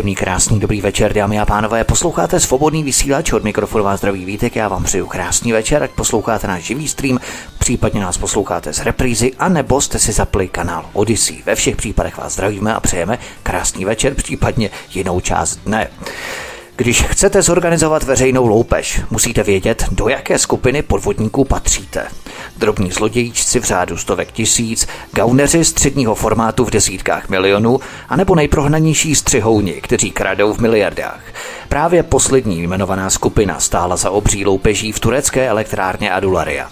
Příjemný, krásný, dobrý večer, dámy a pánové. Posloucháte svobodný vysílač od mikrofonu vás zdraví vítek. Já vám přeju krásný večer, ať posloucháte náš živý stream, případně nás posloucháte z reprízy, a nebo jste si zapli kanál Odyssey. Ve všech případech vás zdravíme a přejeme krásný večer, případně jinou část dne. Když chcete zorganizovat veřejnou loupež, musíte vědět, do jaké skupiny podvodníků patříte. Drobní zlodějíčci v řádu stovek tisíc, gauneři středního formátu v desítkách milionů, anebo nejprohnanější střihouni, kteří kradou v miliardách. Právě poslední jmenovaná skupina stála za obří loupeží v turecké elektrárně Adularia.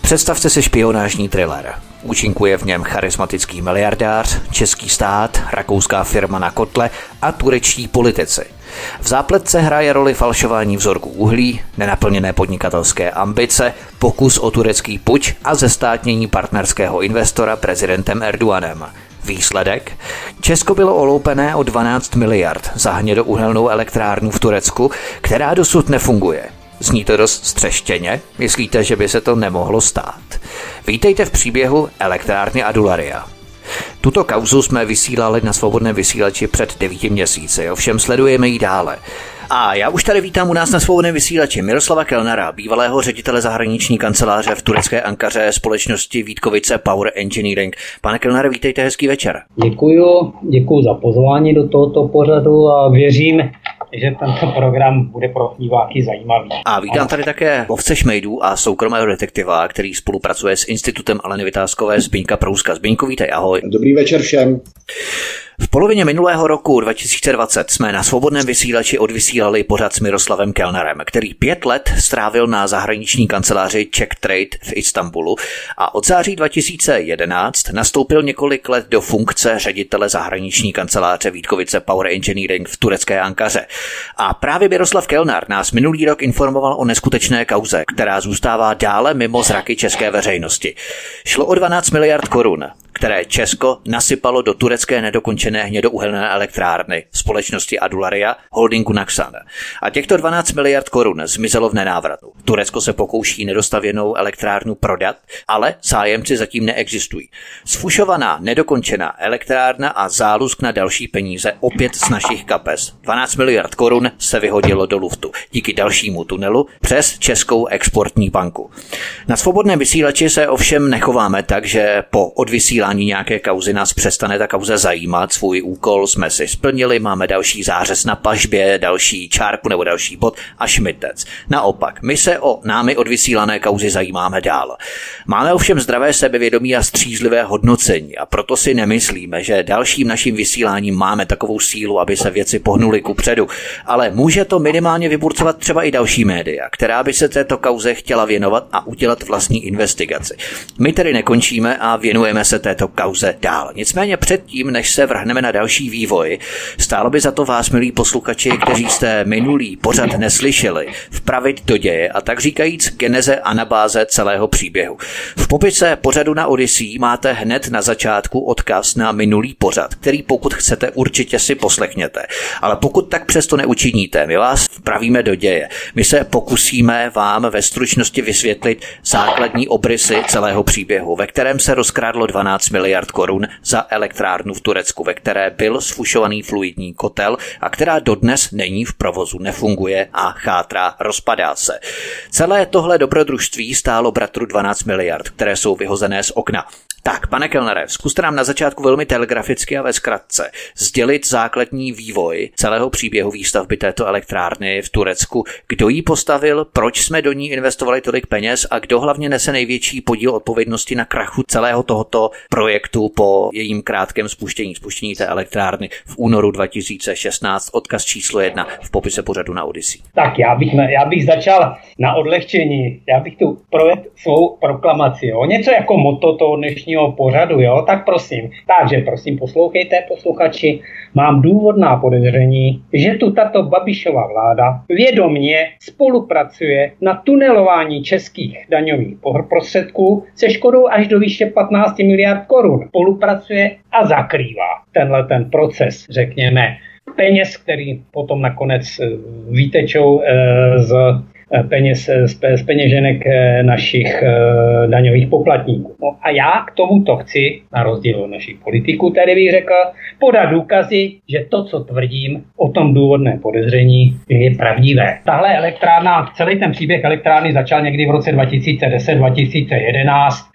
Představte si špionážní thriller. Účinkuje v něm charismatický miliardář, český stát, rakouská firma na kotle a turečtí politici – v zápletce hraje roli falšování vzorků uhlí, nenaplněné podnikatelské ambice, pokus o turecký puč a zestátnění partnerského investora prezidentem Erdoganem. Výsledek? Česko bylo oloupené o 12 miliard za hnědouhelnou elektrárnu v Turecku, která dosud nefunguje. Zní to dost střeštěně? Myslíte, že by se to nemohlo stát? Vítejte v příběhu elektrárny Adularia. Tuto kauzu jsme vysílali na svobodném vysílači před devíti měsíci, ovšem sledujeme ji dále. A já už tady vítám u nás na svobodném vysílači Miroslava Kelnara, bývalého ředitele zahraniční kanceláře v turecké Ankaře společnosti Vítkovice Power Engineering. Pane Kelnare, vítejte, hezký večer. Děkuju, děkuju za pozvání do tohoto pořadu a věřím, že tento program bude pro diváky zajímavý. A vítám tady také lovce šmejdů a soukromého detektiva, který spolupracuje s Institutem Aleny Vytázkové Zbyňka Prouska. Zbyňku, vítej, ahoj. Dobrý večer všem. V polovině minulého roku 2020 jsme na svobodném vysílači odvysílali pořad s Miroslavem Kellnerem, který pět let strávil na zahraniční kanceláři Czech Trade v Istanbulu a od září 2011 nastoupil několik let do funkce ředitele zahraniční kanceláře Vítkovice Power Engineering v turecké Ankaře. A právě Miroslav Kellner nás minulý rok informoval o neskutečné kauze, která zůstává dále mimo zraky české veřejnosti. Šlo o 12 miliard korun, které Česko nasypalo do turecké nedokončené hnědouhelné elektrárny společnosti Adularia holdingu Naxan. A těchto 12 miliard korun zmizelo v nenávratu. Turecko se pokouší nedostavěnou elektrárnu prodat, ale zájemci zatím neexistují. Sfušovaná, nedokončená elektrárna a zálusk na další peníze opět z našich kapes. 12 miliard korun se vyhodilo do luftu díky dalšímu tunelu přes Českou exportní banku. Na svobodném vysílači se ovšem nechováme tak, že po odvysílání vyšetřování nějaké kauzy nás přestane ta kauza zajímat, svůj úkol jsme si splnili, máme další zářez na pažbě, další čárku nebo další bod a šmitec. Naopak, my se o námi odvysílané kauzy zajímáme dál. Máme ovšem zdravé sebevědomí a střízlivé hodnocení a proto si nemyslíme, že dalším naším vysíláním máme takovou sílu, aby se věci pohnuly ku předu, ale může to minimálně vyburcovat třeba i další média, která by se této kauze chtěla věnovat a udělat vlastní investigaci. My tedy nekončíme a věnujeme se této této kauze dál. Nicméně předtím, než se vrhneme na další vývoj, stálo by za to vás, milí posluchači, kteří jste minulý pořad neslyšeli, vpravit do děje a tak říkajíc geneze anabáze celého příběhu. V popise pořadu na Odyssey máte hned na začátku odkaz na minulý pořad, který pokud chcete určitě si poslechněte. Ale pokud tak přesto neučiníte, my vás vpravíme do děje. My se pokusíme vám ve stručnosti vysvětlit základní obrysy celého příběhu, ve kterém se rozkrádlo 12 miliard korun za elektrárnu v Turecku, ve které byl sfušovaný fluidní kotel a která dodnes není v provozu, nefunguje a chátrá, rozpadá se. Celé tohle dobrodružství stálo bratru 12 miliard, které jsou vyhozené z okna. Tak, pane Kellnere, zkuste nám na začátku velmi telegraficky a ve zkratce sdělit základní vývoj celého příběhu výstavby této elektrárny v Turecku. Kdo ji postavil, proč jsme do ní investovali tolik peněz a kdo hlavně nese největší podíl odpovědnosti na krachu celého tohoto projektu po jejím krátkém spuštění, spuštění té elektrárny v únoru 2016. Odkaz číslo jedna v popise pořadu na Odyssey. Tak já bych, já bych začal na odlehčení. Já bych tu projet svou proklamaci. Jo. Něco jako moto toho dnešního pořadu, jo? tak prosím. Takže prosím poslouchejte, posluchači. Mám důvodná podezření, že tu tato Babišová vláda vědomně spolupracuje na tunelování českých daňových prostředků se škodou až do výše 15 miliard korun. Spolupracuje a zakrývá tenhle ten proces, řekněme, peněz, který potom nakonec eh, výtečou eh, z peněz, eh, z peněženek eh, našich daňových poplatníků. No a já k tomuto chci, na rozdíl od našich politiků, tady bych řekl, podat důkazy, že to, co tvrdím o tom důvodné podezření, je pravdivé. Tahle elektrárna, celý ten příběh elektrárny začal někdy v roce 2010-2011 Eh,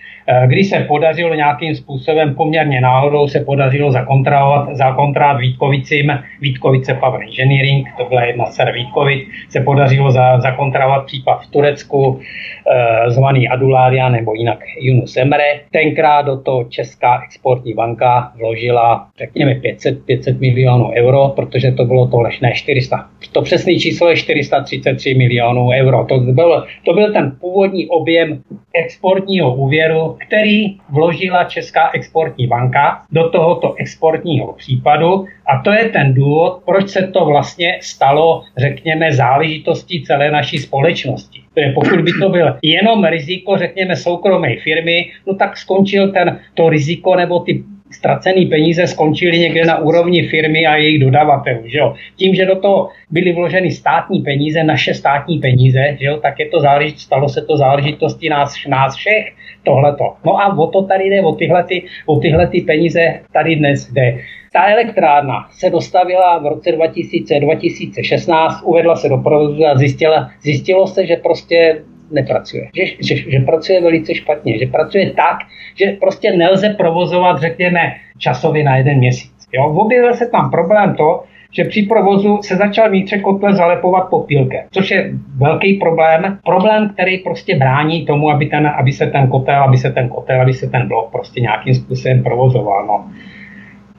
kdy se podařilo nějakým způsobem poměrně náhodou se podařilo zakontrahovat, zakontrahovat Vítkovicím, Vítkovice Power Engineering, to byla jedna z Vítkovic, se podařilo za, zakontrahovat případ v Turecku, e, zvaný Adulária nebo jinak Yunus Emre. Tenkrát do toho Česká exportní banka vložila, řekněme, 500, 500 milionů euro, protože to bylo to ne 400. To přesné číslo je 433 milionů euro. To byl, to byl ten původní objem exportního úvěru, který vložila Česká exportní banka do tohoto exportního případu a to je ten důvod, proč se to vlastně stalo, řekněme, záležitostí celé naší společnosti. Protože pokud by to byl jenom riziko, řekněme, soukromé firmy, no tak skončil ten, to riziko nebo ty ztracené peníze skončily někde na úrovni firmy a jejich dodavatelů. Že jo? Tím, že do toho byly vloženy státní peníze, naše státní peníze, že jo? tak je to záležit, stalo se to záležitostí nás, nás všech tohleto. No a o to tady jde, o tyhle, ty, o tyhle ty peníze tady dnes jde. Ta elektrárna se dostavila v roce 2000-2016, uvedla se do provozu a zjistila, zjistilo se, že prostě nepracuje. Že, že, že pracuje velice špatně, že pracuje tak, že prostě nelze provozovat, řekněme, časově na jeden měsíc. Jo? Objevil se tam problém to, že při provozu se začal vnitřek kotle zalepovat popílkem, což je velký problém. Problém, který prostě brání tomu, aby, ten, aby se ten kotel, aby se ten kotel, aby se ten blok prostě nějakým způsobem provozoval. No.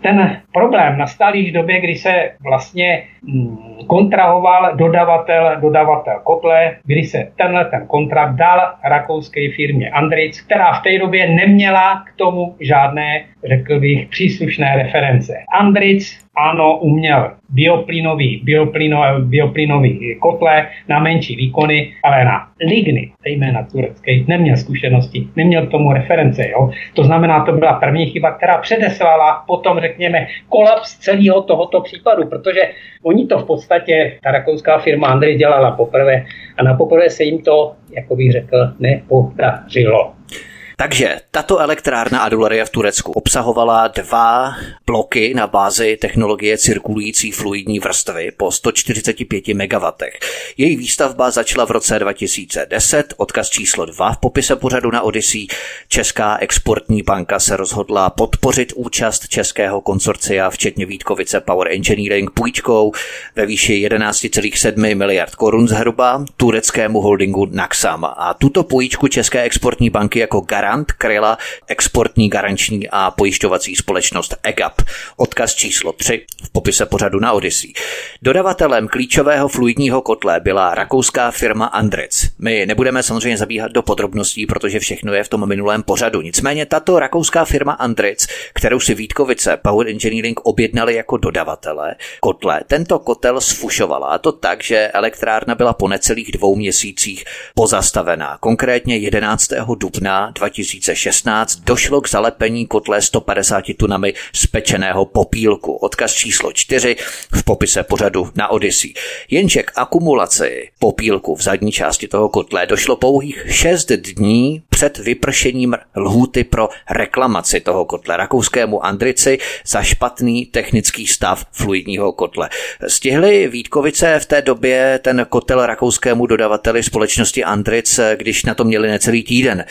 Ten problém nastal již v době, kdy se vlastně mm, kontrahoval dodavatel, dodavatel kotle, kdy se tenhle ten kontrakt dal rakouské firmě Andritz, která v té době neměla k tomu žádné, řekl bych, příslušné reference. Andritz ano, uměl bioplynový, bioplyno, bioplynový kotle na menší výkony, ale na ligny, zejména turecké, neměl zkušenosti, neměl k tomu reference. Jo? To znamená, to byla první chyba, která předeslala potom, řekněme, kolaps celého tohoto případu, protože oni to v podstatě, ta rakouská firma Andrej dělala poprvé a na poprvé se jim to, jako bych řekl, nepodařilo. Takže tato elektrárna Adularia v Turecku obsahovala dva bloky na bázi technologie cirkulující fluidní vrstvy po 145 MW. Její výstavba začala v roce 2010, odkaz číslo 2 v popise pořadu na Odyssey. Česká exportní banka se rozhodla podpořit účast českého konsorcia, včetně Vítkovice Power Engineering, půjčkou ve výši 11,7 miliard korun zhruba tureckému holdingu Naxam. A tuto půjčku České exportní banky jako garant garant kryla exportní garanční a pojišťovací společnost EGAP. Odkaz číslo 3 v popise pořadu na Odyssey. Dodavatelem klíčového fluidního kotle byla rakouská firma Andritz. My nebudeme samozřejmě zabíhat do podrobností, protože všechno je v tom minulém pořadu. Nicméně tato rakouská firma Andritz, kterou si Vítkovice Power Engineering objednali jako dodavatele kotle, tento kotel sfušovala a to tak, že elektrárna byla po necelých dvou měsících pozastavená. Konkrétně 11. dubna 2016 došlo k zalepení kotle 150 tunami spečeného popílku. Odkaz číslo 4 v popise pořadu na Odyssey. Jenže k instalaci popílku v zadní části toho kotle došlo pouhých 6 dní před vypršením lhůty pro reklamaci toho kotle rakouskému Andrici za špatný technický stav fluidního kotle. Stihli Vítkovice v té době ten kotel rakouskému dodavateli společnosti Andric, když na to měli necelý týden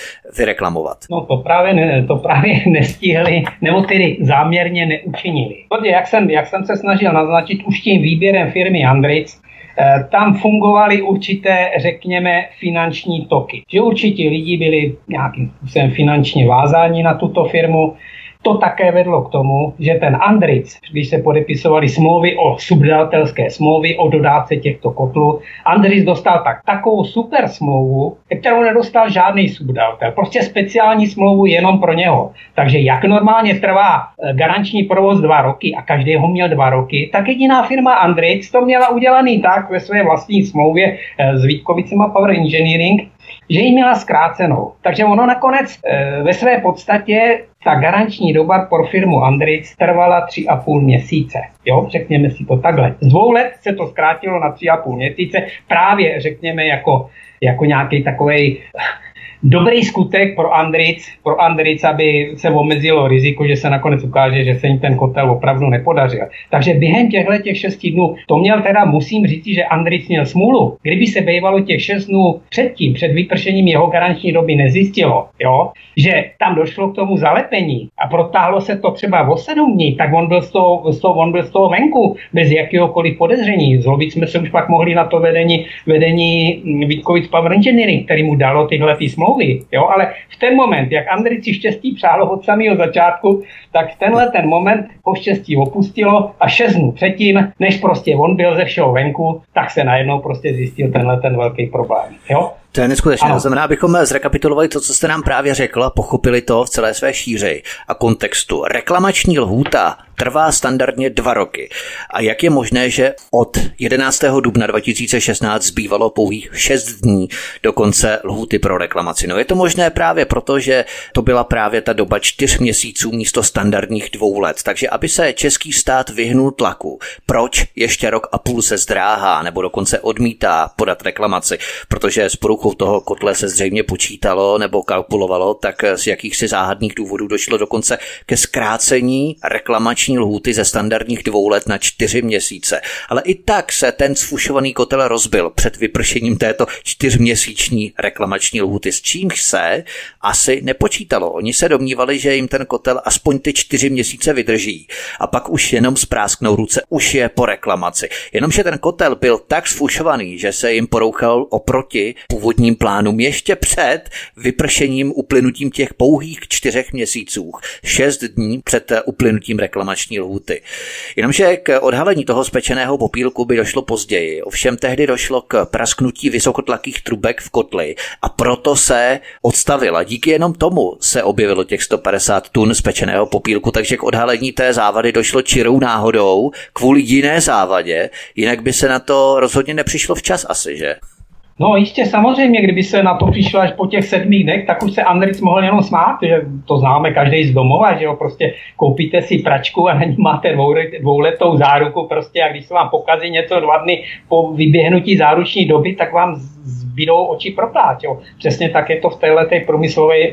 vyreklamovat? No to právě, ne, to právě nestihli, nebo tedy záměrně neučinili. Protože jak jsem, jak jsem se snažil naznačit už tím výběrem firmy Andric, eh, tam fungovaly určité, řekněme, finanční toky. Že určitě lidi byli nějakým způsobem finančně vázáni na tuto firmu, to také vedlo k tomu, že ten Andric, když se podepisovali smlouvy o subdodatelské smlouvy o dodávce těchto kotlů, Andric dostal tak takovou super smlouvu, kterou nedostal žádný subdodavatel. Prostě speciální smlouvu jenom pro něho. Takže jak normálně trvá eh, garanční provoz dva roky a každý ho měl dva roky, tak jediná firma Andric to měla udělaný tak ve své vlastní smlouvě eh, s Vítkovicima Power Engineering, že ji měla zkrácenou. Takže ono nakonec e, ve své podstatě ta garanční doba pro firmu Andritz trvala 3,5 měsíce. Jo, řekněme si to takhle. Z dvou let se to zkrátilo na 3,5 měsíce, právě řekněme jako, jako nějaký takový dobrý skutek pro Andric, pro Andric, aby se omezilo riziko, že se nakonec ukáže, že se jim ten kotel opravdu nepodařil. Takže během těchto těch šesti dnů, to měl teda, musím říct, že Andric měl smůlu. Kdyby se bývalo těch šest dnů předtím, před vypršením jeho garanční doby nezjistilo, jo, že tam došlo k tomu zalepení a protáhlo se to třeba o sedm dní, tak on byl z toho, z toho, on byl z toho venku bez jakéhokoliv podezření. Zlobit jsme se už pak mohli na to vedení, vedení Vítkovic Power Engineering, který mu dalo tyhle ty smlouvy smlouvy, jo, ale v ten moment, jak Andrici štěstí přálo od samého začátku, tak tenhle ten moment po štěstí opustilo a šest dnů předtím, než prostě on byl ze všeho venku, tak se najednou prostě zjistil tenhle ten velký problém, jo. To je neskutečné. To znamená, abychom zrekapitulovali to, co jste nám právě řekl, pochopili to v celé své šíři a kontextu. Reklamační lhůta trvá standardně dva roky. A jak je možné, že od 11. dubna 2016 zbývalo pouhých 6 dní do konce lhůty pro reklamaci? No je to možné právě proto, že to byla právě ta doba čtyř měsíců místo standardních dvou let. Takže aby se český stát vyhnul tlaku, proč ještě rok a půl se zdráhá nebo dokonce odmítá podat reklamaci, protože s poruchou toho kotle se zřejmě počítalo nebo kalkulovalo, tak z jakýchsi záhadných důvodů došlo dokonce ke zkrácení reklamační reklamační lhůty ze standardních dvou let na čtyři měsíce. Ale i tak se ten sfušovaný kotel rozbil před vypršením této čtyřměsíční reklamační lhůty, s čímž se asi nepočítalo. Oni se domnívali, že jim ten kotel aspoň ty čtyři měsíce vydrží a pak už jenom sprásknou ruce, už je po reklamaci. Jenomže ten kotel byl tak sfušovaný, že se jim porouchal oproti původním plánům ještě před vypršením uplynutím těch pouhých čtyřech měsíců, šest dní před uplynutím reklamační reklamační lhuty. Jenomže k odhalení toho spečeného popílku by došlo později. Ovšem tehdy došlo k prasknutí vysokotlakých trubek v kotli a proto se odstavila. Díky jenom tomu se objevilo těch 150 tun spečeného popílku, takže k odhalení té závady došlo čirou náhodou kvůli jiné závadě, jinak by se na to rozhodně nepřišlo včas asi, že? No jistě, samozřejmě, kdyby se na to přišlo až po těch sedmi dnech, tak už se Andric mohl jenom smát, že to známe každý z domova, že jo, prostě koupíte si pračku a na ní máte dvouletou záruku prostě a když se vám pokazí něco dva dny po vyběhnutí záruční doby, tak vám zbydou oči propát. Jo. Přesně tak je to v této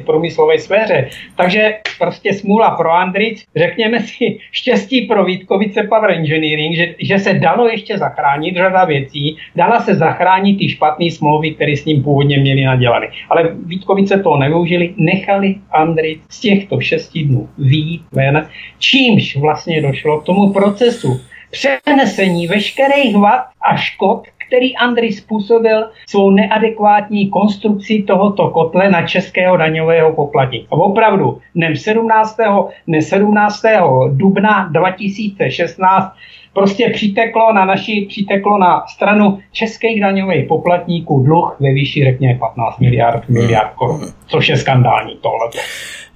průmyslové, sféře. Takže prostě smůla pro Andric, řekněme si štěstí pro Vítkovice Power Engineering, že, že se dalo ještě zachránit řada věcí, dala se zachránit ty špatné smlouvy, které s ním původně měli nadělané. Ale Vítkovice to nevyužili, nechali Andric z těchto šesti dnů výjít ven, čímž vlastně došlo k tomu procesu přenesení veškerých vad a škod, který Andrej způsobil svou neadekvátní konstrukcí tohoto kotle na českého daňového poplatníka. Opravdu, dnem 17. Dne 17. dubna 2016 prostě přiteklo na naši, přiteklo na stranu českých daňových poplatníků dluh ve výši, řekněme, 15 miliard, miliard korun, což je skandální tohle.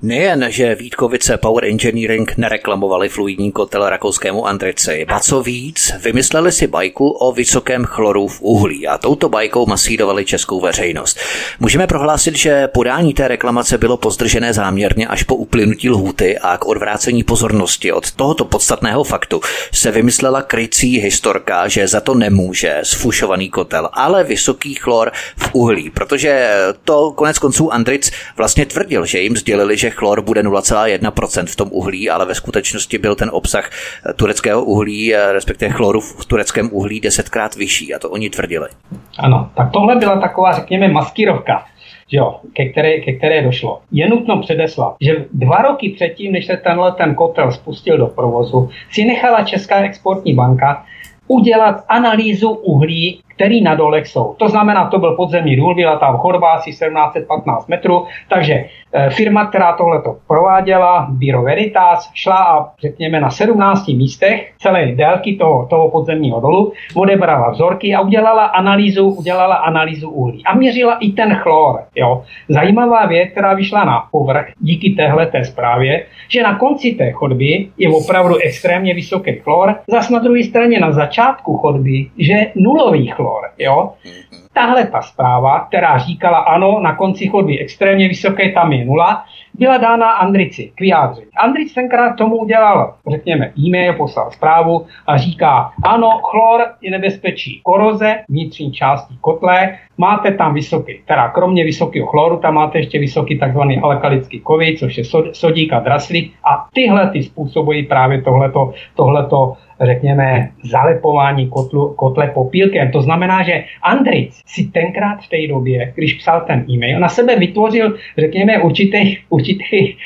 Nejen, že Vítkovice Power Engineering nereklamovali fluidní kotel rakouskému Andrici, a co víc, vymysleli si bajku o vysokém chloru v uhlí. A touto bajkou masírovali českou veřejnost. Můžeme prohlásit, že podání té reklamace bylo pozdržené záměrně až po uplynutí lhůty a k odvrácení pozornosti od tohoto podstatného faktu se vymyslela krycí historka, že za to nemůže sfušovaný kotel, ale vysoký chlor v uhlí, protože to konec konců Andric vlastně tvrdil, že jim sdělili, že chlor bude 0,1% v tom uhlí, ale ve skutečnosti byl ten obsah tureckého uhlí, respektive chloru v tureckém uhlí desetkrát vyšší a to oni tvrdili. Ano, tak tohle byla taková, řekněme, maskírovka jo, ke, které, ke které došlo. Je nutno předeslat, že dva roky předtím, než se tenhle ten kotel spustil do provozu, si nechala Česká exportní banka udělat analýzu uhlí který na dolech jsou. To znamená, to byl podzemní důl, byla tam chodba asi 1715 metrů, takže e, firma, která tohle to prováděla, Biro Veritas, šla a řekněme na 17 místech celé délky toho, toho podzemního dolu, odebrala vzorky a udělala analýzu, udělala analýzu uhlí. A měřila i ten chlor. Jo. Zajímavá věc, která vyšla na povrch díky téhle té zprávě, že na konci té chodby je opravdu extrémně vysoký chlor, zas na druhé straně na začátku chodby, že nulový chlor chlor. Jo? Tahle ta zpráva, která říkala ano, na konci chodby extrémně vysoké, tam je nula, byla dána Andrici k vyjádření. Andric tenkrát tomu udělal, řekněme, e-mail, poslal zprávu a říká, ano, chlor je nebezpečí koroze vnitřní části kotle, máte tam vysoký, teda kromě vysokého chloru, tam máte ještě vysoký takzvaný alkalický kovy, což je sodík a draslík a tyhle ty způsobují právě tohleto, tohleto řekněme, zalepování kotlu, kotle popílkem. To znamená, že Andric si tenkrát v té době, když psal ten e-mail, na sebe vytvořil, řekněme, určitý, určitý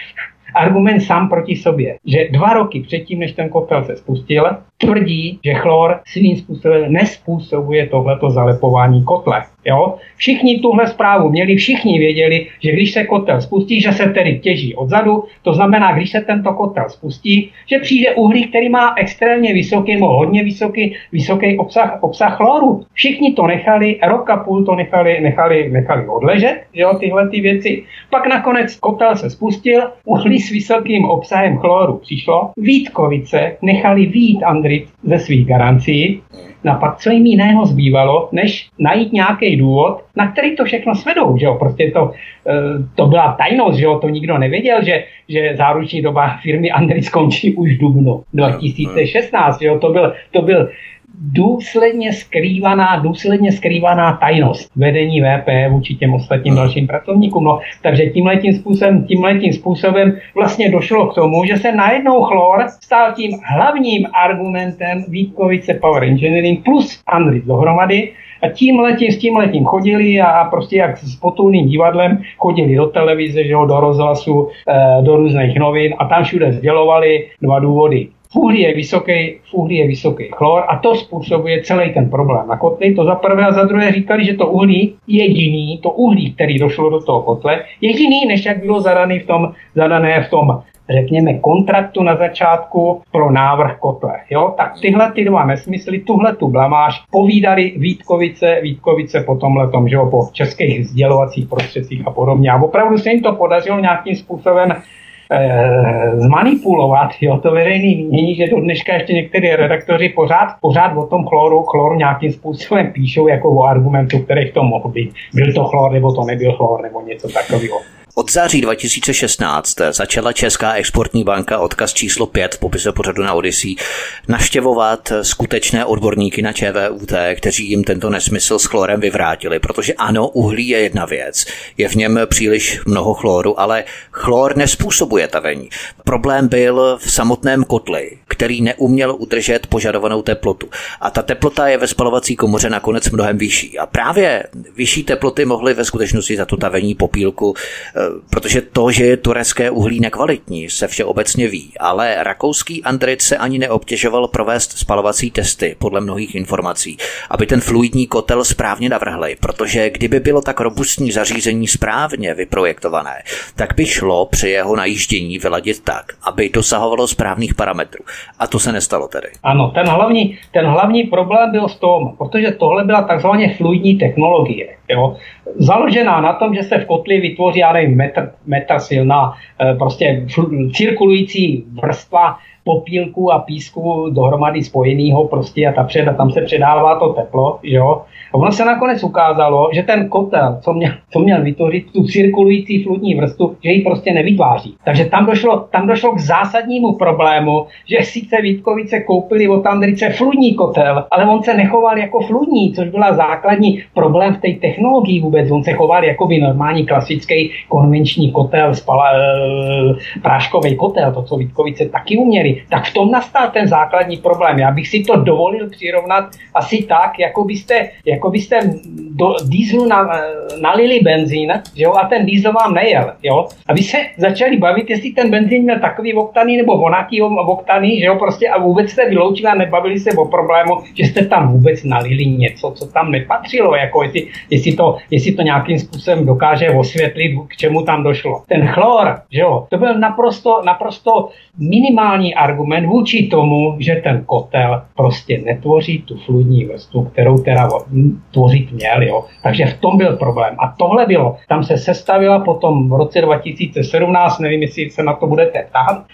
argument sám proti sobě, že dva roky předtím, než ten kotel se spustil, tvrdí, že chlor svým způsobem nespůsobuje tohleto zalepování kotle. Jo? Všichni tuhle zprávu měli, všichni věděli, že když se kotel spustí, že se tedy těží odzadu, to znamená, když se tento kotel spustí, že přijde uhlí, který má extrémně vysoký nebo hodně vysoký, vysoký obsah, obsah chloru. Všichni to nechali, rok a půl to nechali, nechali, nechali odležet, jo, tyhle ty věci. Pak nakonec kotel se spustil, uhlí s vysokým obsahem chloru přišlo, Vítkovice nechali vít Andrit ze svých garancí, No a pak co jim jiného zbývalo, než najít nějaký důvod, na který to všechno svedou, že jo? Prostě to, eh, to byla tajnost, že jo? To nikdo nevěděl, že, že záruční doba firmy Andrej skončí už v dubnu 2016, že jo? To byl, to byl důsledně skrývaná, důsledně skrývaná tajnost vedení VP vůči těm ostatním dalším pracovníkům. No, takže tímhletím způsobem, tímhletím způsobem vlastně došlo k tomu, že se najednou chlor stal tím hlavním argumentem Vítkovice Power Engineering plus Andris dohromady, a tím letím, s tím letím chodili a prostě jak s potulným divadlem chodili do televize, že jo, do rozhlasu, eh, do různých novin a tam všude sdělovali dva důvody. V uhlí je vysoký, v uhlí je vysoký chlor a to způsobuje celý ten problém na kotli. To za prvé a za druhé říkali, že to uhlí jediný, to uhlí, který došlo do toho kotle, jediný, než jak bylo zadaný v tom, zadané v tom řekněme, kontraktu na začátku pro návrh kotle. Jo? Tak tyhle ty dva nesmysly, tuhle tu blamáž povídali Vítkovice, Vítkovice po tomhle tom, že jo, po českých sdělovacích prostředcích a podobně. A opravdu se jim to podařilo nějakým způsobem Eh, zmanipulovat jo, to veřejné mínění, že do dneška ještě někteří redaktoři pořád, pořád o tom chloru, chlor nějakým způsobem píšou jako o argumentu, který to mohl být. Byl to chlor, nebo to nebyl chlor, nebo něco takového. Od září 2016 začala Česká exportní banka odkaz číslo 5 v popise pořadu na Odyssey naštěvovat skutečné odborníky na ČVUT, kteří jim tento nesmysl s chlorem vyvrátili, protože ano, uhlí je jedna věc, je v něm příliš mnoho chloru, ale chlor nespůsobuje tavení. Problém byl v samotném kotli, který neuměl udržet požadovanou teplotu. A ta teplota je ve spalovací komoře nakonec mnohem vyšší. A právě vyšší teploty mohly ve skutečnosti za to tavení popílku eh, protože to, že je turecké uhlí nekvalitní, se všeobecně ví, ale rakouský Andrit se ani neobtěžoval provést spalovací testy, podle mnohých informací, aby ten fluidní kotel správně navrhli, protože kdyby bylo tak robustní zařízení správně vyprojektované, tak by šlo při jeho najíždění vyladit tak, aby dosahovalo správných parametrů. A to se nestalo tedy. Ano, ten hlavní, ten hlavní problém byl v tom, protože tohle byla takzvaně fluidní technologie, jo, založená na tom, že se v kotli vytvoří, já nevím, metr, metr silná, eh, prostě cirkulující vrstva popílku a písku dohromady spojenýho prostě a ta před, a tam se předává to teplo, jo. A ono se nakonec ukázalo, že ten kotel, co měl, co měl vytvořit tu cirkulující flutní vrstu, že ji prostě nevytváří. Takže tam došlo, tam došlo k zásadnímu problému, že sice Vítkovice koupili od Andrice fludní kotel, ale on se nechoval jako fludní, což byla základní problém v té technologii vůbec. On se choval jako by normální klasický konvenční kotel, spala, e, práškový kotel, to, co Vítkovice taky uměli. Tak v tom nastal ten základní problém. Já bych si to dovolil přirovnat asi tak, jako byste, jako byste do dýzlu na, nalili benzín, jo, a ten dýzl vám nejel, jo. A vy se začali bavit, jestli ten benzín měl takový oktaný nebo onaký oktaný, že jo, prostě a vůbec jste vyloučili a nebavili se o problému, že jste tam vůbec nalili něco, co tam nepatřilo, jako jestli, jestli, to, jestli to nějakým způsobem dokáže osvětlit, k čemu tam došlo. Ten chlor, že jo, to byl naprosto, naprosto minimální argument vůči tomu, že ten kotel prostě netvoří tu fludní vrstvu, kterou teda tvořit měl. Jo. Takže v tom byl problém. A tohle bylo. Tam se sestavila potom v roce 2017, nevím, jestli se na to budete ptát,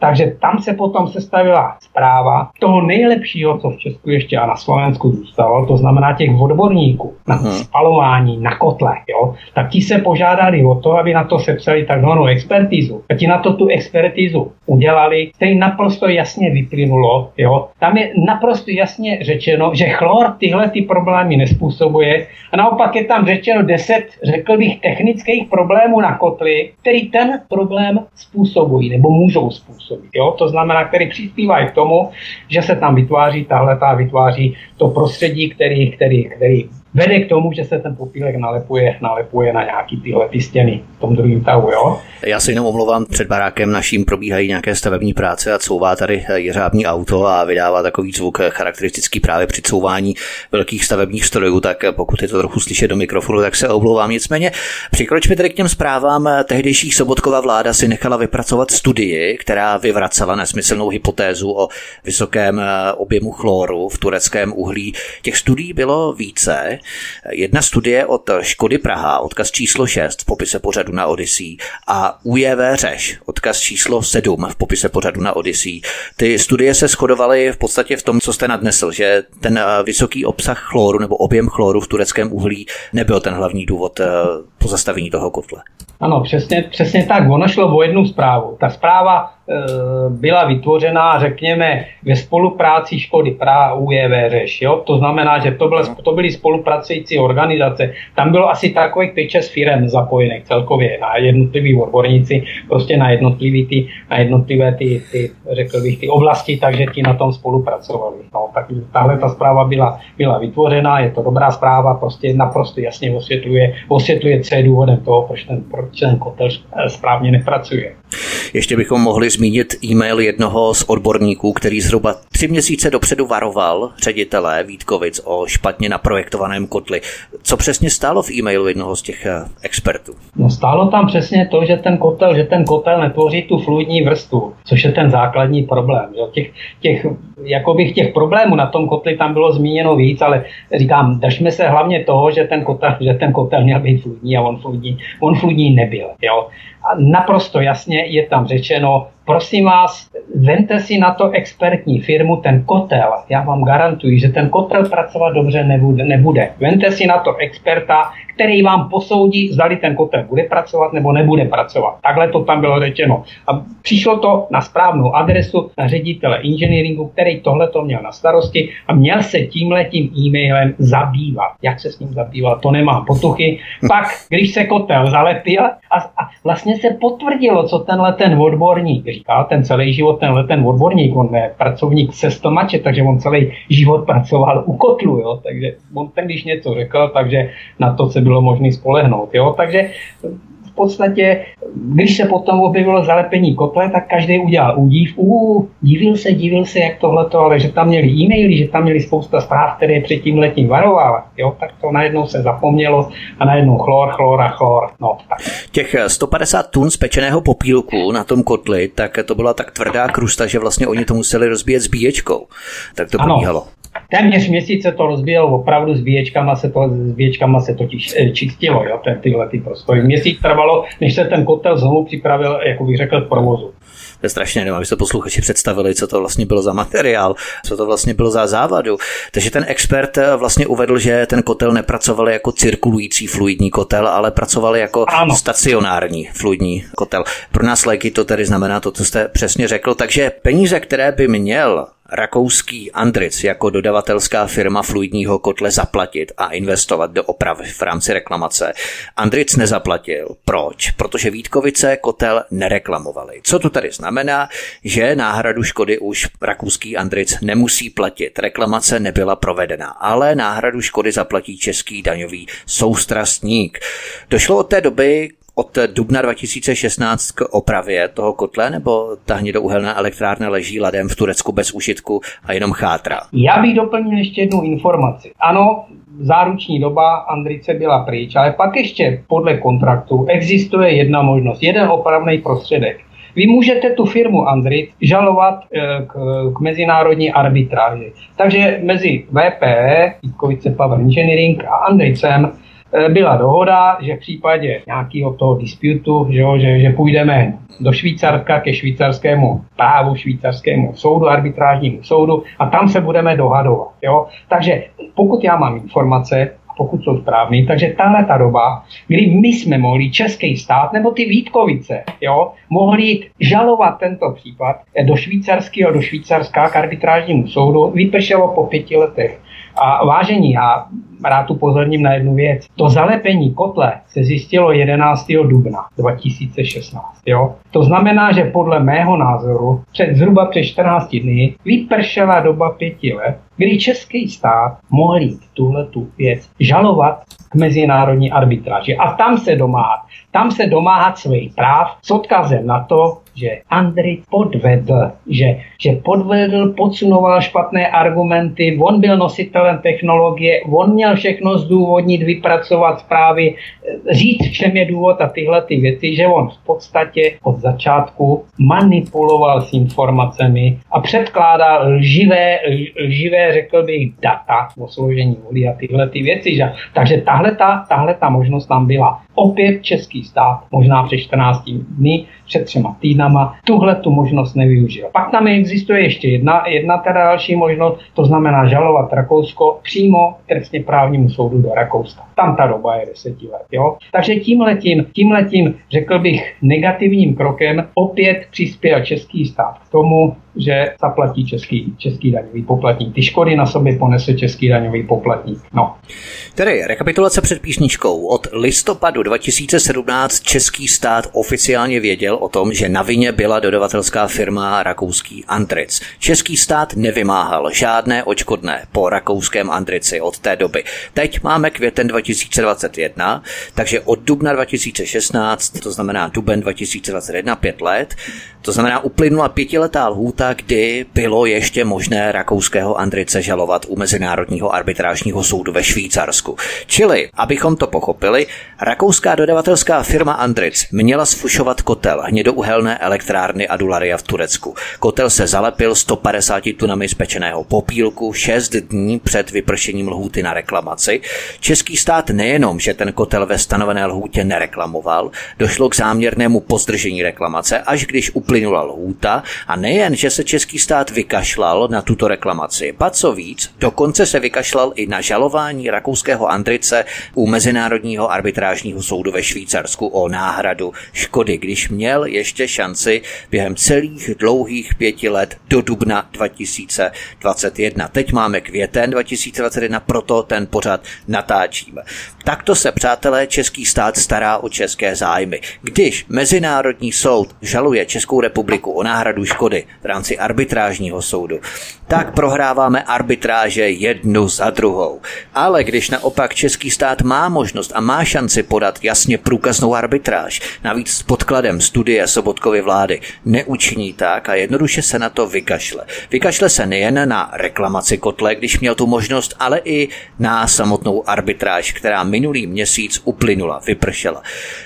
takže tam se potom sestavila zpráva toho nejlepšího, co v Česku ještě a na Slovensku zůstalo, to znamená těch odborníků na uh-huh. spalování, na kotle, jo, tak ti se požádali o to, aby na to sepsali takzvanou expertizu. A ti na to tu expertizu udělali, který naprosto jasně vyplynulo, jo. Tam je naprosto jasně řečeno, že chlor tyhle ty problémy nespůsobuje a naopak je tam řečeno deset, řekl bych, technických problémů na kotli, který ten problém způsobují nebo můžou způsobit způsoby. Jo? To znamená, který přispívají k tomu, že se tam vytváří tahle, vytváří to prostředí, který, který, který vede k tomu, že se ten popílek nalepuje, nalepuje na nějaký tyhle ty stěny v tom druhém tahu, jo? Já se jenom omlouvám, před barákem naším probíhají nějaké stavební práce a couvá tady jeřábní auto a vydává takový zvuk charakteristický právě při couvání velkých stavebních strojů, tak pokud je to trochu slyšet do mikrofonu, tak se omlouvám. Nicméně přikročme tedy k těm zprávám. Tehdejší Sobotková vláda si nechala vypracovat studii, která vyvracela nesmyslnou hypotézu o vysokém objemu chloru v tureckém uhlí. Těch studií bylo více. Jedna studie od Škody Praha, odkaz číslo 6 v popise pořadu na Odyssey a UJV Řeš, odkaz číslo 7 v popise pořadu na Odyssey. Ty studie se shodovaly v podstatě v tom, co jste nadnesl, že ten eh, vysoký obsah chloru nebo objem chloru v tureckém uhlí nebyl ten hlavní důvod eh, pozastavení toho kotle. Ano, přesně, přesně tak. Ono šlo o jednu zprávu. Ta zpráva e, byla vytvořena, řekněme, ve spolupráci Škody Praha UJV Řeš. Jo? To znamená, že to, byla, to byly spolupracující organizace. Tam bylo asi takových pět šest firm zapojených celkově na jednotliví odborníci, prostě na jednotlivé ty, na jednotlivé ty, ty, řekl bych, ty oblasti, takže ti na tom spolupracovali. No, tak tahle ta zpráva byla, byla vytvořena, je to dobrá zpráva, prostě naprosto jasně osvětluje, osvětluje, je důvodem toho, proč ten, proč ten kotel správně nepracuje. Ještě bychom mohli zmínit e-mail jednoho z odborníků, který zhruba tři měsíce dopředu varoval ředitele Vítkovic o špatně naprojektovaném kotli. Co přesně stálo v e-mailu jednoho z těch eh, expertů? No stálo tam přesně to, že ten kotel, že ten kotel netvoří tu fluidní vrstvu, což je ten základní problém. Že? Těch, těch, jakoby těch problémů na tom kotli tam bylo zmíněno víc, ale říkám, držme se hlavně toho, že ten kotel, že ten kotel měl být fluidní a on fluidní, on fluidní nebyl. Jo? A naprosto jasně je tam řečeno, prosím vás, vente si na to expertní firmu, ten kotel. Já vám garantuji, že ten kotel pracovat dobře nebude. nebude. Vente si na to experta, který vám posoudí, zdali ten kotel bude pracovat nebo nebude pracovat. Takhle to tam bylo řečeno. A přišlo to na správnou adresu na ředitele inženýringu, který tohle to měl na starosti a měl se tímhletím e-mailem zabývat. Jak se s ním zabýval, to nemám potuchy. Pak, když se kotel zalepil a, a vlastně se potvrdilo, co tenhle ten odborník říkal, ten celý život, tenhle ten odborník, on je pracovník se stomače, takže on celý život pracoval u kotlu, jo? takže on ten, když něco řekl, takže na to se bylo možné spolehnout. Jo? Takže podstatě, když se potom objevilo zalepení kotle, tak každý udělal údiv. U, divil se, divil se, jak tohleto, ale že tam měli e-maily, že tam měli spousta zpráv, které předtím letím varoval, jo, tak to najednou se zapomnělo a najednou chlor, chlor a chlor. No, tak. Těch 150 tun spečeného popílku na tom kotli, tak to byla tak tvrdá krusta, že vlastně oni to museli rozbíjet s bíječkou. Tak to probíhalo. Téměř měsíce to rozbíjelo, opravdu s bíječkama se to, s bíječkama se totiž eh, čistilo, jo, tyhle ty prostory. Měsíc trvalo, než se ten kotel znovu připravil, jako bych řekl, k provozu. To je strašně nevím, aby se posluchači představili, co to vlastně bylo za materiál, co to vlastně bylo za závadu. Takže ten expert eh, vlastně uvedl, že ten kotel nepracoval jako cirkulující fluidní kotel, ale pracoval jako ano. stacionární fluidní kotel. Pro nás léky to tedy znamená to, co jste přesně řekl. Takže peníze, které by měl rakouský Andric jako dodavatelská firma fluidního kotle zaplatit a investovat do opravy v rámci reklamace. Andric nezaplatil. Proč? Protože Vítkovice kotel nereklamovali. Co to tady znamená? Že náhradu škody už rakouský Andric nemusí platit. Reklamace nebyla provedena, ale náhradu škody zaplatí český daňový soustrastník. Došlo od té doby od dubna 2016 k opravě toho kotle, nebo ta hnědouhelná elektrárna leží ladem v Turecku bez užitku a jenom chátra? Já bych doplnil ještě jednu informaci. Ano, záruční doba Andrice byla pryč, ale pak ještě podle kontraktu existuje jedna možnost, jeden opravný prostředek. Vy můžete tu firmu Andrit žalovat eh, k, k mezinárodní arbitráži. Takže mezi VPE, Vítkovice Power Engineering a Andricem byla dohoda, že v případě nějakého toho disputu, že, že, že půjdeme do Švýcarska ke švýcarskému právu, švýcarskému soudu, arbitrážnímu soudu a tam se budeme dohadovat. Jo? Takže pokud já mám informace, pokud jsou správný. Takže tahle ta doba, kdy my jsme mohli, český stát nebo ty Vítkovice, jo, mohli žalovat tento případ do švýcarského, do švýcarská k arbitrážnímu soudu, vypršelo po pěti letech. A vážení, já rád upozorním na jednu věc. To zalepení kotle se zjistilo 11. dubna 2016. Jo? To znamená, že podle mého názoru před zhruba před 14 dny vypršela doba pěti let, kdy český stát mohl jít tuhle tu věc žalovat k mezinárodní arbitráži a tam se domáhat. Tam se domáhat svých práv s odkazem na to, že Andrej podvedl, že, že podvedl, podsunoval špatné argumenty, on byl nositelem technologie, on měl všechno zdůvodnit, vypracovat zprávy, říct, v čem je důvod a tyhle ty věci, že on v podstatě od začátku manipuloval s informacemi a předkládal lživé, lživé řekl bych, data o složení vody a tyhle ty věci. Že? Takže tahle ta, tahle ta možnost tam byla. Opět český stát, možná před 14 dny, před třema týdnama, tuhle tu možnost nevyužil. Pak tam existuje ještě jedna, jedna teda další možnost, to znamená žalovat Rakousko přímo trestně právnímu soudu do Rakouska. Tam ta doba je deseti let. Jo? Takže tímhletím, tímhletím, řekl bych, negativním krokem opět přispěl český stát k tomu, že zaplatí český, český daňový poplatník. Ty škody na sobě ponese český daňový poplatník. No. Tedy rekapitulace před písničkou. Od listopadu 2017 český stát oficiálně věděl o tom, že na vině byla dodavatelská firma rakouský Antric. Český stát nevymáhal žádné očkodné po rakouském Antrici od té doby. Teď máme květen 2021, takže od dubna 2016, to znamená duben 2021, pět let, to znamená uplynula pětiletá lhůta, kdy bylo ještě možné rakouského Andrice žalovat u Mezinárodního arbitrážního soudu ve Švýcarsku. Čili, abychom to pochopili, rakouská dodavatelská firma Andric měla sfušovat kotel hnědouhelné elektrárny Adularia v Turecku. Kotel se zalepil 150 tunami spečeného popílku 6 dní před vypršením lhůty na reklamaci. Český stát nejenom, že ten kotel ve stanovené lhůtě nereklamoval, došlo k záměrnému pozdržení reklamace, až když uplynula lhůta a nejen, že se český stát vykašlal na tuto reklamaci, ba co víc, dokonce se vykašlal i na žalování rakouského Andrice u Mezinárodního arbitrážního soudu ve Švýcarsku o náhradu škody, když měl ještě šanci během celých dlouhých pěti let do dubna 2021. Teď máme květen 2021, proto ten pořad natáčíme. Takto se, přátelé, český stát stará o české zájmy. Když Mezinárodní soud žaluje Českou republiku o náhradu škody v rámci arbitrážního soudu, tak prohráváme arbitráže jednu za druhou. Ale když naopak český stát má možnost a má šanci podat jasně průkaznou arbitráž, navíc s podkladem studie Sobotkovy vlády, neučiní tak a jednoduše se na to vykašle. Vykašle se nejen na reklamaci kotle, když měl tu možnost, ale i na samotnou arbitráž, která minulý měsíc uplynula, vypršela.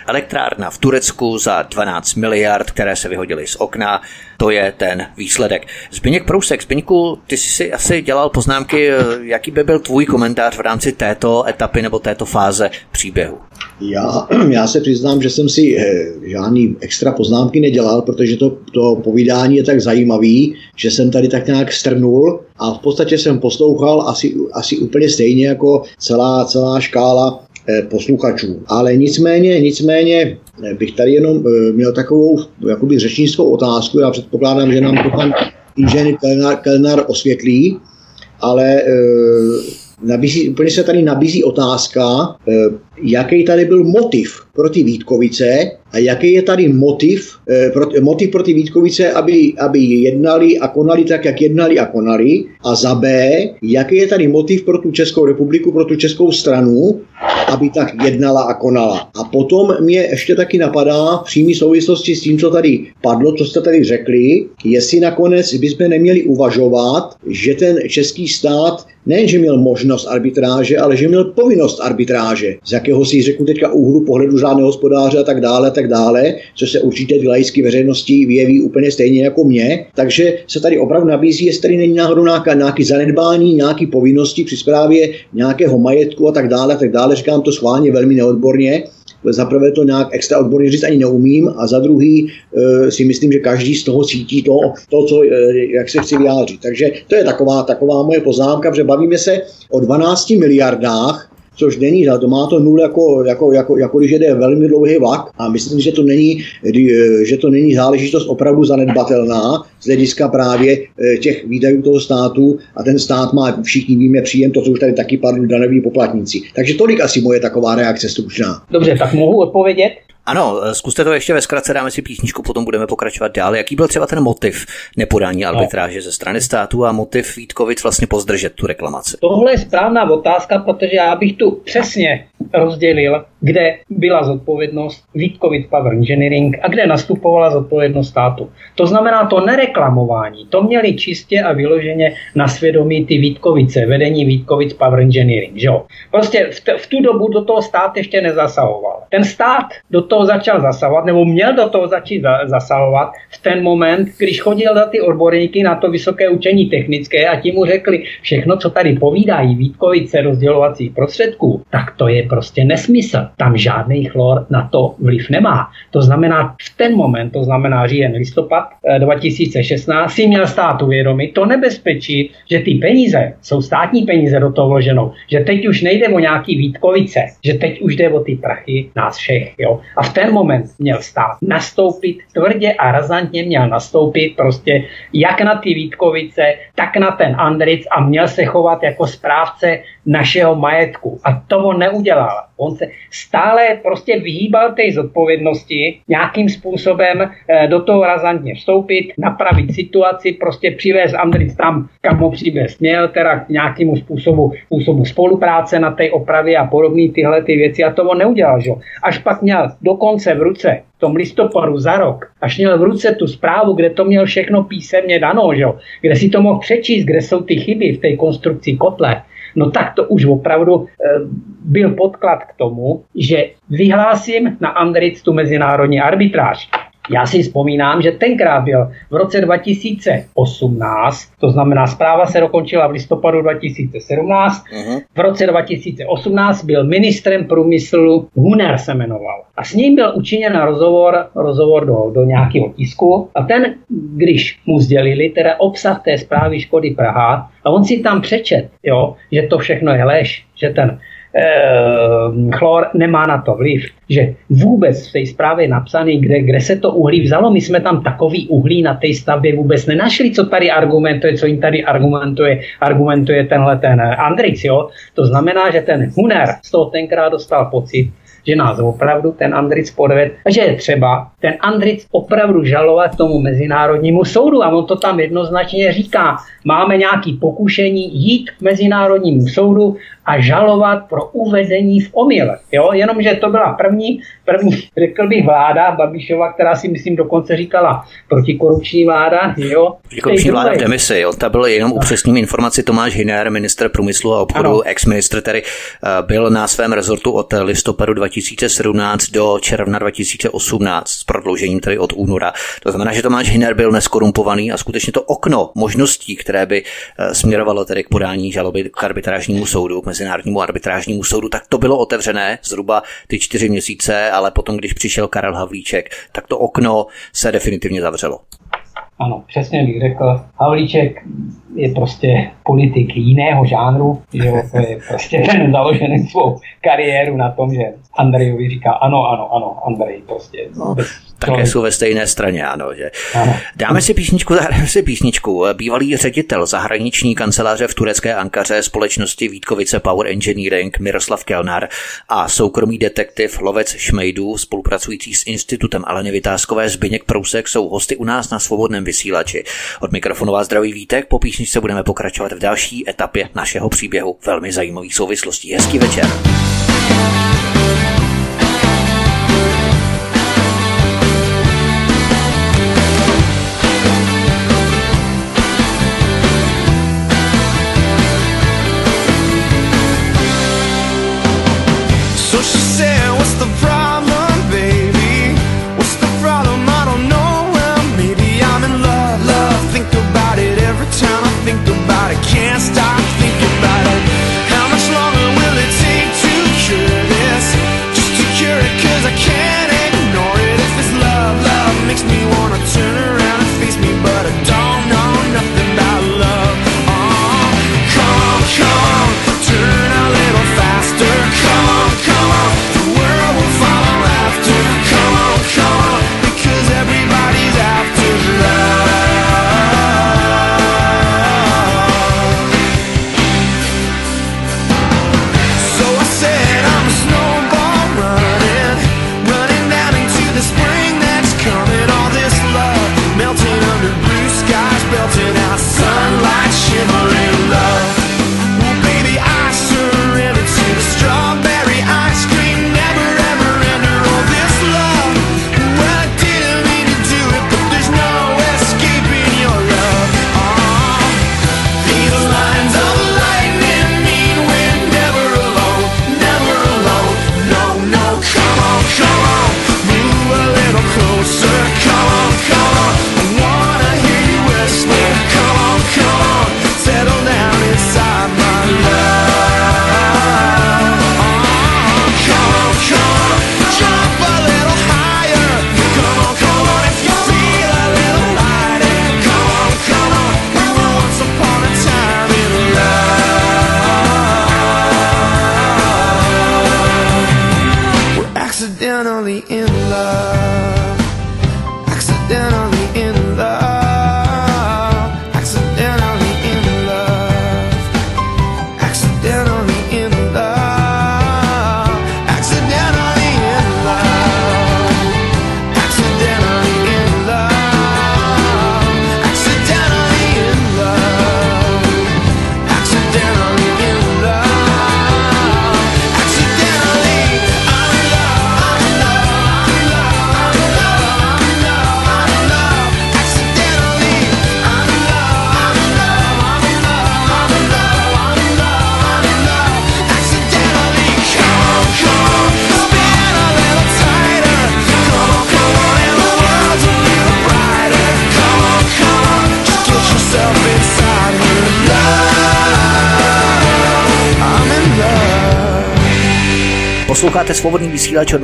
Elektrárna v Turecku za 12 miliard, které se vyhodily z okna, to je ten výsledek. Zbyněk Prousek, Zbyňku, ty jsi si asi dělal poznámky, jaký by byl tvůj komentář v rámci této etapy nebo této fáze příběhu? Já, já se přiznám, že jsem si eh, žádný extra poznámky nedělal, protože to, to povídání je tak zajímavý, že jsem tady tak nějak strnul a v podstatě jsem poslouchal asi, asi úplně stejně jako celá, celá škála eh, posluchačů. Ale nicméně, nicméně eh, bych tady jenom měl takovou jakoby řečnickou otázku. Já předpokládám, že nám to pan inženýr Kelnar, Kelnar osvětlí, ale nabízí, úplně se tady nabízí otázka, jaký tady byl motiv pro ty Vítkovice a jaký je tady motiv, eh, motiv pro ty Vítkovice, aby, aby jednali a konali tak, jak jednali a konali. A za B, jaký je tady motiv pro tu Českou republiku, pro tu českou stranu, aby tak jednala a konala. A potom mě ještě taky napadá v přímé souvislosti s tím, co tady padlo, co jste tady řekli, jestli nakonec bychom neměli uvažovat, že ten český stát nejenže měl možnost arbitráže, ale že měl povinnost arbitráže, z jakého si řeknu teďka úhlu pohledu žádného hospodáře a tak dále, a tak dále, což se určitě laické veřejnosti vyjeví úplně stejně jako mě. Takže se tady opravdu nabízí, jestli tady není náhodou nějaká, nějaký zanedbání, nějaký povinnosti při zprávě nějakého majetku a tak dále, a tak dále. Říkám to schválně velmi neodborně, za prvé to nějak extra odborně říct ani neumím a za druhý e, si myslím, že každý z toho cítí to, to co, e, jak se chci vyjádřit. Takže to je taková, taková moje poznámka, že bavíme se o 12 miliardách, což není, to má to nul jako, jako, jako, jako když jede velmi dlouhý vlak a myslím, že to není, že to není záležitost opravdu zanedbatelná z hlediska právě eh, těch výdajů toho státu a ten stát má, všichni víme, příjem, to, co už tady taky padlo, daňoví poplatníci. Takže tolik asi moje taková reakce stručná. Dobře, tak mohu odpovědět? Ano, zkuste to ještě ve zkratce, dáme si písničku, potom budeme pokračovat dál. Jaký byl třeba ten motiv nepodání arbitráže ze strany státu a motiv Vítkovic vlastně pozdržet tu reklamaci? Tohle je správná otázka, protože já bych tu přesně rozdělil, kde byla zodpovědnost Vítkovic Power Engineering a kde nastupovala zodpovědnost státu. To znamená to nereklamování. To měli čistě a vyloženě na svědomí ty Vítkovice, vedení Vítkovic Power Engineering. Že? Prostě v, t- v tu dobu do toho stát ještě nezasahoval. Ten stát do toho začal zasahovat, nebo měl do toho začít zasahovat v ten moment, když chodil za ty odborníky na to vysoké učení technické a ti mu řekli, všechno, co tady povídají Vítkovice rozdělovacích prostředků, tak to je prostě nesmysl. Tam žádný chlor na to vliv nemá. To znamená, v ten moment, to znamená říjen, listopad 2016, eh, si měl stát uvědomit to nebezpečí, že ty peníze jsou státní peníze do toho vloženou, že teď už nejde o nějaký Vítkovice, že teď už jde o ty prachy nás všech. Jo? A v ten moment měl stát nastoupit tvrdě a razantně měl nastoupit prostě jak na ty Vítkovice, tak na ten Andric a měl se chovat jako správce našeho majetku. A to on neudělal. On se stále prostě vyhýbal té zodpovědnosti nějakým způsobem eh, do toho razantně vstoupit, napravit situaci, prostě přivést Andric tam, kam ho přivést měl, teda k nějakému způsobu, způsobu spolupráce na té opravě a podobné tyhle ty věci. A to on neudělal. Že? Až pak měl dokonce v ruce tom listopadu za rok, až měl v ruce tu zprávu, kde to měl všechno písemně dano, že? kde si to mohl přečíst, kde jsou ty chyby v té konstrukci kotle, no tak to už opravdu e, byl podklad k tomu, že vyhlásím na Andric tu mezinárodní arbitráž. Já si vzpomínám, že tenkrát byl v roce 2018, to znamená zpráva se dokončila v listopadu 2017, uh-huh. v roce 2018 byl ministrem průmyslu, Huner se jmenoval. A s ním byl učiněn rozhovor, rozhovor do, do nějakého tisku a ten, když mu sdělili teda obsah té zprávy Škody Praha, a on si tam přečet, jo, že to všechno je lež, že ten chlor nemá na to vliv, že vůbec v té zprávě je napsaný, kde, kde se to uhlí vzalo. My jsme tam takový uhlí na té stavbě vůbec nenašli, co tady argumentuje, co jim tady argumentuje, argumentuje tenhle ten Andrix. Jo? To znamená, že ten Huner z toho tenkrát dostal pocit, že nás opravdu ten Andric podved a že je třeba ten Andric opravdu žalovat tomu mezinárodnímu soudu a on to tam jednoznačně říká. Máme nějaký pokušení jít k mezinárodnímu soudu a žalovat pro uvedení v omyl. Jo? Jenomže to byla první, první, řekl bych, vláda Babišova, která si myslím dokonce říkala protikorupční vláda. Jo? Protikorupční vláda v demisi, jo? ta byla jenom upřesním informaci Tomáš Hiner, minister průmyslu a obchodu, ex-ministr, tedy eh, byl na svém rezortu od listopadu 2017 do června 2018 s prodloužením tedy od února. To znamená, že Tomáš Hiner byl neskorumpovaný a skutečně to okno možností, které by eh, směrovalo tedy k podání žaloby k arbitrážnímu soudu, k Mezinárodnímu arbitrážnímu soudu, tak to bylo otevřené zhruba ty čtyři měsíce, ale potom, když přišel Karel Havlíček, tak to okno se definitivně zavřelo. Ano, přesně bych řekl. Havlíček je prostě politik jiného žánru, že to je prostě ten založený svou kariéru na tom, že Andrejovi říká ano, ano, ano, Andrej prostě. No, také jsou ve stejné straně, ano. Že? Ano. Dáme si písničku, zahráme si písničku. Bývalý ředitel zahraniční kanceláře v turecké Ankaře společnosti Vítkovice Power Engineering Miroslav Kelnar a soukromý detektiv Lovec Šmejdů, spolupracující s institutem Aleny Vytázkové Zbyněk Prousek, jsou hosty u nás na svobodném vysílači. Od mikrofonu vás zdraví Vítek, po písničce budeme pokračovat v další etapě našeho příběhu. Velmi zajímavých souvislostí. Hezký večer.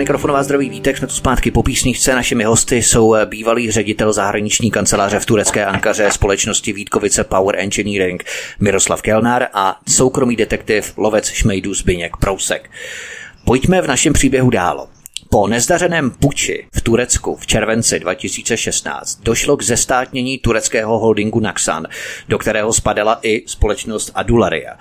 Mikrofonu vás zdraví vítek, jsme tu zpátky po písničce. Našimi hosty jsou eh, bývalý ředitel zahraniční kanceláře v turecké Ankaře společnosti Vítkovice Power Engineering Miroslav Kelnár a soukromý detektiv lovec šmejdů Zbyněk Prousek. Pojďme v našem příběhu dál. Po nezdařeném puči v Turecku v červenci 2016 došlo k zestátnění tureckého holdingu Naxan, do kterého spadala i společnost Adularia.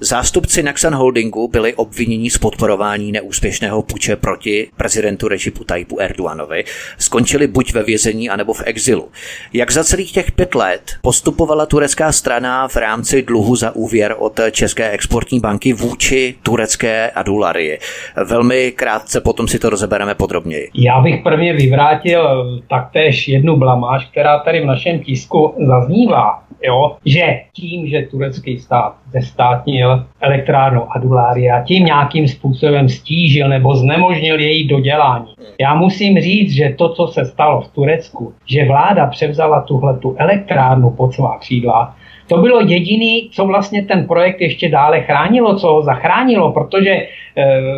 Zástupci Naxan Holdingu byli obviněni z podporování neúspěšného puče proti prezidentu Režipu Tajpu Erdoganovi, skončili buď ve vězení, anebo v exilu. Jak za celých těch pět let postupovala turecká strana v rámci dluhu za úvěr od České exportní banky vůči turecké Adularii? Velmi krátce potom si to rozebereme podrobněji. Já bych prvně vyvrátil taktéž jednu blamáž, která tady v našem tisku zaznívá jo, že tím, že turecký stát zestátnil elektrárnu Adulária, tím nějakým způsobem stížil nebo znemožnil její dodělání. Já musím říct, že to, co se stalo v Turecku, že vláda převzala tuhle tu elektrárnu pod svá křídla, to bylo jediný, co vlastně ten projekt ještě dále chránilo, co ho zachránilo, protože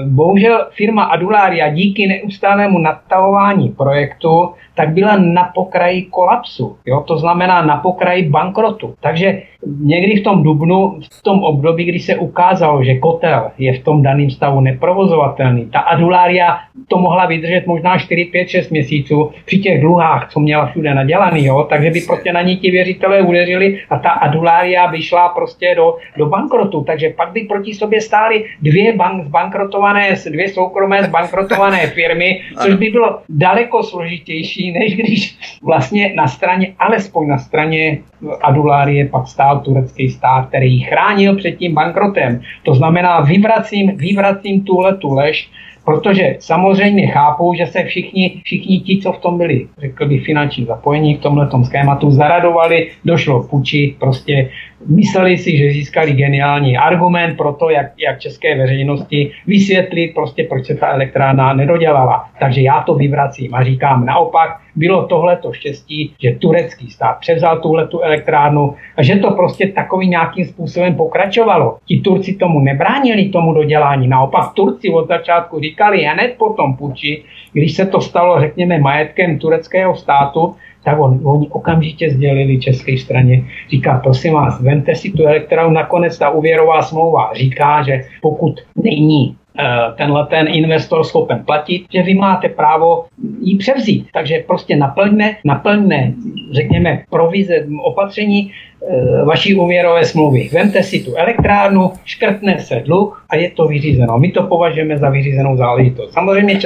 bohužel firma Adularia díky neustálému nadtahování projektu tak byla na pokraji kolapsu. Jo? To znamená na pokraji bankrotu. Takže někdy v tom dubnu, v tom období, kdy se ukázalo, že kotel je v tom daném stavu neprovozovatelný, ta adulária to mohla vydržet možná 4, 5, 6 měsíců při těch dluhách, co měla všude nadělaný, jo? takže by prostě na ní ti věřitelé udeřili a ta adulária by šla prostě do, do bankrotu. Takže pak by proti sobě stály dvě bank, zbankrotované, dvě soukromé zbankrotované firmy, což by bylo daleko složitější, než když vlastně na straně, alespoň na straně Adulárie pak stál turecký stát, který ji chránil před tím bankrotem. To znamená, vyvracím, vyvracím tuhle tu lež, protože samozřejmě chápu, že se všichni, všichni ti, co v tom byli, řekl bych, finanční zapojení v tomhle schématu, zaradovali, došlo k puči, prostě mysleli si, že získali geniální argument pro to, jak, jak české veřejnosti vysvětlit prostě, proč se ta elektrárna nedodělala. Takže já to vyvracím a říkám naopak, bylo tohleto štěstí, že turecký stát převzal tuhle tu elektrárnu a že to prostě takovým nějakým způsobem pokračovalo. Ti Turci tomu nebránili tomu dodělání, naopak Turci od začátku říkali hned po tom puči, když se to stalo, řekněme, majetkem tureckého státu, tak on, oni okamžitě sdělili české straně, říká, prosím vás, vente si tu elektrárnu, nakonec ta úvěrová smlouva říká, že pokud není eh, tenhle ten investor schopen platit, že vy máte právo ji převzít. Takže prostě naplňme, naplňme řekněme, provize, opatření eh, vaší úvěrové smlouvy. Vemte si tu elektrárnu, škrtne se dluh a je to vyřízeno. My to považujeme za vyřízenou záležitost. Samozřejmě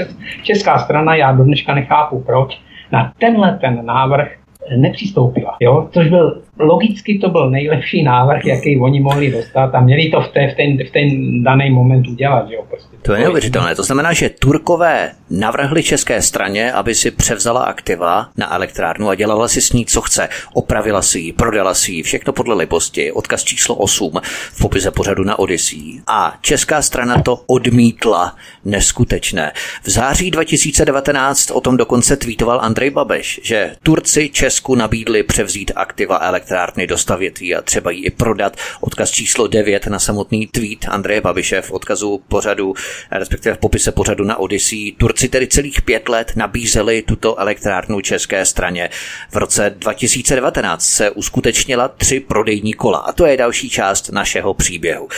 česká strana, já do dneška nechápu proč, na tenhle ten návrh nepřistoupila. Jo? Což byl logicky to byl nejlepší návrh, jaký oni mohli dostat a měli to v, té, v, ten, v ten daný moment udělat. Jo? Prostě to je neuvěřitelné. To znamená, že Turkové navrhli české straně, aby si převzala aktiva na elektrárnu a dělala si s ní, co chce. Opravila si ji, prodala si ji, všechno podle libosti. Odkaz číslo 8 v popise pořadu na Odyssey. A česká strana to odmítla. Neskutečné. V září 2019 o tom dokonce tweetoval Andrej Babeš, že Turci Česku nabídli převzít aktiva elektrárny, dostavět ji a třeba ji i prodat. Odkaz číslo 9 na samotný tweet Andreje Babiše v odkazu pořadu respektive v popise pořadu na Odyssey. Turci tedy celých pět let nabízeli tuto elektrárnu české straně. V roce 2019 se uskutečnila tři prodejní kola a to je další část našeho příběhu.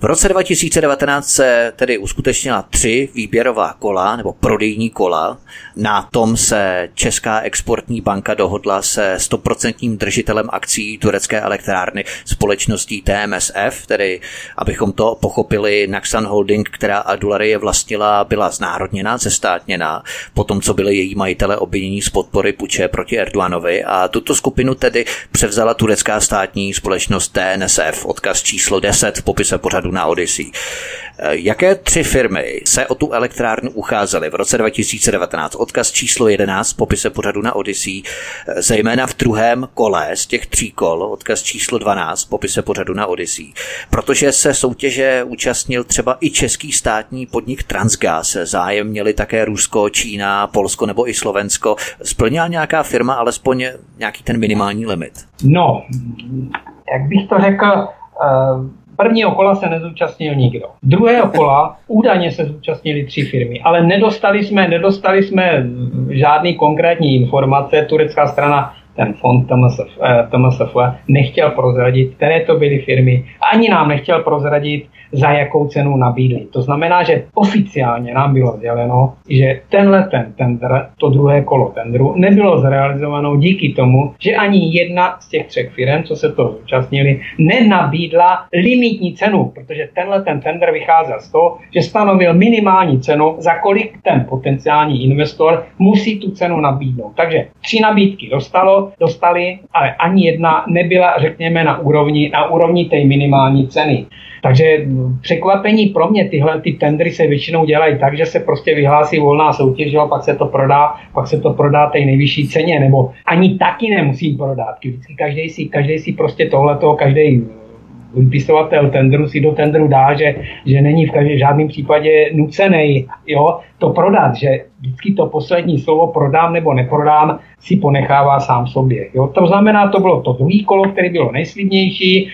V roce 2019 se tedy uskutečnila tři výběrová kola nebo prodejní kola. Na tom se Česká exportní banka dohodla se stoprocentním držitelem akcí turecké elektrárny společností TMSF, tedy abychom to pochopili Naxan Holding, která Adularie vlastnila, byla znárodněna, zestátněna, potom co byly její majitele obvinění z podpory puče proti Erdoganovi a tuto skupinu tedy převzala turecká státní společnost TNSF, odkaz číslo 10 v popise pořadu na Odyssey. Jaké tři firmy se o tu elektrárnu ucházely v roce 2019? Odkaz číslo 11 v popise pořadu na Odyssey, zejména v druhém kole z těch tří kol, odkaz číslo 12 v popise pořadu na Odyssey. Protože se soutěže účastnil třeba i český státní podnik Transgas. Zájem měli také Rusko, Čína, Polsko nebo i Slovensko. Splnila nějaká firma alespoň nějaký ten minimální limit? No, jak bych to řekl, uh Prvního kola se nezúčastnil nikdo. Druhého kola údajně se zúčastnili tři firmy, ale nedostali jsme, nedostali jsme žádný konkrétní informace. Turecká strana ten fond TMSF, eh, TMSF nechtěl prozradit, které to byly firmy. Ani nám nechtěl prozradit, za jakou cenu nabídli. To znamená, že oficiálně nám bylo sděleno, že tenhle ten tender, to druhé kolo tendru, nebylo zrealizováno díky tomu, že ani jedna z těch třech firm, co se to zúčastnili, nenabídla limitní cenu, protože tenhle ten tender vycházel z toho, že stanovil minimální cenu, za kolik ten potenciální investor musí tu cenu nabídnout. Takže tři nabídky dostalo, dostali, ale ani jedna nebyla, řekněme, na úrovni, na úrovni té minimální ceny. Takže překvapení pro mě tyhle ty tendry se většinou dělají tak, že se prostě vyhlásí volná soutěž, a pak se to prodá, pak se to prodá té nejvyšší ceně, nebo ani taky nemusí prodat. Vždycky každý si, každý si prostě tohleto, každý vypisovatel tendru si do tendru dá, že, že není v každém žádném případě nucený jo, to prodat, že vždycky to poslední slovo prodám nebo neprodám si ponechává sám sobě. Jo. To znamená, to bylo to druhý kolo, které bylo nejslibnější. E,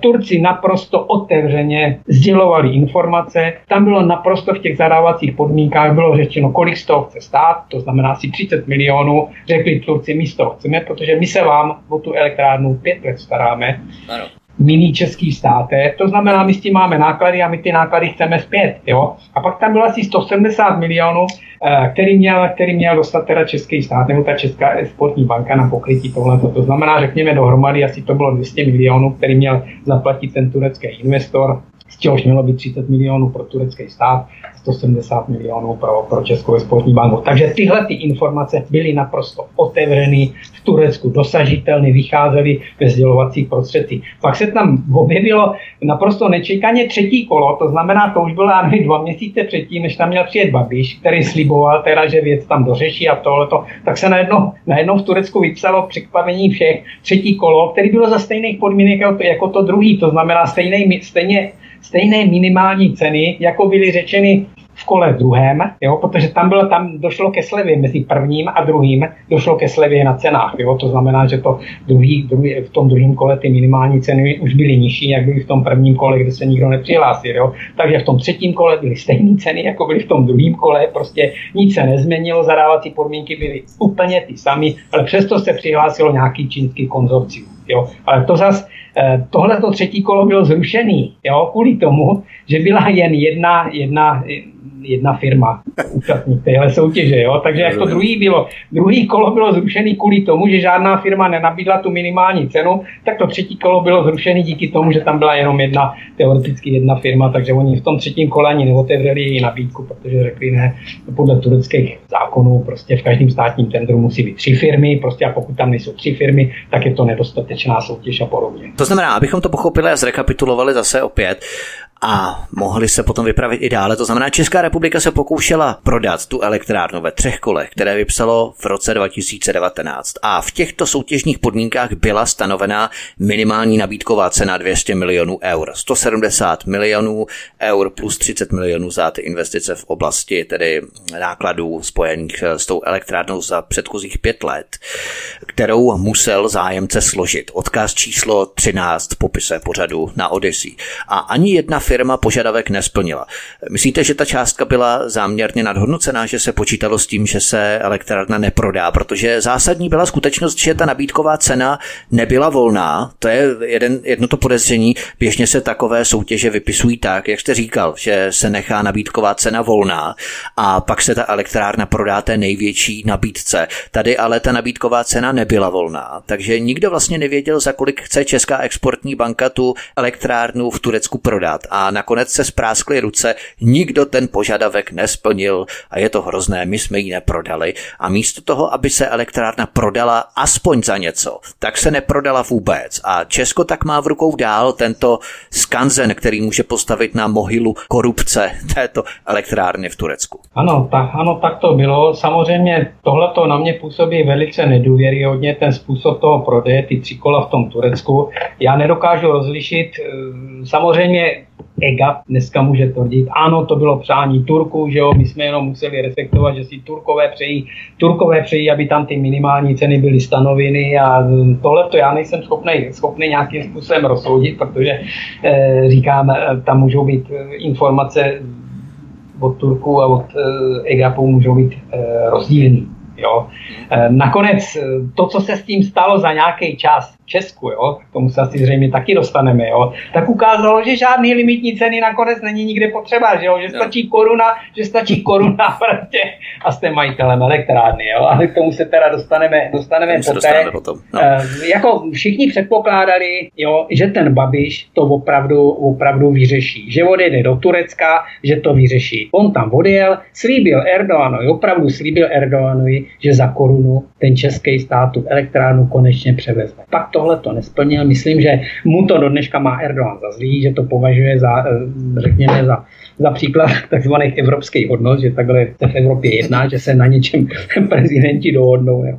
Turci naprosto otevřeně sdělovali informace. Tam bylo naprosto v těch zadávacích podmínkách bylo řečeno, kolik z toho chce stát, to znamená asi 30 milionů. Řekli Turci, my z toho chceme, protože my se vám o tu elektrárnu pět let staráme. Ano mini český státech. To znamená, my s tím máme náklady a my ty náklady chceme zpět. Jo? A pak tam bylo asi 170 milionů, eh, který měl, který měl dostat teda český stát, nebo ta Česká exportní banka na pokrytí tohle. To znamená, řekněme dohromady, asi to bylo 200 milionů, který měl zaplatit ten turecký investor z čehož mělo být 30 milionů pro turecký stát, 170 milionů pro, pro Českou exportní banku. Takže tyhle ty informace byly naprosto otevřený, v Turecku dosažitelné, vycházely ve sdělovacích prostředcích. Pak se tam objevilo naprosto nečekaně třetí kolo, to znamená, to už bylo ani dva měsíce předtím, než tam měl přijet Babiš, který sliboval teda, že věc tam dořeší a tohleto, tak se najednou, najednou v Turecku vypsalo překvapení všech třetí kolo, který bylo za stejných podmínek jako, jako to druhý, to znamená stejný, stejně stejné minimální ceny, jako byly řečeny v kole druhém, jo, protože tam, bylo, tam došlo ke slevě mezi prvním a druhým, došlo ke slevě na cenách. Jo, to znamená, že to druhý, druhý, v tom druhém kole ty minimální ceny už byly nižší, jak byly v tom prvním kole, kde se nikdo nepřihlásil. Jo. Takže v tom třetím kole byly stejné ceny, jako byly v tom druhém kole, prostě nic se nezměnilo, zadávací podmínky byly úplně ty samé, ale přesto se přihlásilo nějaký čínský konzorcium. Jo. Ale to zase Eh, tohle to třetí kolo bylo zrušený, jo, kvůli tomu, že byla jen jedna, jedna jedna firma účastník téhle soutěže. Jo? Takže jak to druhý bylo, druhý kolo bylo zrušené kvůli tomu, že žádná firma nenabídla tu minimální cenu, tak to třetí kolo bylo zrušené díky tomu, že tam byla jenom jedna, teoreticky jedna firma, takže oni v tom třetím kole ani neotevřeli její nabídku, protože řekli ne, podle tureckých zákonů prostě v každém státním tendru musí být tři firmy, prostě a pokud tam nejsou tři firmy, tak je to nedostatečná soutěž a podobně. To znamená, abychom to pochopili a zrekapitulovali zase opět, a mohli se potom vypravit i dále. To znamená, Česká republika se pokoušela prodat tu elektrárnu ve třech kolech, které vypsalo v roce 2019. A v těchto soutěžních podmínkách byla stanovená minimální nabídková cena 200 milionů eur. 170 milionů eur plus 30 milionů za ty investice v oblasti tedy nákladů spojených s tou elektrárnou za předchozích pět let, kterou musel zájemce složit. Odkaz číslo 13 v popise pořadu na Odyssey. A ani jedna firma požadavek nesplnila. Myslíte, že ta částka byla záměrně nadhodnocená, že se počítalo s tím, že se elektrárna neprodá, protože zásadní byla skutečnost, že ta nabídková cena nebyla volná. To je jeden, jedno to podezření. Běžně se takové soutěže vypisují tak, jak jste říkal, že se nechá nabídková cena volná a pak se ta elektrárna prodá té největší nabídce. Tady ale ta nabídková cena nebyla volná, takže nikdo vlastně nevěděl, za kolik chce Česká exportní banka tu elektrárnu v Turecku prodat. A a nakonec se spráskly ruce, nikdo ten požadavek nesplnil a je to hrozné, my jsme ji neprodali a místo toho, aby se elektrárna prodala aspoň za něco, tak se neprodala vůbec a Česko tak má v rukou dál tento skanzen, který může postavit na mohylu korupce této elektrárny v Turecku. Ano, tak, ano, tak to bylo. Samozřejmě tohle to na mě působí velice nedůvěryhodně, ten způsob toho prodeje, ty tři kola v tom Turecku. Já nedokážu rozlišit, eh, samozřejmě EGA dneska může tvrdit, ano, to bylo přání Turku, že jo, my jsme jenom museli respektovat, že si Turkové přejí, Turkové přejí, aby tam ty minimální ceny byly stanoveny a tohle to já nejsem schopný, schopný nějakým způsobem rozsoudit, protože e, říkám, eh, tam můžou být eh, informace od Turku a od e, EGAPu můžou být e, rozdílný. Jo. Eh, nakonec eh, to, co se s tím stalo za nějaký čas v Česku, jo, k tomu se asi zřejmě taky dostaneme, jo, tak ukázalo, že žádný limitní ceny nakonec není nikde potřeba, že, jo, že stačí koruna, že stačí koruna prostě a jste majitelem elektrárny, jo, ale k tomu se teda dostaneme, dostaneme poté. Dostaneme potom. No. E, jako všichni předpokládali, jo, že ten Babiš to opravdu, opravdu vyřeší, že odjede do Turecka, že to vyřeší. On tam odjel, slíbil Erdoganovi, opravdu slíbil Erdoganovi, že za korunu ten český stát tu elektrárnu konečně převezme. Pak tohle to nesplnil. Myslím, že mu to do dneška má Erdogan za zlý, že to považuje za, eh, řekněme, za, za příklad tzv. evropských hodnot, že takhle se v Evropě jedná, že se na něčem prezidenti dohodnou. Jo.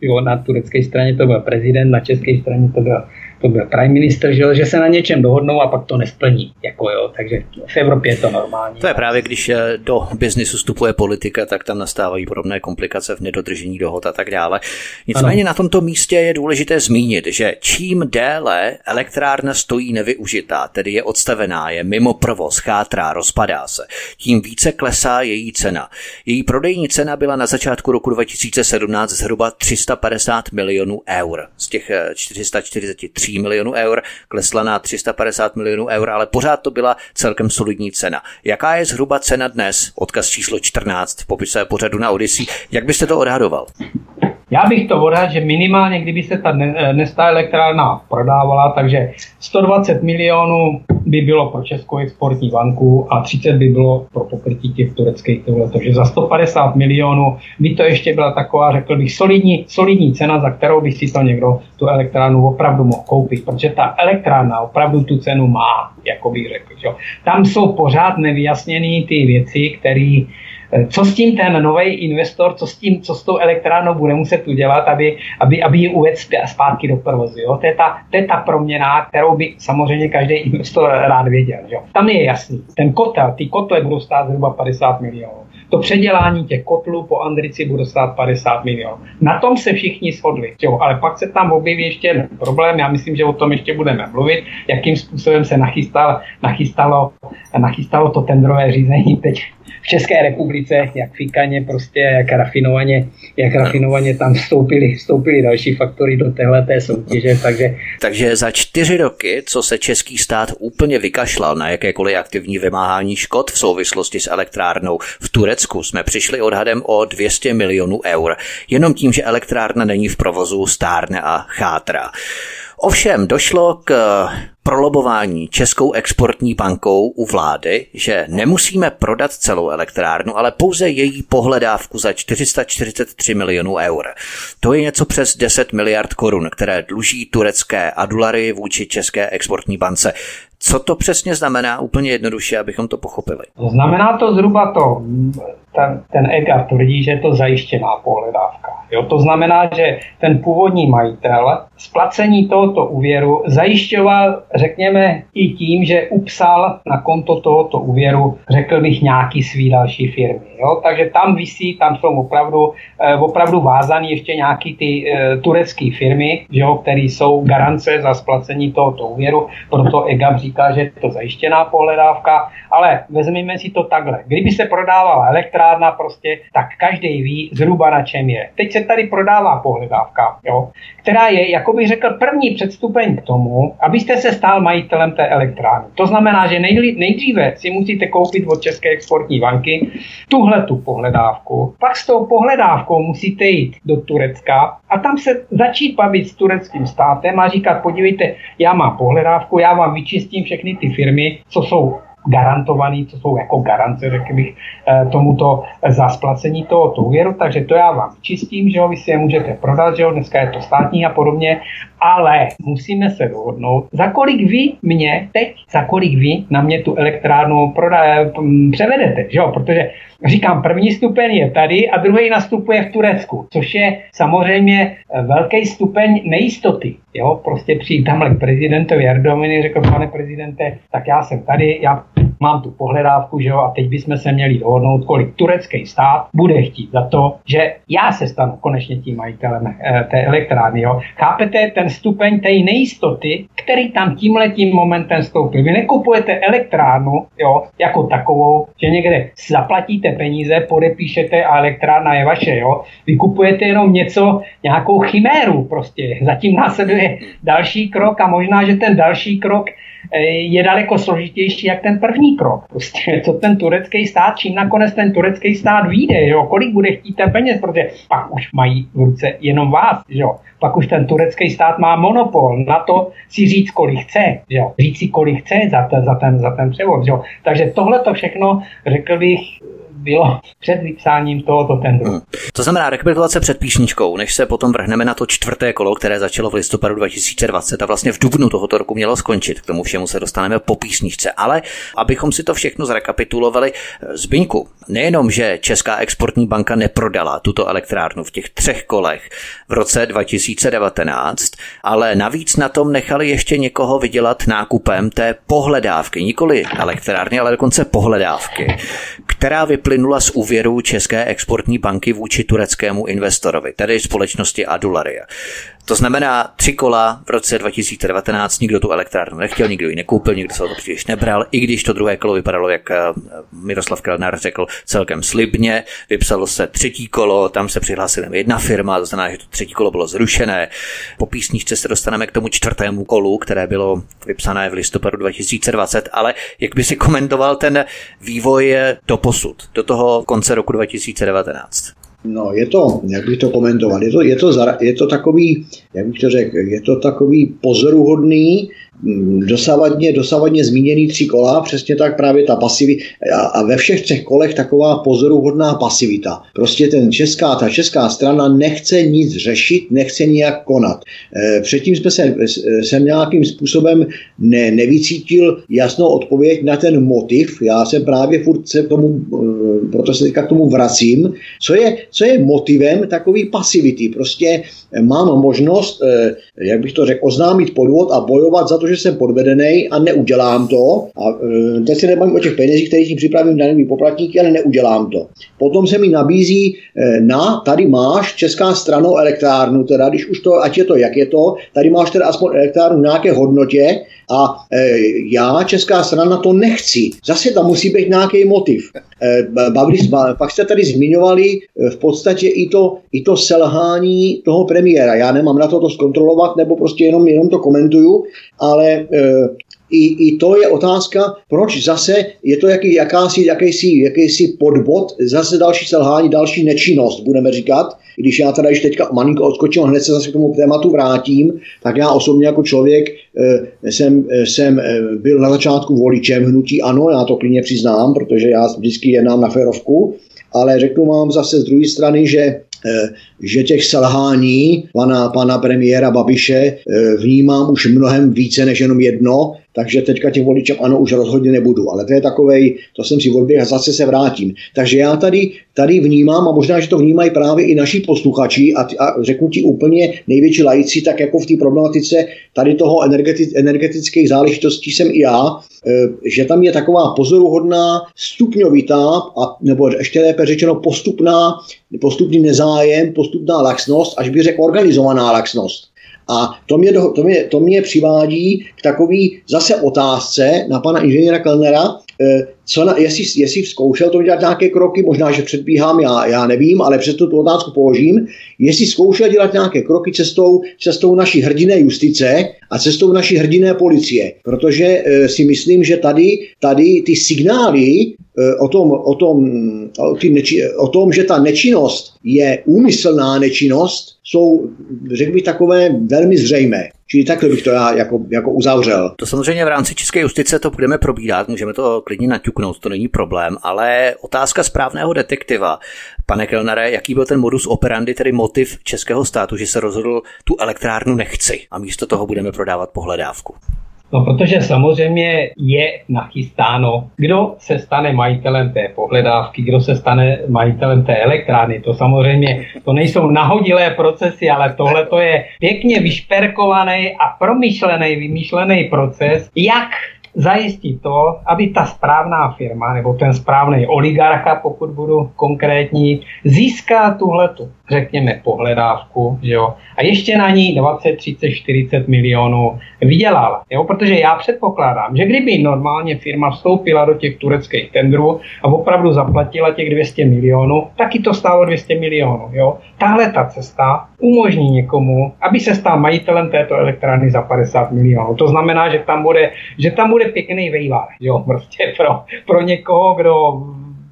Jo, na turecké straně to byl prezident, na české straně to byl to byl prime minister, že, že se na něčem dohodnou a pak to nesplní. Jako jo, takže v Evropě je to normální. To je právě, když eh, do biznisu vstupuje politika, tak tam nastávají podobné komplikace v nedodržení dohod a tak dále. Nicméně ano. na tomto místě je důležité zmínit, že čím déle elektrárna stojí nevyužitá, tedy je odstavená, je mimo provoz, chátrá, rozpadá se, tím více klesá její cena. Její prodejní cena byla na začátku roku 2017 zhruba 350 milionů eur. Z těch 443 eh, 3 milionů eur, klesla na 350 milionů eur, ale pořád to byla celkem solidní cena. Jaká je zhruba cena dnes? Odkaz číslo 14 v popise pořadu na Odyssey. Jak byste to odhadoval? Já bych to odhadl, že minimálně, kdyby se ta nestá elektrárna prodávala, takže 120 milionů by bylo pro Českou exportní banku a 30 by bylo pro pokrytí těch tureckých tohle. Takže za 150 milionů by to ještě byla taková, řekl bych, solidní, solidní cena, za kterou by si to někdo tu elektrárnu opravdu mohl koupit, protože ta elektrárna opravdu tu cenu má, jako bych řekl. Že? Tam jsou pořád nevyjasněné ty věci, které co s tím ten nový investor, co s tím, co s tou elektrárnou bude muset udělat, aby, aby, aby ji uvedl zpátky do provozu. Jo? To, je ta, to je ta proměna, kterou by samozřejmě každý investor rád věděl. Jo? Tam je jasný, ten kotel, ty kotle budou stát zhruba 50 milionů. To předělání těch kotlů po Andrici bude stát 50 milionů. Na tom se všichni shodli. Jo? Ale pak se tam objeví ještě jeden problém, já myslím, že o tom ještě budeme mluvit, jakým způsobem se nachystal, nachystalo, nachystalo to tendrové řízení teď v České republice, jak fikaně prostě, jak rafinovaně, jak rafinovaně tam vstoupili, vstoupili další faktory do téhleté soutěže, takže... Takže za čtyři roky, co se český stát úplně vykašlal na jakékoliv aktivní vymáhání škod v souvislosti s elektrárnou v Turecku, jsme přišli odhadem o 200 milionů eur. Jenom tím, že elektrárna není v provozu, stárne a chátra. Ovšem došlo k prolobování Českou exportní bankou u vlády, že nemusíme prodat celou elektrárnu, ale pouze její pohledávku za 443 milionů eur. To je něco přes 10 miliard korun, které dluží turecké adulary vůči České exportní bance. Co to přesně znamená úplně jednoduše, abychom to pochopili? Znamená to zhruba to, ten, ten EGA tvrdí, že je to zajištěná pohledávka. Jo, to znamená, že ten původní majitel splacení tohoto úvěru zajišťoval, řekněme, i tím, že upsal na konto tohoto úvěru, řekl bych, nějaký svý další firmy. Jo? Takže tam vysí, tam jsou opravdu, eh, opravdu vázané ještě nějaký ty e, turecké firmy, které jsou garance za splacení tohoto úvěru, proto EGAP říká, že je to zajištěná pohledávka, ale vezměme si to takhle. Kdyby se prodávala elektrárna prostě, tak každý ví zhruba na čem je. Teď se tady prodává pohledávka, jo, která je, jako bych řekl, první předstupeň k tomu, abyste se stal majitelem té elektrárny. To znamená, že nejdříve si musíte koupit od České exportní banky tuhle tu pohledávku, pak s tou pohledávkou musíte jít do Turecka a tam se začít bavit s tureckým státem a říkat, podívejte, já mám pohledávku, já vám vyčistím všechny ty firmy, co jsou garantovaný, co jsou jako garance, řekl bych, eh, tomuto za splacení tohoto úvěru, takže to já vám čistím, že jo, vy si je můžete prodat, že jo, dneska je to státní a podobně, ale musíme se dohodnout, za kolik vy mě teď, za kolik vy na mě tu elektrárnu proda, převedete, že jo, protože Říkám, první stupeň je tady a druhý nastupuje v Turecku, což je samozřejmě eh, velký stupeň nejistoty. Jo, prostě přijít tamhle k prezidentovi Erdomini, řekl, pane prezidente, tak já jsem tady, já mám tu pohledávku, že jo, a teď bychom se měli dohodnout, kolik turecký stát bude chtít za to, že já se stanu konečně tím majitelem e, té elektrárny, jo. Chápete ten stupeň té nejistoty, který tam tímhletím momentem stoupil. Vy nekupujete elektrárnu, jo, jako takovou, že někde zaplatíte peníze, podepíšete a elektrárna je vaše, jo. Vy kupujete jenom něco, nějakou chiméru prostě. Zatím následuje další krok a možná, že ten další krok je daleko složitější jak ten první krok. Prostě co ten turecký stát, čím nakonec ten turecký stát vyjde, jo? kolik bude chtít ten peněz, protože pak už mají v ruce jenom vás, jo? pak už ten turecký stát má monopol na to si říct, kolik chce, jo? říct si, kolik chce za ten, za ten, za ten převod. Jo? Takže tohle to všechno, řekl bych, bylo před vypsáním tohoto tendru. Hmm. To znamená rekapitulace před písničkou, než se potom vrhneme na to čtvrté kolo, které začalo v listopadu 2020 a vlastně v dubnu tohoto roku mělo skončit. K tomu všemu se dostaneme po písničce. Ale abychom si to všechno zrekapitulovali, Zbyňku, nejenom, že Česká exportní banka neprodala tuto elektrárnu v těch třech kolech v roce 2019, ale navíc na tom nechali ještě někoho vydělat nákupem té pohledávky, nikoli elektrárny, ale dokonce pohledávky, která vyplynula z úvěru České exportní banky vůči tureckému investorovi, tedy společnosti Adularia. To znamená tři kola v roce 2019, nikdo tu elektrárnu nechtěl, nikdo ji nekoupil, nikdo se to příliš nebral, i když to druhé kolo vypadalo, jak eh, Miroslav Kelnár řekl, celkem slibně. Vypsalo se třetí kolo, tam se přihlásila jedna firma, to znamená, že to třetí kolo bylo zrušené. Po písničce se dostaneme k tomu čtvrtému kolu, které bylo vypsané v listopadu 2020, ale jak by si komentoval ten vývoj do posud, do toho konce roku 2019? No, je to, jak bych to komentoval, je to, je to, je to takový, jak bych to řekl, je to takový pozoruhodný, dosavadně, dosavadně zmíněný tři kola, přesně tak právě ta pasivita a ve všech třech kolech taková pozoruhodná pasivita. Prostě ten česká, ta česká strana nechce nic řešit, nechce nijak konat. E, předtím jsme se, jsem nějakým způsobem ne, nevycítil jasnou odpověď na ten motiv. Já jsem právě furt se tomu, e, proto se teďka k tomu vracím. Co je, co je motivem takové pasivity? Prostě mám možnost, e, jak bych to řekl, oznámit podvod a bojovat za to, že jsem podvedený a neudělám to. A e, teď si nebavím o těch penězích, které si připravím daňový poplatníky, ale neudělám to. Potom se mi nabízí, e, na, tady máš česká stranou elektrárnu, teda když už to, ať je to, jak je to, tady máš teda aspoň elektrárnu v nějaké hodnotě a e, já, česká strana, to nechci. Zase tam musí být nějaký motiv. E, bavili, pak jste tady zmiňovali e, v podstatě i to, i to selhání toho premiéra. Já nemám na to to zkontrolovat, nebo prostě jenom, jenom to komentuju, ale e, i, i to je otázka, proč zase je to jaký, jakási, jakýsi, jakýsi podbod, zase další selhání, další nečinnost, budeme říkat. Když já teda, když teďka malinko odskočím a hned se zase k tomu tématu vrátím, tak já osobně jako člověk e, jsem, e, jsem e, byl na začátku voličem hnutí ano, já to klidně přiznám, protože já vždycky jednám na ferovku, ale řeknu vám zase z druhé strany, že Eh, že těch selhání pana, pana premiéra Babiše eh, vnímám už mnohem více než jenom jedno, takže teďka těm voličem ano, už rozhodně nebudu. Ale to je takovej, to jsem si odběh a zase se vrátím. Takže já tady, tady vnímám, a možná, že to vnímají právě i naši posluchači, a, a řeknu ti úplně největší lajci, tak jako v té problematice tady toho energeti, energetických záležitostí jsem i já, e, že tam je taková pozoruhodná, stupňovitá, a, nebo ještě lépe řečeno postupná, postupný nezájem, postupná laxnost, až bych řekl organizovaná laxnost. A to mě, to, mě, to mě přivádí k takový zase otázce na pana inženýra Kellnera, eh, co na, jestli, jestli zkoušel to dělat nějaké kroky, možná, že předbíhám, já, já nevím, ale přesto tu otázku položím, jestli zkoušel dělat nějaké kroky cestou, cestou naší hrdiné justice a cestou naší hrdiné policie. Protože e, si myslím, že tady, tady ty signály e, o tom, o, tom, o, ty neči, o tom, že ta nečinnost je úmyslná nečinnost, jsou, řekl bych, takové velmi zřejmé. Čili takhle bych to já jako, jako uzavřel. To samozřejmě v rámci České justice to budeme probírat, můžeme to klidně naťuknout, to není problém, ale otázka správného detektiva. Pane Kelnere, jaký byl ten modus operandi, tedy motiv českého státu, že se rozhodl tu elektrárnu nechci a místo toho budeme prodávat pohledávku? No, protože samozřejmě je nachystáno, kdo se stane majitelem té pohledávky, kdo se stane majitelem té elektrárny. To samozřejmě, to nejsou nahodilé procesy, ale tohle to je pěkně vyšperkovaný a promyšlený, vymýšlený proces, jak zajistit to, aby ta správná firma nebo ten správný oligarcha, pokud budu konkrétní, získá tuhletu řekněme, pohledávku, že jo, a ještě na ní 20, 30, 40 milionů vydělal, jo, protože já předpokládám, že kdyby normálně firma vstoupila do těch tureckých tendrů a opravdu zaplatila těch 200 milionů, taky to stálo 200 milionů, jo. Tahle ta cesta umožní někomu, aby se stal majitelem této elektrárny za 50 milionů. To znamená, že tam bude, že tam bude pěkný vejvar, jo, prostě pro, pro někoho, kdo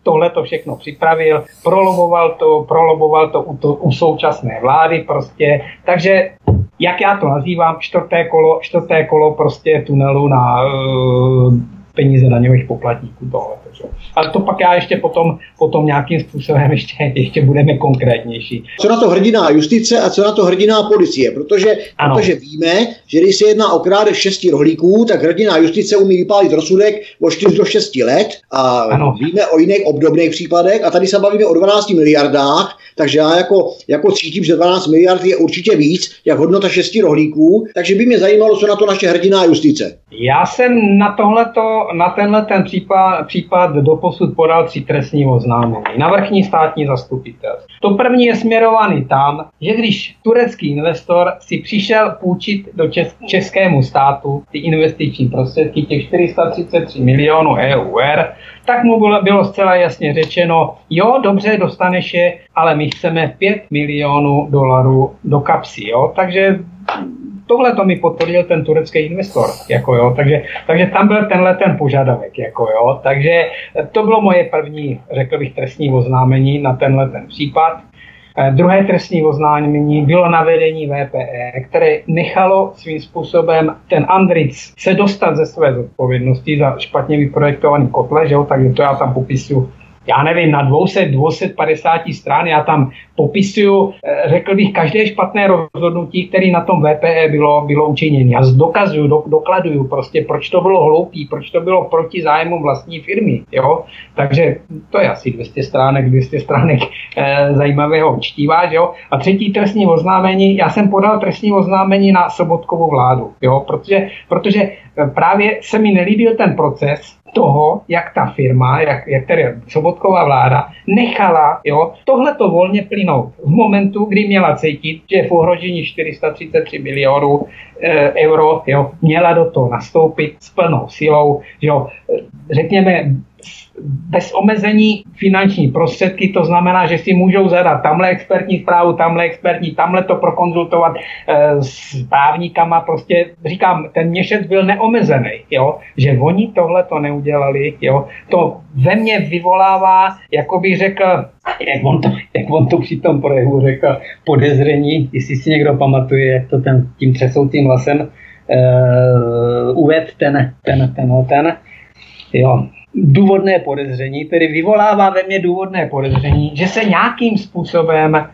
tohle to všechno připravil, proloboval to, proloboval to u, to u současné vlády prostě, takže jak já to nazývám, čtvrté kolo, čtvrté kolo prostě tunelu na uh, peníze daňových poplatníků tohle. Ale to pak já ještě potom, potom nějakým způsobem ještě, ještě budeme konkrétnější. Co na to hrdiná justice a co na to hrdiná policie? Protože, protože víme, že když se jedná o krádež šesti rohlíků, tak hrdiná justice umí vypálit rozsudek o 4 do 6 let a ano. víme o jiných obdobných případech a tady se bavíme o 12 miliardách, takže já jako, jako cítím, že 12 miliard je určitě víc, jak hodnota šesti rohlíků, takže by mě zajímalo, co na to naše hrdiná justice. Já jsem na tohleto, na tenhle ten případ, případ doposud podal tři trestní oznámení na vrchní státní zastupitel. To první je směrovaný tam, že když turecký investor si přišel půjčit do čes- českému státu ty investiční prostředky, těch 433 milionů eur, tak mu bylo, bylo zcela jasně řečeno, jo, dobře, dostaneš je, ale my chceme 5 milionů dolarů do kapsy, jo. Takže tohle to mi potvrdil ten turecký investor, jako jo, takže, takže tam byl tenhle ten požadavek, jako jo, takže to bylo moje první, řekl bych, trestní oznámení na tenhle ten případ. Eh, druhé trestní oznámení bylo na vedení VPE, které nechalo svým způsobem ten Andric se dostat ze své zodpovědnosti za špatně vyprojektovaný kotle, že jo, takže to já tam popisuju já nevím, na 200, 250 stran, já tam popisuju, eh, řekl bych, každé špatné rozhodnutí, které na tom VPE bylo, bylo učiněné. Já dokazuju, do, dokladuju prostě, proč to bylo hloupý, proč to bylo proti zájmu vlastní firmy. Jo? Takže to je asi 200 stránek, 200 stránek e, zajímavého čtíva. Jo? A třetí trestní oznámení, já jsem podal trestní oznámení na Sobotkovou vládu, jo? Protože, protože eh, právě se mi nelíbil ten proces, toho, jak ta firma, jak, jak tedy Sobotková vláda nechala jo, tohleto volně plynout v momentu, kdy měla cítit, že v ohrožení 433 milionů e, euro jo, měla do toho nastoupit s plnou silou. Jo, řekněme, bez omezení finanční prostředky, to znamená, že si můžou zadat tamhle expertní zprávu, tamhle expertní, tamhle to prokonzultovat e, s právníkama, prostě říkám, ten měšec byl neomezený, jo, že oni tohle to neudělali, jo, to ve mně vyvolává, jako bych řekl, jak on to, jak on to při tom projevu řekl, podezření, jestli si někdo pamatuje, jak to ten, tím třesoutým hlasem uh, uved ten, ten, ten, ten, jo, důvodné podezření, tedy vyvolává ve mně důvodné podezření, že se nějakým způsobem e,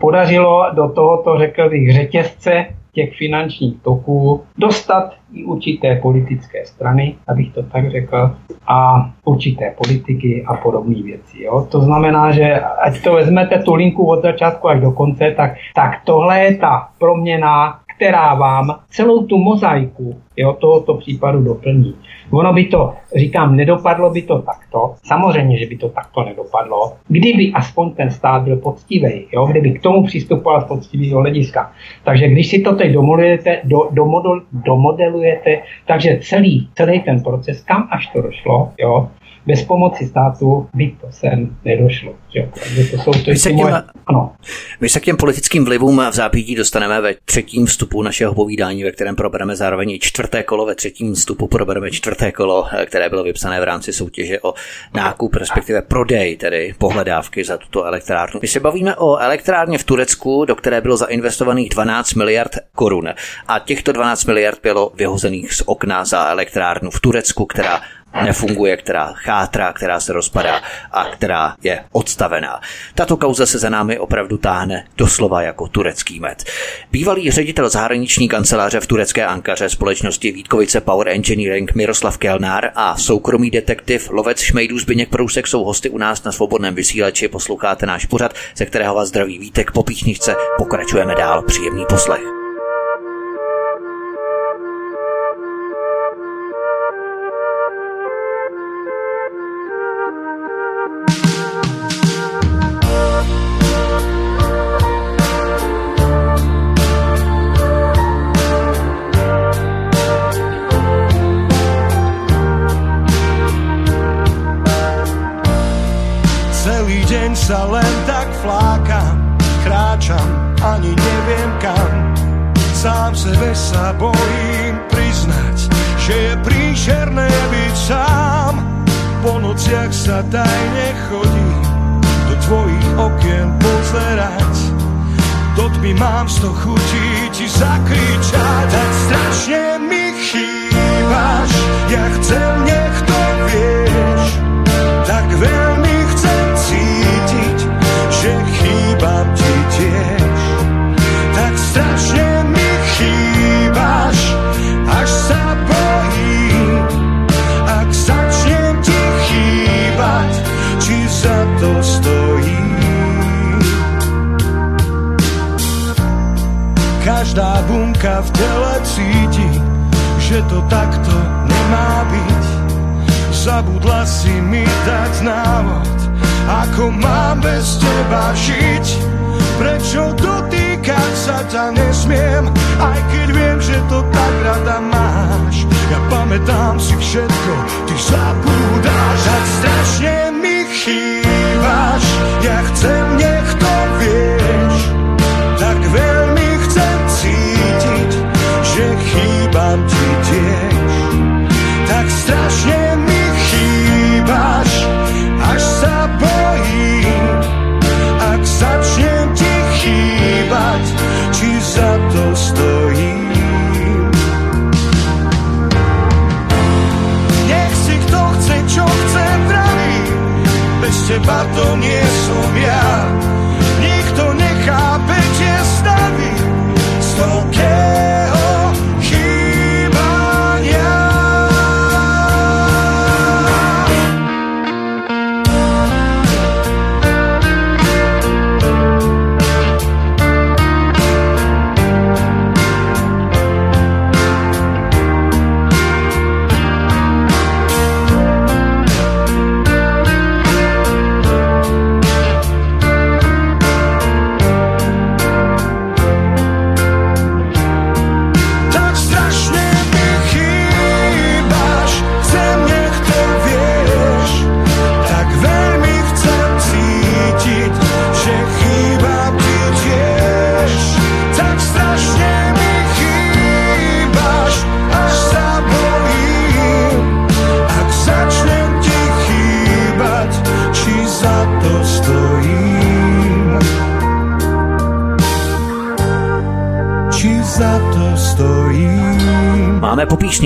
podařilo do tohoto, řekl bych, řetězce těch finančních toků dostat i určité politické strany, abych to tak řekl, a určité politiky a podobné věci. Jo? To znamená, že ať to vezmete tu linku od začátku až do konce, tak, tak tohle je ta proměna, která vám celou tu mozaiku jo, tohoto případu doplní. Ono by to, říkám, nedopadlo by to takto. Samozřejmě, že by to takto nedopadlo. Kdyby aspoň ten stát byl poctivý, jo? kdyby k tomu přistupoval z poctivého hlediska. Takže když si to teď domodelujete, do, domodel, domodelujete, takže celý, celý ten proces, kam až to došlo, jo? Bez pomoci státu by to sem nedošlo. Že? to jsou to my, se těm, moje... ano. my se k těm politickým vlivům v zápětí dostaneme ve třetím vstupu našeho povídání, ve kterém probereme zároveň i čtvrté kolo. Ve třetím vstupu probereme čtvrté kolo, které bylo vypsané v rámci soutěže o nákup, respektive prodej, tedy pohledávky za tuto elektrárnu. My se bavíme o elektrárně v Turecku, do které bylo zainvestovaných 12 miliard korun. A těchto 12 miliard bylo vyhozených z okna za elektrárnu v Turecku, která nefunguje, která chátrá, která se rozpadá a která je odstavená. Tato kauza se za námi opravdu táhne doslova jako turecký med. Bývalý ředitel zahraniční kanceláře v turecké Ankaře společnosti Vítkovice Power Engineering Miroslav Kelnár a soukromý detektiv lovec Šmejdů Zbyněk Prousek jsou hosty u nás na svobodném vysílači. Posloucháte náš pořad, ze kterého vás zdraví Vítek po píšničce. Pokračujeme dál. Příjemný poslech. Ja len tak flákam, kráčam, ani neviem kam. Sám sebe sa bojím priznať, že je príšerné byť sám. Po nociach sa tajne chodím do tvojich okien pozerať. Do tmy mám sto chutí ti zakričať, tak strašne mi chýbaš, ja chcem, nech v tele cíti, že to takto nemá byť. Zabudla si mi dať návod, ako mám bez teba žiť. Prečo dotýkať sa ťa nesmiem, aj keď viem, že to tak rada máš. Ja pamätám si všetko, ty zabúdáš, tak strašne mi chýbaš. Ja chcem, nech to vieš,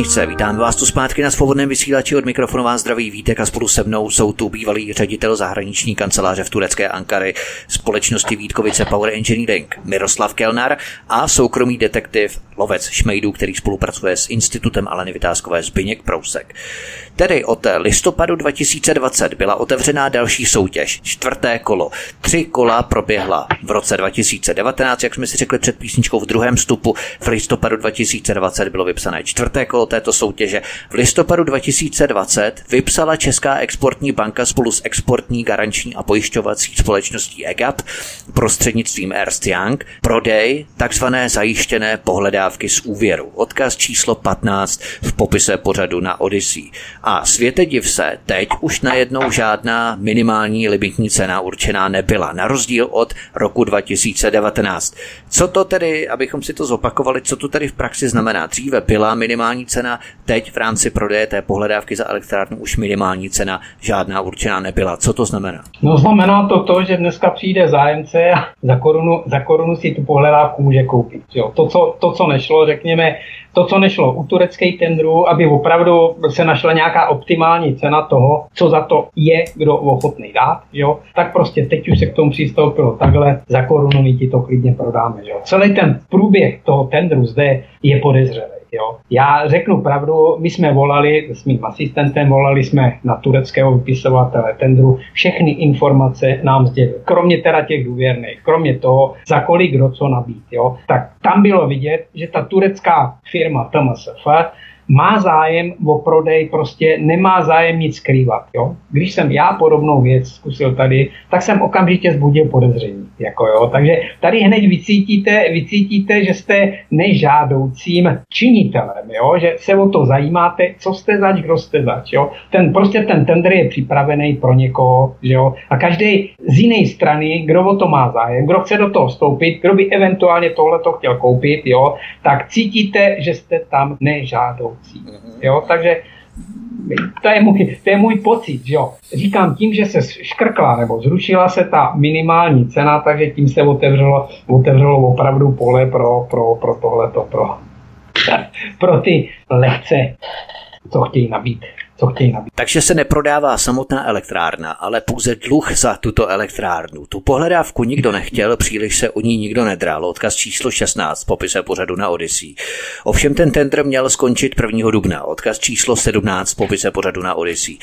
Písničce, vítám vás tu zpátky na svobodném vysílači od mikrofonu vás zdraví Vítek a spolu se mnou jsou tu bývalý ředitel zahraniční kanceláře v turecké Ankary společnosti Vítkovice Power Engineering Miroslav Kelnar a soukromý detektiv lovec Šmejdů, který spolupracuje s institutem Aleny Vytázkové Zbyněk Prousek. Tedy od listopadu 2020 byla otevřená další soutěž, čtvrté kolo. Tři kola proběhla v roce 2019, jak jsme si řekli před písničkou v druhém vstupu. V listopadu 2020 bylo vypsané čtvrté kolo této soutěže. V listopadu 2020 vypsala Česká exportní banka spolu s exportní garanční a pojišťovací společností EGAP prostřednictvím Ernst Young prodej takzvané zajištěné pohledávky z úvěru. Odkaz číslo 15 v popise pořadu na Odyssey. A světe div se, teď už najednou žádná minimální limitní cena určená nebyla, na rozdíl od roku 2019. Co to tedy, abychom si to zopakovali, co to tedy v praxi znamená? Dříve byla minimální cena, teď v rámci prodeje té pohledávky za elektrárnu už minimální cena žádná určená nebyla. Co to znamená? No znamená to to, že dneska přijde zájemce a za korunu, za korunu si tu pohledávku může koupit. Jo. To, co, to, co nešlo, řekněme, to, co nešlo u tureckých tendrů, aby opravdu se našla nějaká optimální cena toho, co za to je kdo ochotný dát, jo, tak prostě teď už se k tomu přistoupilo takhle, za korunu my ti to klidně prodáme. Jo. Celý ten průběh toho tendru zde je podezřelý. Jo. Já řeknu pravdu, my jsme volali s mým asistentem, volali jsme na tureckého vypisovatele tendru, všechny informace nám sdělili, kromě teda těch důvěrných, kromě toho, za kolik kdo co nabít. Jo. Tak tam bylo vidět, že ta turecká firma TMSF má zájem o prodej, prostě nemá zájem nic skrývat. Jo? Když jsem já podobnou věc zkusil tady, tak jsem okamžitě zbudil podezření. Jako jo? Takže tady hned vycítíte, vycítíte, že jste nežádoucím činitelem, jo? že se o to zajímáte, co jste zač, kdo jste zač. Jo? Ten, prostě ten tender je připravený pro někoho že jo? a každý z jiné strany, kdo o to má zájem, kdo chce do toho vstoupit, kdo by eventuálně tohle to chtěl koupit, jo? tak cítíte, že jste tam nežádoucí. Jo? Takže to je, můj, to je můj pocit, jo. Říkám tím, že se škrkla nebo zrušila se ta minimální cena, takže tím se otevřelo, otevřelo opravdu pole pro, pro, pro tohleto, pro, pro ty lehce, co chtějí nabít co chtějí nabít. Takže se neprodává samotná elektrárna, ale pouze dluh za tuto elektrárnu. Tu pohledávku nikdo nechtěl, příliš se o ní nikdo nedral. Odkaz číslo 16 popise pořadu na Odyssey. Ovšem ten tender měl skončit 1. dubna. Odkaz číslo 17 popise pořadu na Odyssey.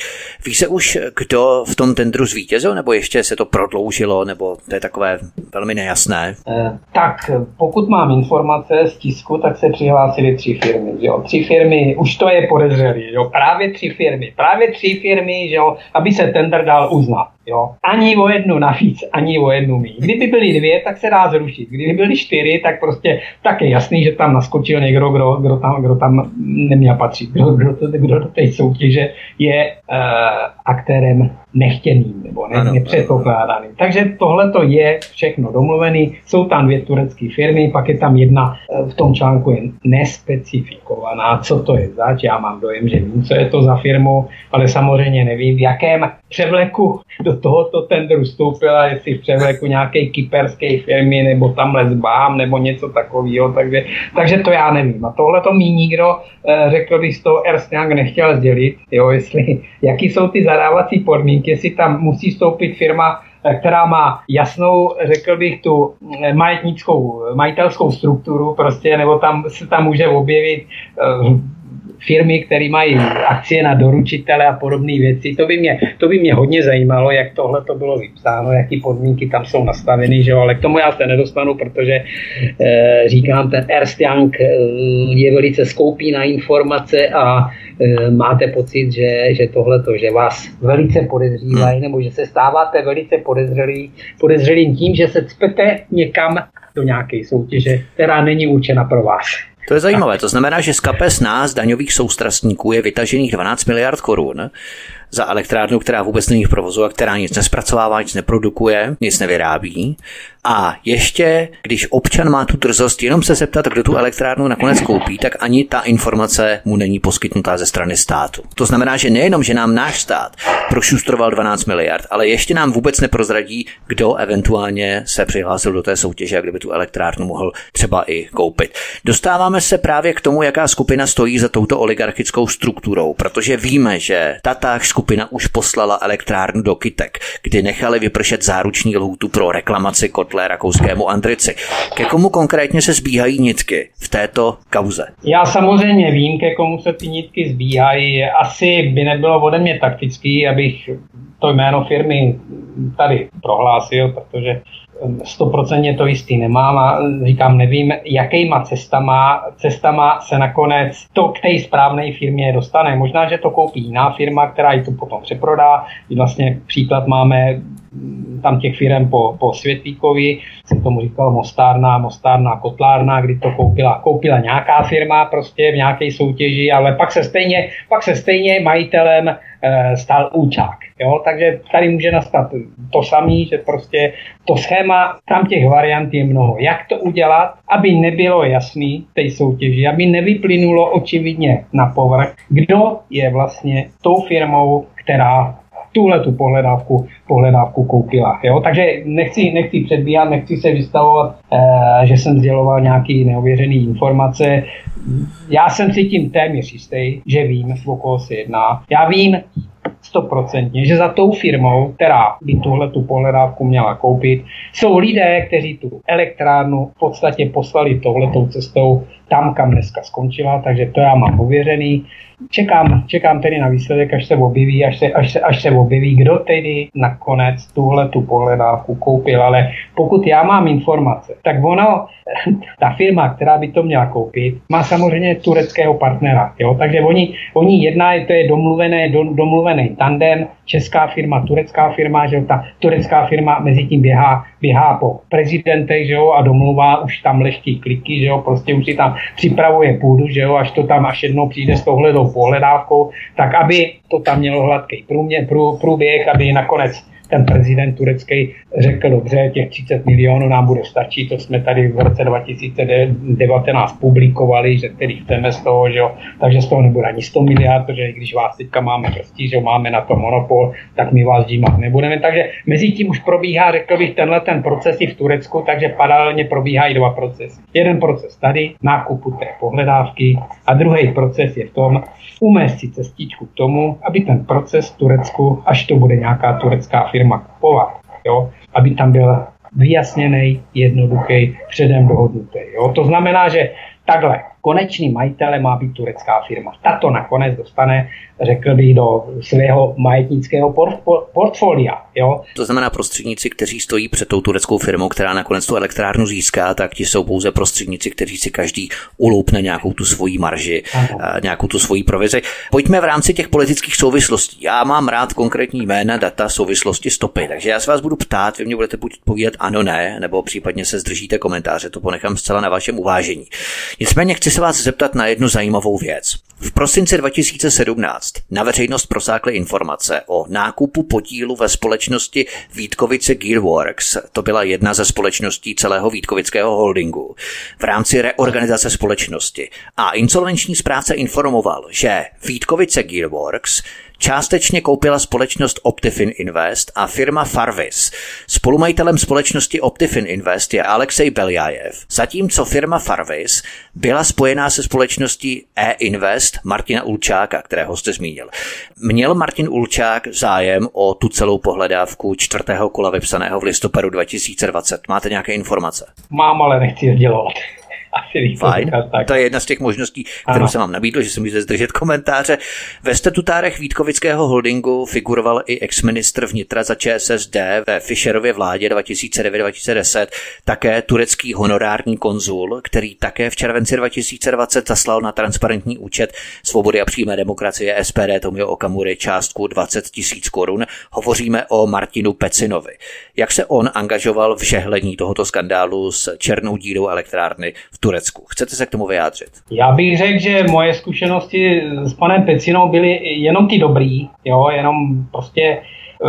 Ví se už, kdo v tom tendru zvítězil, nebo ještě se to prodloužilo, nebo to je takové velmi nejasné? Eh, tak, pokud mám informace z tisku, tak se přihlásili tři firmy. Jo. Tři firmy, už to je podezřelý. Jo. Právě tři firmy firmy, právě tři firmy, že jo, aby se tender dal uznat. Jo. Ani o jednu navíc, ani o jednu mí. Kdyby byly dvě, tak se dá zrušit. Kdyby byly čtyři, tak prostě tak je jasný, že tam naskočil někdo, kdo, kdo, tam, kdo tam neměl patřit. Kdo, kdo, kdo do té soutěže je uh, aktérem nechtěným nebo ne, nepředpokládaným. Takže tohle to je všechno domluvený. Jsou tam dvě turecké firmy, pak je tam jedna eh, v tom článku je nespecifikovaná, co to je zač. Já mám dojem, že vím, co je to za firmu, ale samozřejmě nevím, v jakém převleku do tohoto tendru vstoupila, jestli v převleku nějaké kyperské firmy, nebo tam lesbám, nebo něco takového, takže, takže to já nevím. A tohle to mi nikdo, eh, řekl z toho Ernst Young nechtěl sdělit, jo, jestli, jaký jsou ty zadávací podmínky, jestli tam musí vstoupit firma, eh, která má jasnou, řekl bych, tu eh, majetnickou, majitelskou strukturu prostě, nebo tam se tam může objevit firmy, které mají akcie na doručitele a podobné věci. To by, mě, to by mě hodně zajímalo, jak tohle to bylo vypsáno, jaký podmínky tam jsou nastaveny, že jo? ale k tomu já se nedostanu, protože e, říkám, ten Ernst Young e, je velice skoupý na informace a e, máte pocit, že, že tohle to, že vás velice podezřívají, nebo že se stáváte velice podezřelý, podezřelým tím, že se cpete někam do nějaké soutěže, která není určena pro vás. To je zajímavé. To znamená, že z kapes nás, daňových soustrastníků, je vytažených 12 miliard korun za elektrárnu, která vůbec není v provozu a která nic nespracovává, nic neprodukuje, nic nevyrábí. A ještě, když občan má tu drzost jenom se zeptat, kdo tu elektrárnu nakonec koupí, tak ani ta informace mu není poskytnutá ze strany státu. To znamená, že nejenom, že nám náš stát prošustroval 12 miliard, ale ještě nám vůbec neprozradí, kdo eventuálně se přihlásil do té soutěže a kdyby tu elektrárnu mohl třeba i koupit. Dostáváme se právě k tomu, jaká skupina stojí za touto oligarchickou strukturou, protože víme, že tatáž skupina už poslala elektrárnu do Kytek, kdy nechali vypršet záruční lhůtu pro reklamaci kotle rakouskému Andrici. Ke komu konkrétně se zbíhají nitky v této kauze? Já samozřejmě vím, ke komu se ty nitky zbíhají. Asi by nebylo ode mě taktický, abych to jméno firmy tady prohlásil, protože stoprocentně to jistý nemám a říkám, nevím, jakýma cestama, cestama se nakonec to k té správné firmě dostane. Možná, že to koupí jiná firma, která ji tu potom přeprodá. Vlastně příklad máme tam těch firm po, po Světlíkovi, jsem tomu říkal Mostárna, Mostárna kotlárna, kdy to koupila, koupila nějaká firma prostě v nějaké soutěži, ale pak se stejně, pak se stejně majitelem e, stal účák. Jo? Takže tady může nastat to samé, že prostě to schéma, tam těch variant je mnoho. Jak to udělat, aby nebylo jasný té soutěži, aby nevyplynulo očividně na povrch, kdo je vlastně tou firmou, která tuhle tu pohledávku, pohledávku koupila. Jo? Takže nechci, nechci předbíhat, nechci se vystavovat, e, že jsem sděloval nějaký neověřený informace. Já jsem si tím téměř jistý, že vím, o koho se jedná. Já vím, stoprocentně, že za tou firmou, která by tuhle tu pohledávku měla koupit, jsou lidé, kteří tu elektrárnu v podstatě poslali touhletou cestou tam, kam dneska skončila, takže to já mám ověřený. Čekám, čekám tedy na výsledek, až se objeví, až se, až se, až se objeví, kdo tedy nakonec tuhle tu pohledávku koupil, ale pokud já mám informace, tak ono, ta firma, která by to měla koupit, má samozřejmě tureckého partnera. Jo? Takže oni, oni jedná, to je domluvené, domluvený tandem, česká firma, turecká firma, že jo? ta turecká firma mezi tím běhá, běhá po prezidentech že jo? a domluvá, už tam leští kliky, že jo? prostě už si tam připravuje půdu, že jo? až to tam až jednou přijde s touhletou pohledávkou, tak aby to tam mělo hladký průměr, prů, průběh, aby nakonec ten prezident turecký řekl, dobře, těch 30 milionů nám bude stačit, to jsme tady v roce 2019 publikovali, že tedy chceme z toho, že jo, takže z toho nebude ani 100 miliard, protože když vás teďka máme prostě, že máme na to monopol, tak my vás dímat nebudeme. Takže mezi tím už probíhá, řekl bych, tenhle ten proces i v Turecku, takže paralelně probíhají dva procesy. Jeden proces tady, nákupu té pohledávky a druhý proces je v tom, umést si cestičku k tomu, aby ten proces v Turecku, až to bude nějaká turecká firma kupovat, jo, aby tam byl vyjasněný, jednoduchý, předem dohodnutý. Jo. To znamená, že takhle, konečný majitele má být turecká firma. Tato nakonec dostane řekl bych, do svého majetnického portfolia. Jo? To znamená prostředníci, kteří stojí před tou tureckou firmou, která nakonec tu elektrárnu získá, tak ti jsou pouze prostředníci, kteří si každý uloupne nějakou tu svoji marži, ano. nějakou tu svoji provizi. Pojďme v rámci těch politických souvislostí. Já mám rád konkrétní jména, data, souvislosti, stopy, takže já se vás budu ptát, vy mě budete buď odpovídat ano, ne, nebo případně se zdržíte komentáře, to ponechám zcela na vašem uvážení. Nicméně chci se vás zeptat na jednu zajímavou věc. V prosinci 2017 na veřejnost prosákly informace o nákupu podílu ve společnosti Vítkovice Gearworks. To byla jedna ze společností celého Vítkovického holdingu v rámci reorganizace společnosti. A insolvenční správce informoval, že Vítkovice Gearworks částečně koupila společnost Optifin Invest a firma Farvis. Spolumajitelem společnosti Optifin Invest je Alexej Beljajev, zatímco firma Farvis byla spojená se společností E-Invest Martina Ulčáka, kterého jste zmínil. Měl Martin Ulčák zájem o tu celou pohledávku čtvrtého kola vypsaného v listopadu 2020? Máte nějaké informace? Mám, ale nechci je dělat asi Fajn. Tak. To je jedna z těch možností, kterou ano. jsem vám nabídl, že se můžete zdržet komentáře. Ve statutárech Vítkovického holdingu figuroval i ex-ministr vnitra za ČSSD ve Fischerově vládě 2009-2010, také turecký honorární konzul, který také v červenci 2020 zaslal na transparentní účet Svobody a přímé demokracie SPD Tomio Okamury částku 20 tisíc korun. Hovoříme o Martinu Pecinovi. Jak se on angažoval v žehlení tohoto skandálu s černou dírou elektrárny v Turecku. Chcete se k tomu vyjádřit? Já bych řekl, že moje zkušenosti s panem Pecinou byly jenom ty dobrý, jo, jenom prostě eh,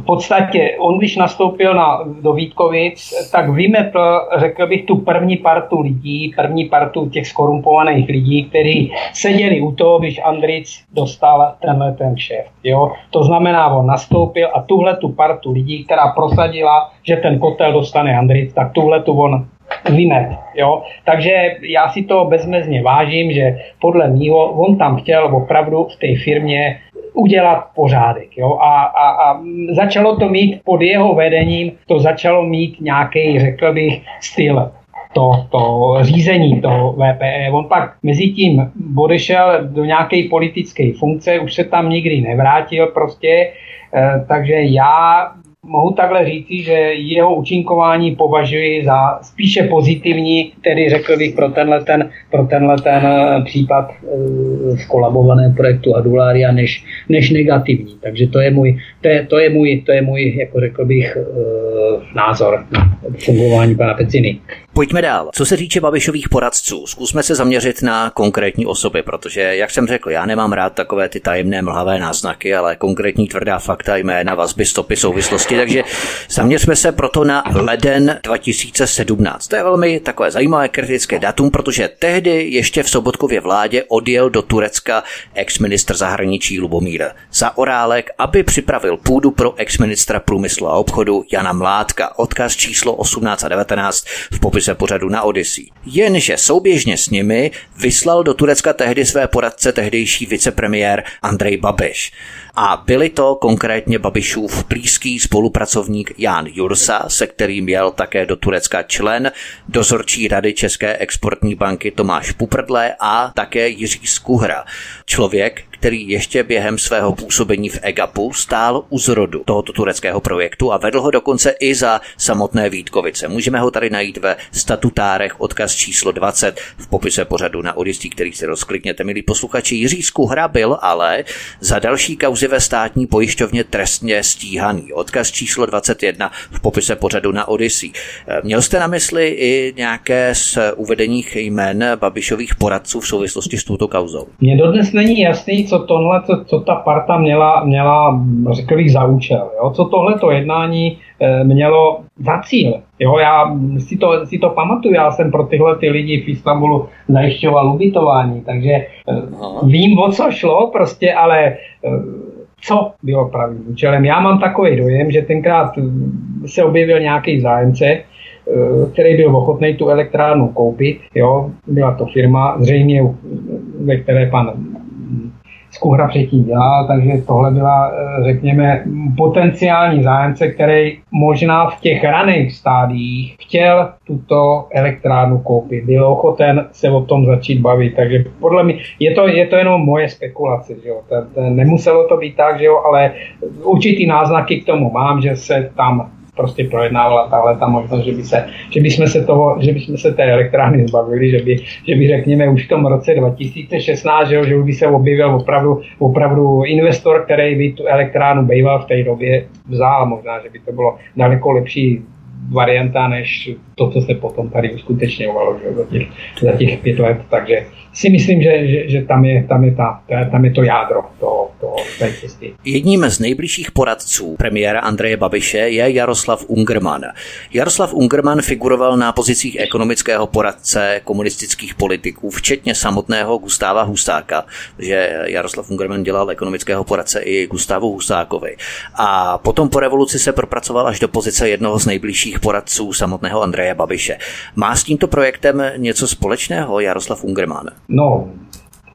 v podstatě on, když nastoupil na, do Vítkovic, tak vymetl, řekl bych, tu první partu lidí, první partu těch skorumpovaných lidí, kteří seděli u toho, když Andric dostal tenhle ten šéf. Jo? To znamená, on nastoupil a tuhle tu partu lidí, která prosadila, že ten kotel dostane Andric, tak tuhle tu on vymet. Jo? Takže já si to bezmezně vážím, že podle mýho on tam chtěl opravdu v té firmě udělat pořádek. Jo? A, a, a začalo to mít pod jeho vedením, to začalo mít nějaký, řekl bych, styl to, to řízení toho VPE. On pak mezi tím odešel do nějaké politické funkce, už se tam nikdy nevrátil prostě, eh, takže já mohu takhle říci, že jeho účinkování považuji za spíše pozitivní, tedy řekl bych pro tenhle ten, pro tenhle ten eh, případ v eh, projektu Adulária, než, než negativní. Takže to je můj, to je, to je můj, to je můj jako řekl bych, eh, názor na fungování pana Peciny. Pojďme dál. Co se týče Babišových poradců, zkusme se zaměřit na konkrétní osoby, protože, jak jsem řekl, já nemám rád takové ty tajemné mlhavé náznaky, ale konkrétní tvrdá fakta, jména, vazby, stopy, souvislosti, takže zaměřme se proto na leden 2017. To je velmi takové zajímavé kritické datum, protože tehdy ještě v Sobotkově vládě odjel do Turecka ex-ministr zahraničí Lubomír Zaorálek, aby připravil půdu pro ex-ministra průmyslu a obchodu Jana Mládka. Odkaz číslo 18 a 19 v popise se pořadu na Odyssey. Jenže souběžně s nimi vyslal do Turecka tehdy své poradce tehdejší vicepremiér Andrej Babiš. A byli to konkrétně Babišův blízký spolupracovník Jan Jursa, se kterým jel také do Turecka člen dozorčí rady České exportní banky Tomáš Puprdle a také Jiří Skuhra. Člověk, který ještě během svého působení v EGAPu stál u zrodu tohoto tureckého projektu a vedl ho dokonce i za samotné Vítkovice. Můžeme ho tady najít ve statutárech odkaz číslo 20 v popise pořadu na Odistí, který si rozklikněte, milí posluchači. Jiří Skuhra byl ale za další kauzy ve státní pojišťovně trestně stíhaný. Odkaz číslo 21 v popise pořadu na Odisí. Měl jste na mysli i nějaké z uvedených jmén Babišových poradců v souvislosti s touto kauzou? Mně dodnes není jasný, co tohle, co, co ta parta měla, měla řekl bych, za účel. Jo? Co tohle to jednání e, mělo za cíl. Jo, já si to, si to pamatuju, já jsem pro tyhle ty lidi v Istanbulu zajišťoval ubytování, takže e, vím, o co šlo, prostě, ale co bylo pravým účelem. Já mám takový dojem, že tenkrát se objevil nějaký zájemce, který byl ochotný tu elektrárnu koupit. Jo? Byla to firma, zřejmě, ve které pan Skuhra předtím dělal, takže tohle byla, eh, řekněme, potenciální zájemce, který možná v těch raných stádiích chtěl tuto elektrárnu koupit. Byl ochoten se o tom začít bavit, takže podle mě je to, je to jenom moje spekulace, že jo. Ten, ten, nemuselo to být tak, že jo, ale určitý náznaky k tomu mám, že se tam prostě projednávala tahle ta možnost, že by, se, že by jsme se toho, že by jsme se té elektrárny zbavili, že by, že by řekněme už v tom roce 2016, že, že by se objevil opravdu, opravdu investor, který by tu elektrárnu býval v té době vzal, možná, že by to bylo daleko lepší varianta, než to, co se potom tady uskutečňovalo že, za, těch, za těch pět let. Takže si myslím, že, že, že tam, je, tam, je ta, tam je to jádro toho, toho, té cesty. Jedním z nejbližších poradců premiéra Andreje Babiše je Jaroslav Ungerman. Jaroslav Ungerman figuroval na pozicích ekonomického poradce komunistických politiků, včetně samotného Gustáva Husáka, že Jaroslav Ungerman dělal ekonomického poradce i Gustavu Husákovi. A potom po revoluci se propracoval až do pozice jednoho z nejbližších poradců samotného Andreje Babiše. Má s tímto projektem něco společného Jaroslav Ungerman? No,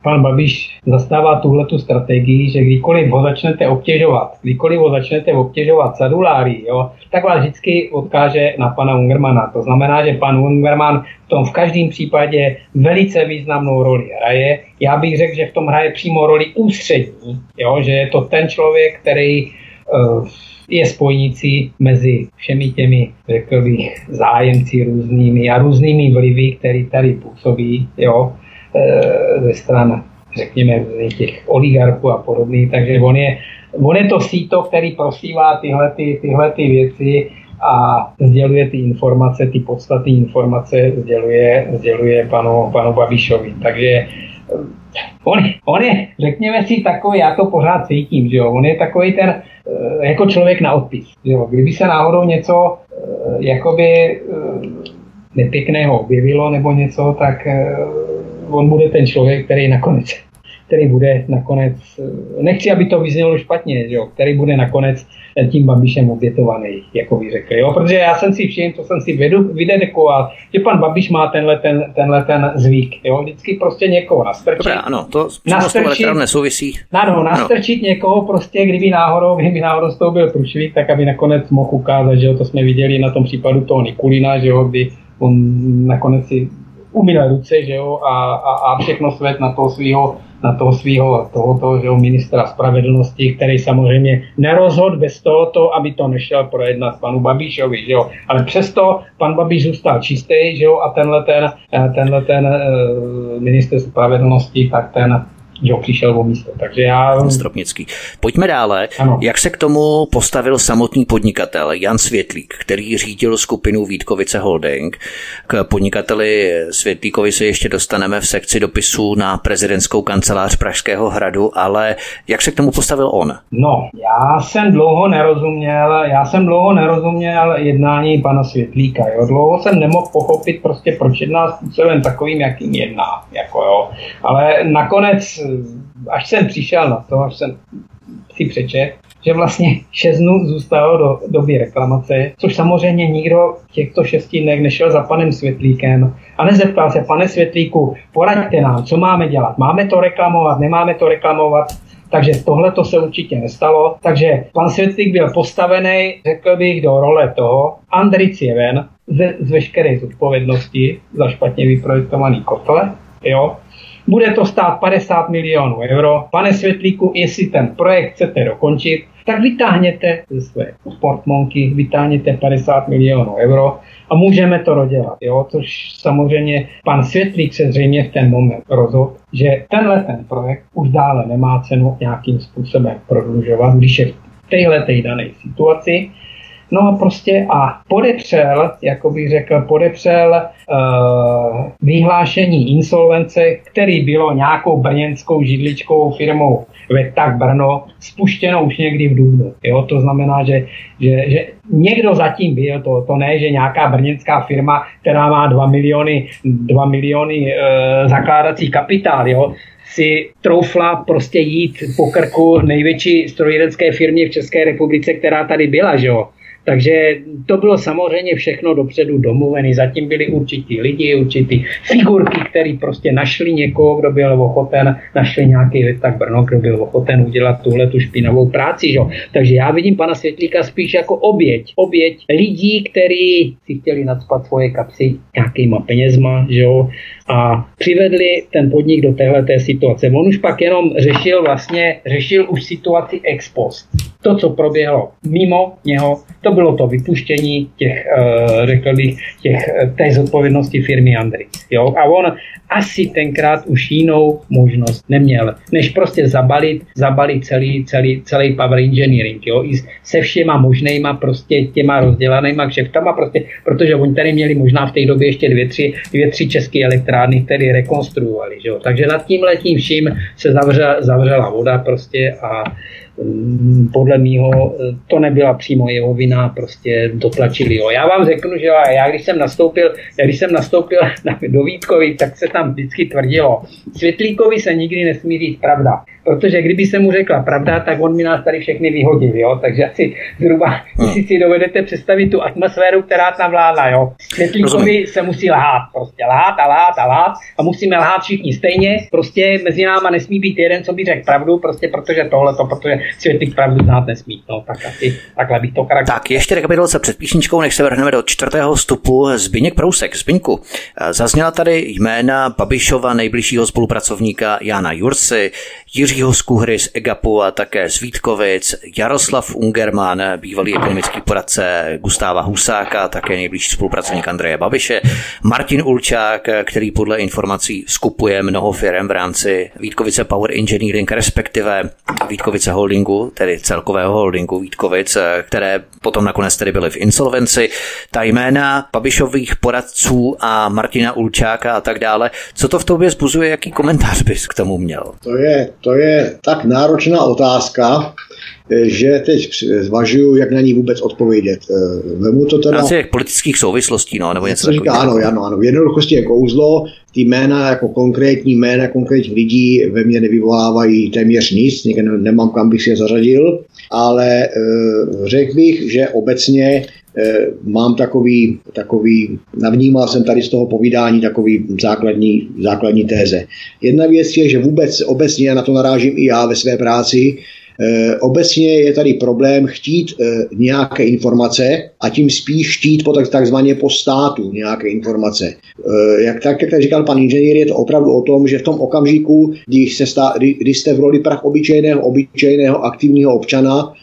pan Babiš zastává tuhle tu strategii, že kdykoliv ho začnete obtěžovat, kdykoliv ho začnete obtěžovat celuláry, jo, tak vás vždycky odkáže na pana Ungermana. To znamená, že pan Ungerman v tom v každém případě velice významnou roli hraje. Já bych řekl, že v tom hraje přímo roli ústřední, jo, že je to ten člověk, který uh, je spojnicí mezi všemi těmi, řekl bych, zájemci různými a různými vlivy, který tady působí, jo. Eh, ze stran, řekněme, těch oligarchů a podobných. Takže on je, on je to síto, který prosívá tyhle, ty, tyhle ty věci a sděluje ty informace, ty podstatné informace sděluje, sděluje panu, panu Babišovi. Takže eh, on, on je, řekněme si, takový, já to pořád cítím, že jo, on je takový ten, eh, jako člověk na odpis. Že jo. Kdyby se náhodou něco jakoby nepěkného objevilo nebo něco, tak on bude ten člověk, který nakonec, který bude nakonec, nechci, aby to vyznělo špatně, jo, který bude nakonec tím Babišem obětovaný, jako by řekli. Jo? Protože já jsem si všiml, to jsem si vydedukoval, že pan Babiš má tenhle ten, tenhle ten zvyk. Jo? Vždycky prostě někoho nastrčit. Dobré, ano, to nastrčit, nesouvisí. Ano, nastrčit ano. někoho prostě, kdyby náhodou, kdyby náhodou z toho byl průšvih, tak aby nakonec mohl ukázat, že jo, to jsme viděli na tom případu toho Nikulina, že jo, kdy on nakonec si umyl ruce, že jo, a, a, a všechno svět na toho svého na toho svého tohoto, že jo, ministra spravedlnosti, který samozřejmě nerozhod bez tohoto, aby to nešel projednat panu Babišovi, že jo. Ale přesto pan Babiš zůstal čistý, že jo, a tenhle ten, eh, tenhle ten uh, minister spravedlnosti, tak ten jo, přišel o místo. Takže já... Stropnický. Pojďme dále. Ano. Jak se k tomu postavil samotný podnikatel Jan Světlík, který řídil skupinu Vítkovice Holding? K podnikateli Světlíkovi se ještě dostaneme v sekci dopisů na prezidentskou kancelář Pražského hradu, ale jak se k tomu postavil on? No, já jsem dlouho nerozuměl, já jsem dlouho nerozuměl jednání pana Světlíka. Jo. Dlouho jsem nemohl pochopit prostě, proč jedná způsobem takovým, jakým jedná. Jako, jo. Ale nakonec až jsem přišel na to, až jsem si přečet, že vlastně 6 dnů zůstalo do doby reklamace, což samozřejmě nikdo v těchto šesti dnech nešel za panem Světlíkem a nezeptal se, pane Světlíku, poraďte nám, co máme dělat, máme to reklamovat, nemáme to reklamovat. Takže tohle to se určitě nestalo. Takže pan Světlík byl postavený, řekl bych, do role toho. Andric je ven z veškeré zodpovědnosti za špatně vyprojektovaný kotle. Jo? Bude to stát 50 milionů euro. Pane Světlíku, jestli ten projekt chcete dokončit, tak vytáhněte ze své portmonky, vytáhněte 50 milionů euro a můžeme to dodělat. Jo? Což samozřejmě pan Světlík se zřejmě v ten moment rozhodl, že tenhle ten projekt už dále nemá cenu nějakým způsobem prodlužovat, když je v téhle dané situaci No a prostě a podepřel, jako bych řekl, podepřel uh, vyhlášení insolvence, který bylo nějakou brněnskou židličkovou firmou ve tak Brno spuštěno už někdy v Dubnu. Jo? To znamená, že, že, že někdo zatím byl, to, to ne, že nějaká brněnská firma, která má 2 miliony, 2 miliony uh, zakládací kapitál, jo? si troufla prostě jít po krku největší strojírenské firmě v České republice, která tady byla, že jo. Takže to bylo samozřejmě všechno dopředu domluvené. Zatím byli určitý lidi, určitý figurky, který prostě našli někoho, kdo byl ochoten, našli nějaký tak Brno, kdo byl ochoten udělat tuhle tu špinavou práci. Že? Takže já vidím pana Světlíka spíš jako oběť. Oběť lidí, kteří si chtěli nadspat svoje kapsy nějakýma penězma, že? A přivedli ten podnik do téhle situace. On už pak jenom řešil vlastně, řešil už situaci ex post. To, co proběhlo mimo něho, to bylo to vypuštění těch, uh, řekl bych, těch, eh, té zodpovědnosti firmy Andrix. Jo? A on asi tenkrát už jinou možnost neměl, než prostě zabalit, zabalit celý, celý, celý power engineering, jo? I se všema možnýma prostě těma rozdělanýma kšeftama, prostě, protože oni tady měli možná v té době ještě dvě, tři, dvě, tři české elektrárny, které rekonstruovali, jo? Takže nad tím letím vším se zavřela, zavřela voda prostě a podle mýho eh, to nebyla přímo jeho vina, prostě dotlačili ho. Já vám řeknu, že já když jsem nastoupil, já když jsem nastoupil do Vítkovi, tak se tam vždycky tvrdilo, Světlíkovi se nikdy nesmí říct pravda. Protože kdyby se mu řekla pravda, tak on mi nás tady všechny vyhodil, jo. Takže asi zhruba, hmm. si si dovedete představit tu atmosféru, která tam vládla, jo. Světlíkovi se musí lhát, prostě lhát a lhát a lhát a musíme lhát všichni stejně. Prostě mezi náma nesmí být jeden, co by řekl pravdu, prostě protože tohle to, protože Světlík pravdu znát nesmí. No, tak asi takhle bych to charakter. Tak ještě rekapitulace před píšničkou, než se vrhneme do čtvrtého vstupu. Zbyněk Prousek, Zbyňku. Zazněla tady jména Babišova nejbližšího spolupracovníka Jana Jursy, Jiřího Skuhry z EGAPu a také z Vítkovic, Jaroslav Ungerman, bývalý ekonomický poradce Gustáva Husáka, také nejbližší spolupracovník Andreje Babiše, Martin Ulčák, který podle informací skupuje mnoho firm v rámci Vítkovice Power Engineering, respektive Vítkovice Holdingu, tedy celkového holdingu Vítkovic, které potom nakonec tedy byly v insolvenci. Ta jména Babišových poradců a Martina Ulčáka a tak dále. Co to v tobě zbuzuje, jaký komentář bys k tomu měl? To je to je tak náročná otázka, že teď zvažuju, jak na ní vůbec odpovědět. Eh, vemu to teda... Asi politických souvislostí, no, nebo něco říká, ano, ano, ano. V jednoduchosti je kouzlo, ty jména jako konkrétní jména konkrétních lidí ve mně nevyvolávají téměř nic, nemám kam bych si je zařadil, ale e, řekl bych, že obecně e, mám takový, takový, navnímal jsem tady z toho povídání takový základní, základní téze. Jedna věc je, že vůbec obecně na to narážím i já ve své práci, obecně je tady problém chtít e, nějaké informace a tím spíš chtít po tak, takzvaně po státu nějaké informace. E, jak tak, jak říkal pan inženýr, je to opravdu o tom, že v tom okamžiku, když, se stá, kdy jste v roli prach obyčejného, obyčejného aktivního občana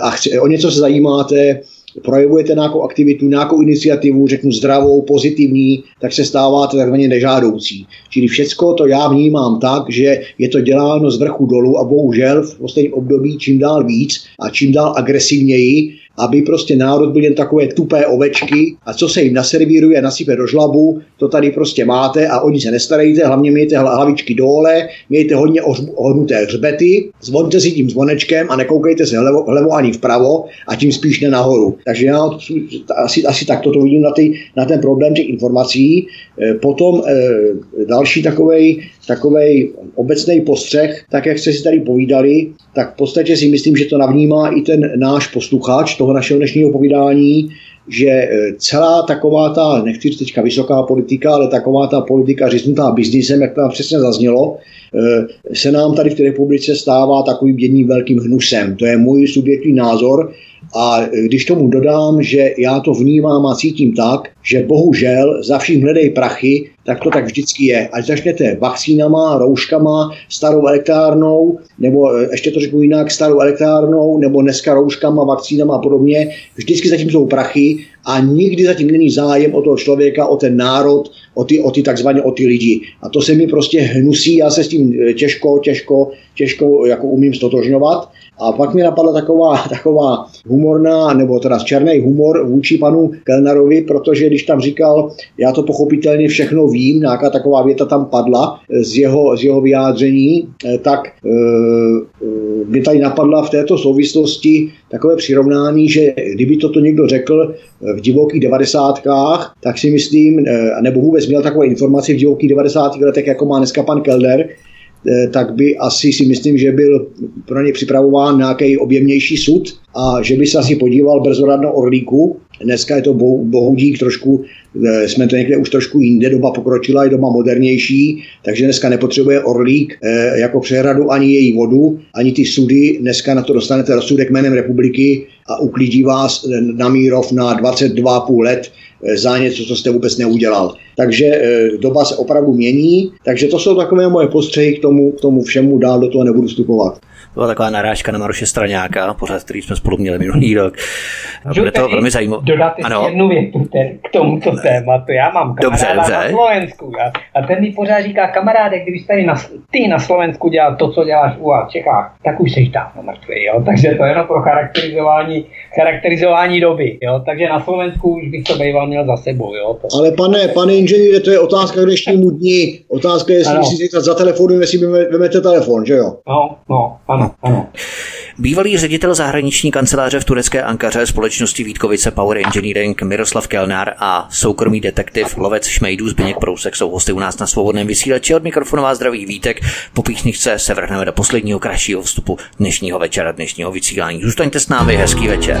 a chci, o něco se zajímáte, projevujete nějakou aktivitu, nějakou iniciativu, řeknu zdravou, pozitivní, tak se stáváte takzvaně nežádoucí. Čili všecko to já vnímám tak, že je to děláno z vrchu dolů a bohužel v posledním období čím dál víc a čím dál agresivněji aby prostě národ byl jen takové tupé ovečky a co se jim naservíruje, nasype do žlabu, to tady prostě máte a oni se nestarejte, hlavně mějte hlavičky dole, mějte hodně ohnuté hřbety, zvonte si tím zvonečkem a nekoukejte se vlevo, vlevo ani vpravo a tím spíš ne nahoru. Takže já asi, asi tak toto vidím na, ty, na ten problém těch informací. E, potom e, další takovej, takovej obecný postřeh, tak jak jste si tady povídali, tak v podstatě si myslím, že to navnímá i ten náš posluchač toho našeho dnešního povídání, že e, celá taková ta, nechci říct teďka vysoká politika, ale taková ta politika říznutá biznisem, jak tam přesně zaznělo, se nám tady v té republice stává takovým jedním velkým hnusem. To je můj subjektivní názor a když tomu dodám, že já to vnímám a cítím tak, že bohužel za vším hledej prachy, tak to tak vždycky je. Ať začnete vakcínama, rouškama, starou elektrárnou, nebo eh, ještě to řeknu jinak, starou elektrárnou, nebo dneska rouškama, vakcínama a podobně, vždycky zatím jsou prachy a nikdy zatím není zájem o toho člověka, o ten národ, o ty, o ty takzvaně o ty lidi. A to se mi prostě hnusí, já se s tím eh, těžko, těžko, těžko jako umím stotožňovat. A pak mi napadla taková, taková humorná, nebo teda černý humor vůči panu Kellnerovi, protože když tam říkal, já to pochopitelně všechno vím, nějaká taková věta tam padla z jeho, z jeho vyjádření, eh, tak e, mě tady napadla v této souvislosti takové přirovnání, že kdyby toto někdo řekl v divokých devadesátkách, tak si myslím, nebo vůbec měl takové informace v divokých devadesátých letech, jako má dneska pan Kelder, Eh, tak by asi si myslím, že byl pro ně připravován nějaký objemnější sud a že by se asi podíval brzo na Orlíku. Dneska je to bohudík trošku, eh, jsme to někde už trošku jinde, doba pokročila, je doba modernější, takže dneska nepotřebuje Orlík eh, jako přehradu ani její vodu, ani ty sudy. Dneska na to dostanete rozsudek jménem republiky a uklidí vás na Mírov na 22,5 let za něco, co jste vůbec neudělal. Takže e, doba se opravdu mění, takže to jsou takové moje postřehy k tomu, k tomu všemu, dál do toho nebudu vstupovat byla taková narážka na Maroše Straňáka, pořád, který jsme spolu měli minulý rok. A bude to velmi zajímavé. Dodat ano. jednu větu ten, k tomuto tématu. Já mám kamaráda dobře, dobře. na Slovensku a, a ten mi pořád říká, kamaráde, kdybys tady na, ty na Slovensku dělal to, co děláš u v Čechách, tak už jsi dávno mrtvý. Jo? Takže to je jenom pro charakterizování, charakterizování doby. Jo? Takže na Slovensku už bych to býval měl za sebou. Jo? To... Ale pane, pane inženýre, to je otázka k dnešnímu dní. Otázka je, jestli si za telefonu, jestli vemete telefon, že jo? No, no, ano ano, ano. Bývalý ředitel zahraniční kanceláře v turecké Ankaře společnosti Vítkovice Power Engineering Miroslav Kelnár a soukromý detektiv lovec Šmejdů Zbyněk Prousek jsou hosty u nás na svobodném vysílači. Od mikrofonová zdraví Vítek. Po písničce se vrhneme do posledního kratšího vstupu dnešního večera, dnešního vysílání. Zůstaňte s námi, hezký večer.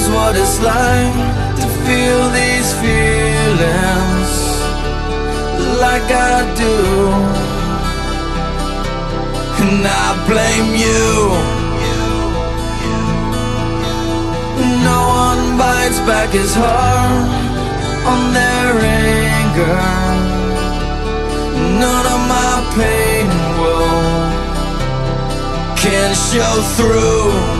Knows what it's like to feel these feelings like I do. And I blame you. No one bites back his heart on their anger. None of my pain will can show through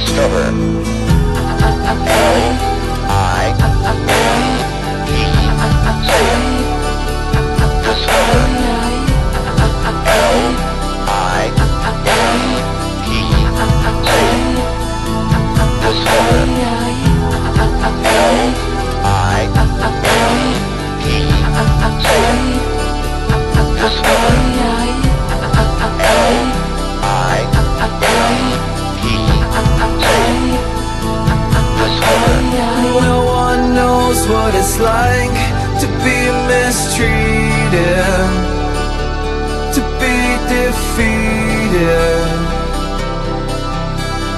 discover. L I E. Discover. L I E. Discover. L I E. Discover. What it's like to be mistreated, to be defeated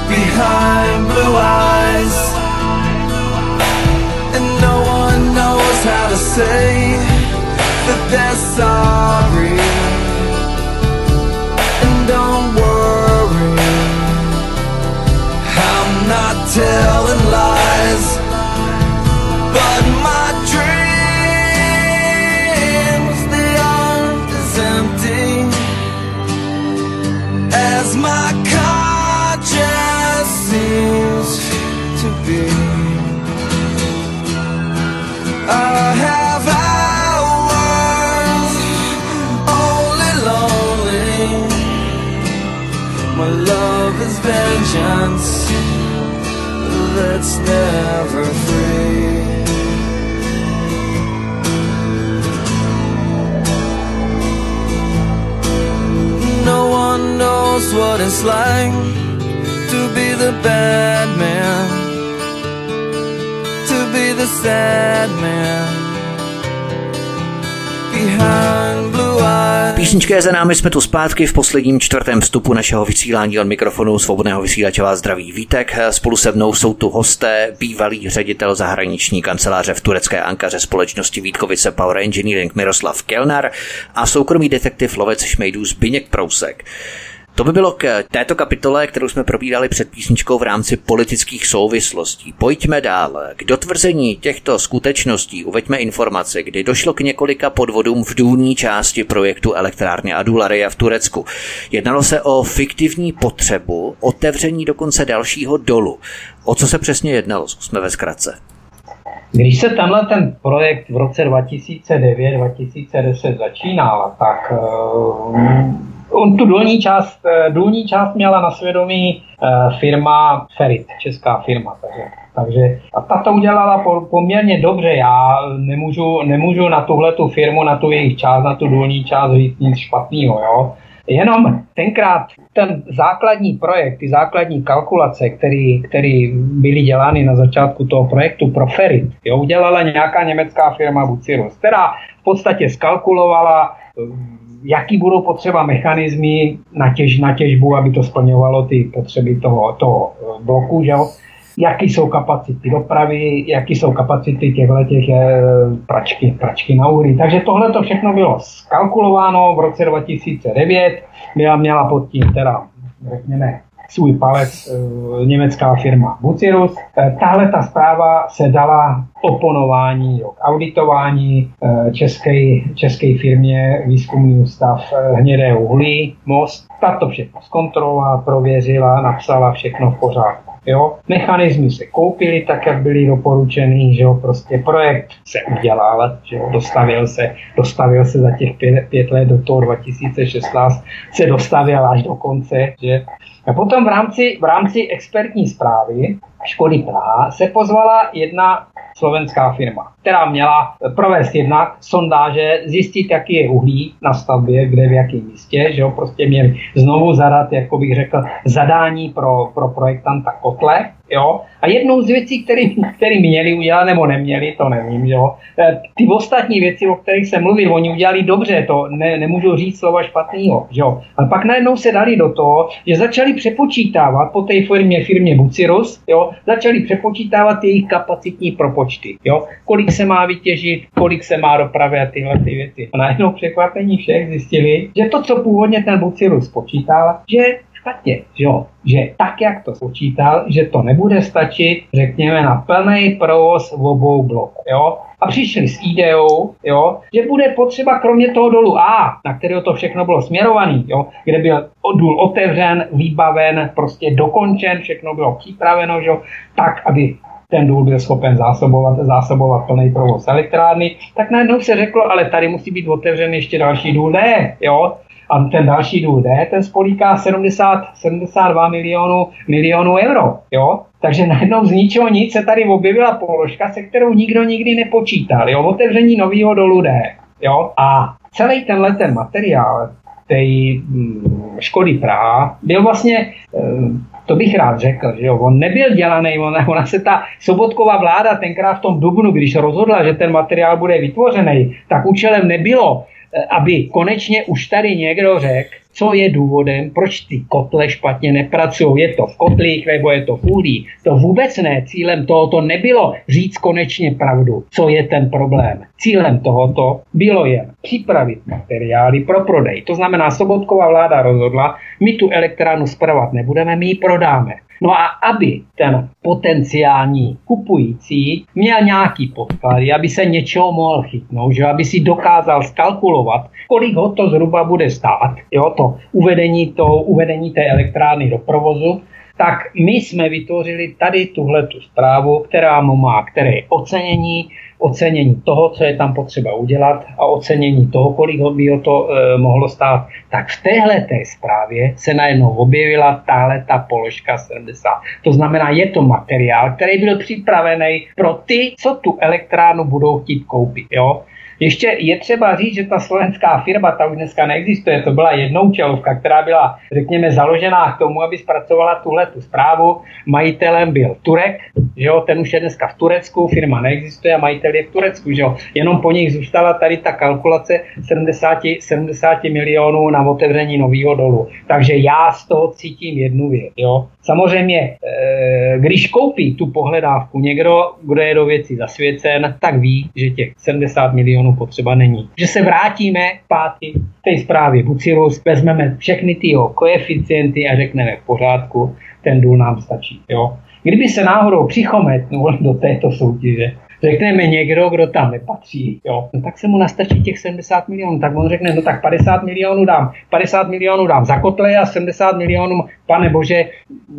behind blue eyes, and no one knows how to say that they're sorry. And don't worry, I'm not telling lies, love is vengeance that's never free. No one knows what it's like to be the bad man, to be the sad man behind. Písnička je za námi, jsme tu zpátky v posledním čtvrtém vstupu našeho vysílání od mikrofonu svobodného vysílače vás zdraví Vítek. Spolu se mnou jsou tu hosté, bývalý ředitel zahraniční kanceláře v turecké Ankaře společnosti Vítkovice Power Engineering Miroslav Kelnar a soukromý detektiv lovec šmejdů Zbyněk Prousek. To by bylo k této kapitole, kterou jsme probírali před písničkou v rámci politických souvislostí. Pojďme dál. K dotvrzení těchto skutečností uveďme informace, kdy došlo k několika podvodům v důlní části projektu elektrárny Adularia v Turecku. Jednalo se o fiktivní potřebu otevření dokonce dalšího dolu. O co se přesně jednalo? Jsme ve zkratce. Když se tenhle ten projekt v roce 2009-2010 začínal, tak uh, on tu dolní část, eh, dolní část měla na svědomí uh, firma Ferit, česká firma. Takže, takže a ta to udělala po, poměrně dobře. Já nemůžu, nemůžu na tuhle tu firmu, na tu jejich část, na tu dolní část říct nic špatného. Jo? Jenom tenkrát ten základní projekt, ty základní kalkulace, které byly dělány na začátku toho projektu pro Ferit, jo, udělala nějaká německá firma Bucirus, která v podstatě skalkulovala, jaký budou potřeba mechanismy na, těž, na těžbu, aby to splňovalo ty potřeby toho, toho bloku, že jo? jaký jsou kapacity dopravy, jaký jsou kapacity těchto těch pračky, pračky na uhlí. Takže tohle to všechno bylo skalkulováno v roce 2009, byla měla pod tím teda, řekněme, svůj palec e, německá firma Bucirus. E, tahle ta zpráva se dala oponování, k auditování české, české firmě výzkumný ústav hnědé uhlí, most. Ta to všechno zkontrolovala, prověřila, napsala všechno v pořádku. Jo? Mechanismy se koupily tak, jak byly doporučený, že jo? prostě projekt se udělal, že jo? dostavil se, dostavil se za těch pět, pět let do toho 2016, se dostavil až do konce, že a potom v rámci, v rámci expertní zprávy Škody Praha se pozvala jedna slovenská firma, která měla provést jednak sondáže, zjistit, jaký je uhlí na stavbě, kde v jakém místě, že jo, prostě měli znovu zadat, jako bych řekl, zadání pro, pro projektanta kotle, jo. A jednou z věcí, které měli udělat nebo neměli, to nevím, jo. E, ty ostatní věci, o kterých jsem mluvil, oni udělali dobře, to ne, nemůžu říct slova špatného, jo. Ale pak najednou se dali do toho, že začali přepočítávat po té firmě, firmě Bucirus, jo, začali přepočítávat jejich kapacitní propočty, jo. Kolik se má vytěžit, kolik se má dopravit a tyhle ty věci. A najednou překvapení všech zjistili, že to, co původně ten Bucirus počítal, že špatně, že jo? že tak, jak to spočítal, že to nebude stačit, řekněme, na plný provoz v obou bloků. Jo? A přišli s ideou, jo, že bude potřeba kromě toho dolu A, na kterého to všechno bylo směrovaný, jo, kde byl důl otevřen, vybaven, prostě dokončen, všechno bylo připraveno, jo, tak, aby ten důl byl schopen zásobovat, zásobovat plný provoz elektrárny, tak najednou se řeklo, ale tady musí být otevřen ještě další důl D, jo, a ten další důl D, ten spolíká 70, 72 milionů, milionů euro. Jo? Takže najednou z ničeho nic se tady objevila položka, se kterou nikdo nikdy nepočítal. Jo? Otevření nového dolu D. Jo? A celý tenhle ten materiál, té mm, školy Praha byl vlastně, eh, to bych rád řekl, že jo, on nebyl dělaný, ona, ona se ta Sobotková vláda tenkrát v tom Dubnu, když rozhodla, že ten materiál bude vytvořený, tak účelem nebylo, aby konečně už tady někdo řekl, co je důvodem, proč ty kotle špatně nepracují. Je to v kotlích nebo je to v úlí. To vůbec ne. Cílem tohoto nebylo říct konečně pravdu, co je ten problém. Cílem tohoto bylo jen připravit materiály pro prodej. To znamená, Sobotková vláda rozhodla, my tu elektrárnu spravovat nebudeme, my ji prodáme. No a aby ten potenciální kupující měl nějaký podklady, aby se něčeho mohl chytnout, že aby si dokázal skalkulovat, kolik ho to zhruba bude stát, jo, to uvedení, to uvedení té elektrárny do provozu, tak my jsme vytvořili tady tuhle tu zprávu, která mu má které ocenění, ocenění toho, co je tam potřeba udělat a ocenění toho, kolik by to e, mohlo stát, tak v téhle té zprávě se najednou objevila tahle ta položka 70. To znamená, je to materiál, který byl připravený pro ty, co tu elektrárnu budou chtít koupit. Jo? Ještě je třeba říct, že ta slovenská firma, ta už dneska neexistuje, to byla jednoučelovka, která byla, řekněme, založená k tomu, aby zpracovala tuhle tu zprávu. Majitelem byl Turek, že jo, ten už je dneska v Turecku, firma neexistuje a majitel je v Turecku, že jo. Jenom po nich zůstala tady ta kalkulace 70, 70 milionů na otevření nového dolu. Takže já z toho cítím jednu věc, jo. Samozřejmě, eh, když koupí tu pohledávku někdo, kdo je do věcí zasvěcen, tak ví, že těch 70 milionů potřeba není. Že se vrátíme zpátky v té zprávě Bucirus, vezmeme všechny ty jeho koeficienty a řekneme v pořádku, ten důl nám stačí. Jo? Kdyby se náhodou přichometnul do této soutěže, řekneme někdo, kdo tam nepatří, jo, no tak se mu nastačí těch 70 milionů, tak on řekne, no tak 50 milionů dám, 50 milionů dám za kotle a 70 milionů, pane bože,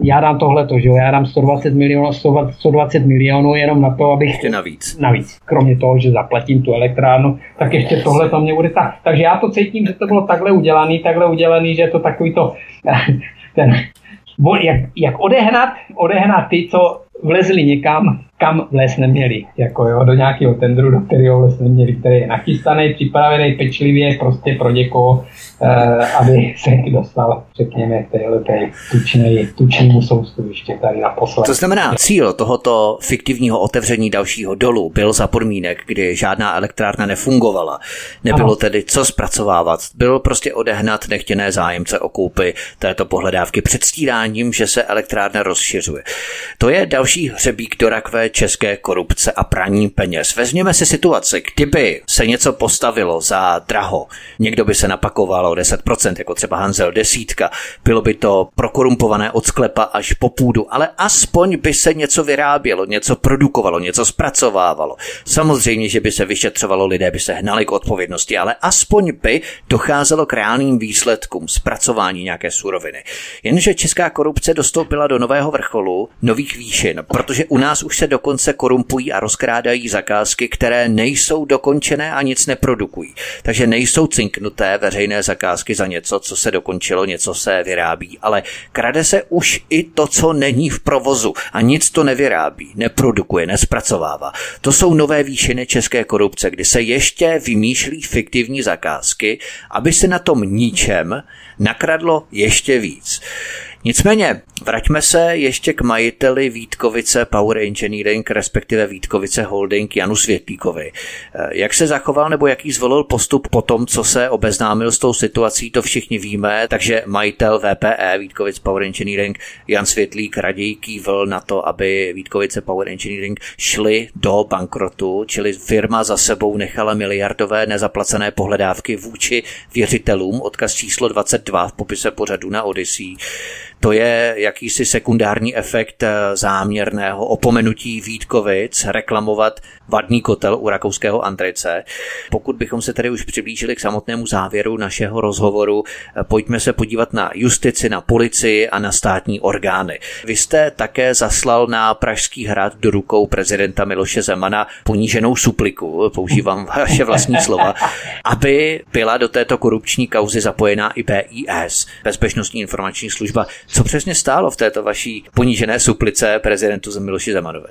já dám tohle že jo, já dám 120 milionů, 120 milionů jenom na to, abych... Ještě navíc. Navíc. Kromě toho, že zaplatím tu elektrárnu, tak ještě tohle to mě bude tak. Takže já to cítím, že to bylo takhle udělaný, takhle udělaný, že je to takový to, ten, jak, jak odehnat, odehnat ty, co vlezli někam, kam vles neměli, jako jo, do nějakého tendru, do kterého vles neměli, který je nachystaný, připravený pečlivě prostě pro někoho, eh, aby se dostal, řekněme, k téhle té tučné, tučnému soustu ještě tady naposled. To znamená, cíl tohoto fiktivního otevření dalšího dolu byl za podmínek, kdy žádná elektrárna nefungovala. Nebylo ano. tedy co zpracovávat. Bylo prostě odehnat nechtěné zájemce o koupy této pohledávky předstíráním, že se elektrárna rozšiřuje. To je další hřebík do rakve české korupce a praní peněz. Vezměme si situaci, kdyby se něco postavilo za draho, někdo by se napakoval o 10%, jako třeba Hanzel desítka, bylo by to prokorumpované od sklepa až po půdu, ale aspoň by se něco vyrábělo, něco produkovalo, něco zpracovávalo. Samozřejmě, že by se vyšetřovalo, lidé by se hnali k odpovědnosti, ale aspoň by docházelo k reálným výsledkům zpracování nějaké suroviny. Jenže česká korupce dostoupila do nového vrcholu, nových výšin, protože u nás už se do dokonce korumpují a rozkrádají zakázky, které nejsou dokončené a nic neprodukují. Takže nejsou cinknuté veřejné zakázky za něco, co se dokončilo, něco se vyrábí, ale krade se už i to, co není v provozu a nic to nevyrábí, neprodukuje, nespracovává. To jsou nové výšiny české korupce, kdy se ještě vymýšlí fiktivní zakázky, aby se na tom ničem nakradlo ještě víc. Nicméně, vraťme se ještě k majiteli Vítkovice Power Engineering, respektive Vítkovice Holding Janu Světlíkovi. Eh, jak se zachoval nebo jaký zvolil postup po tom, co se obeznámil s tou situací, to všichni víme, takže majitel VPE Vítkovic Power Engineering Jan Světlík raději kývl na to, aby Vítkovice Power Engineering šli do bankrotu, čili firma za sebou nechala miliardové nezaplacené pohledávky vůči věřitelům, odkaz číslo 22 v popise pořadu na Odyssey. To je jakýsi sekundární efekt eh, záměrného opomenutí Vítkovic reklamovat vadný kotel u rakouského Andrejce. Pokud bychom se tedy už přiblížili k samotnému závěru našeho rozhovoru, eh, pojďme se podívat na justici, na policii a na státní orgány. Vy jste také zaslal na Pražský hrad do rukou prezidenta Miloše Zemana poníženou supliku, používám vaše vlastní slova, aby byla do této korupční kauzy zapojená i BIS, Bezpečnostní informační služba. Co přesně stálo v této vaší ponížené suplice prezidentu Miloši Zemanovi?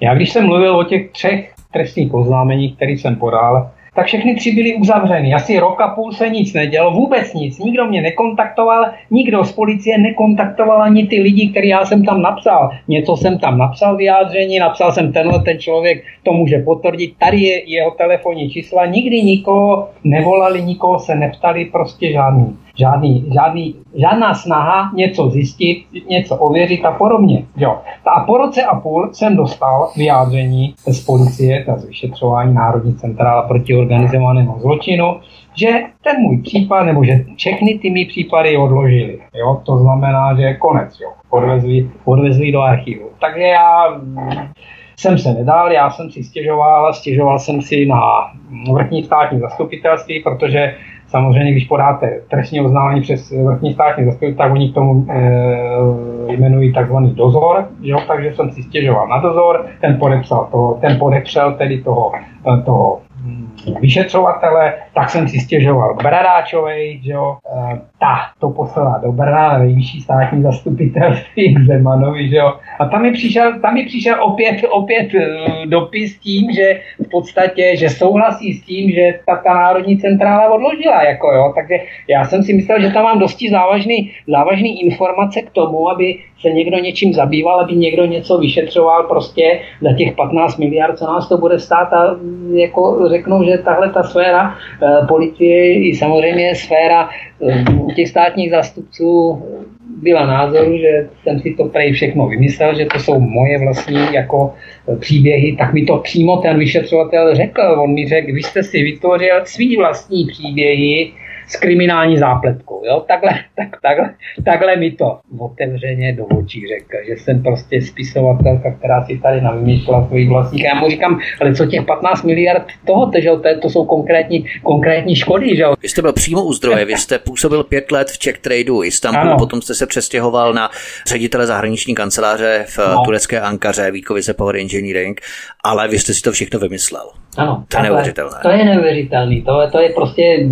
Já když jsem mluvil o těch třech trestních oznámeních, které jsem podal, tak všechny tři byly uzavřeny. Asi rok a půl se nic nedělo, vůbec nic. Nikdo mě nekontaktoval, nikdo z policie nekontaktoval ani ty lidi, který já jsem tam napsal. Něco jsem tam napsal vyjádření, napsal jsem tenhle ten člověk, to může potvrdit. Tady je jeho telefonní čísla, nikdy nikoho nevolali, nikoho se neptali, prostě žádný žádný, žádný, žádná snaha něco zjistit, něco ověřit a podobně. Jo. A po roce a půl jsem dostal vyjádření z policie, z vyšetřování Národní centrála proti organizovanému zločinu, že ten můj případ, nebo že všechny ty mý případy odložili. Jo? To znamená, že je konec. Jo? Odvezli, odvezli do archivu. Takže já jsem se nedal, já jsem si stěžoval, stěžoval jsem si na vrchní státní zastupitelství, protože Samozřejmě, když podáte trestní oznámení přes vrchní státní zastupitelství, tak oni k tomu e, jmenují takzvaný dozor, jo? takže jsem si stěžoval na dozor, ten podepsal to, ten podepřel tedy toho, toho vyšetřovatele, tak jsem si stěžoval Bradáčovej, že jo, e, ta to poslala do Brna, nejvyšší státní zastupitelství k Zemanovi, že jo, a tam mi přišel, tam mi přišel opět, opět e, dopis tím, že v podstatě, že souhlasí s tím, že ta, ta národní centrála odložila, jako jo, takže já jsem si myslel, že tam mám dosti závažný, závažný informace k tomu, aby se někdo něčím zabýval, aby někdo něco vyšetřoval prostě za těch 15 miliard, co nás to bude stát a jako řeknou, že tahle ta sféra e, policie i samozřejmě sféra e, těch státních zástupců byla názoru, že jsem si to prej všechno vymyslel, že to jsou moje vlastní jako e, příběhy, tak mi to přímo ten vyšetřovatel řekl. On mi řekl, vy jste si vytvořil svý vlastní příběhy, s kriminální zápletkou. Jo? Takhle, tak, takhle, takhle mi to otevřeně do očí řekl, že jsem prostě spisovatelka, která si tady navymýšlela svých vlastních. Já mu říkám, ale co těch 15 miliard toho, že to, to jsou konkrétní, konkrétní škody. Že? Vy jste byl přímo u zdroje, vy jste působil pět let v Czech Tradeu Istanbul, ano. potom jste se přestěhoval na ředitele zahraniční kanceláře v no. turecké Ankaře, Víkovice Power Engineering, ale vy jste si to všechno vymyslel. Ano, to je neuvěřitelné. To je neuvěřitelné. To, to je prostě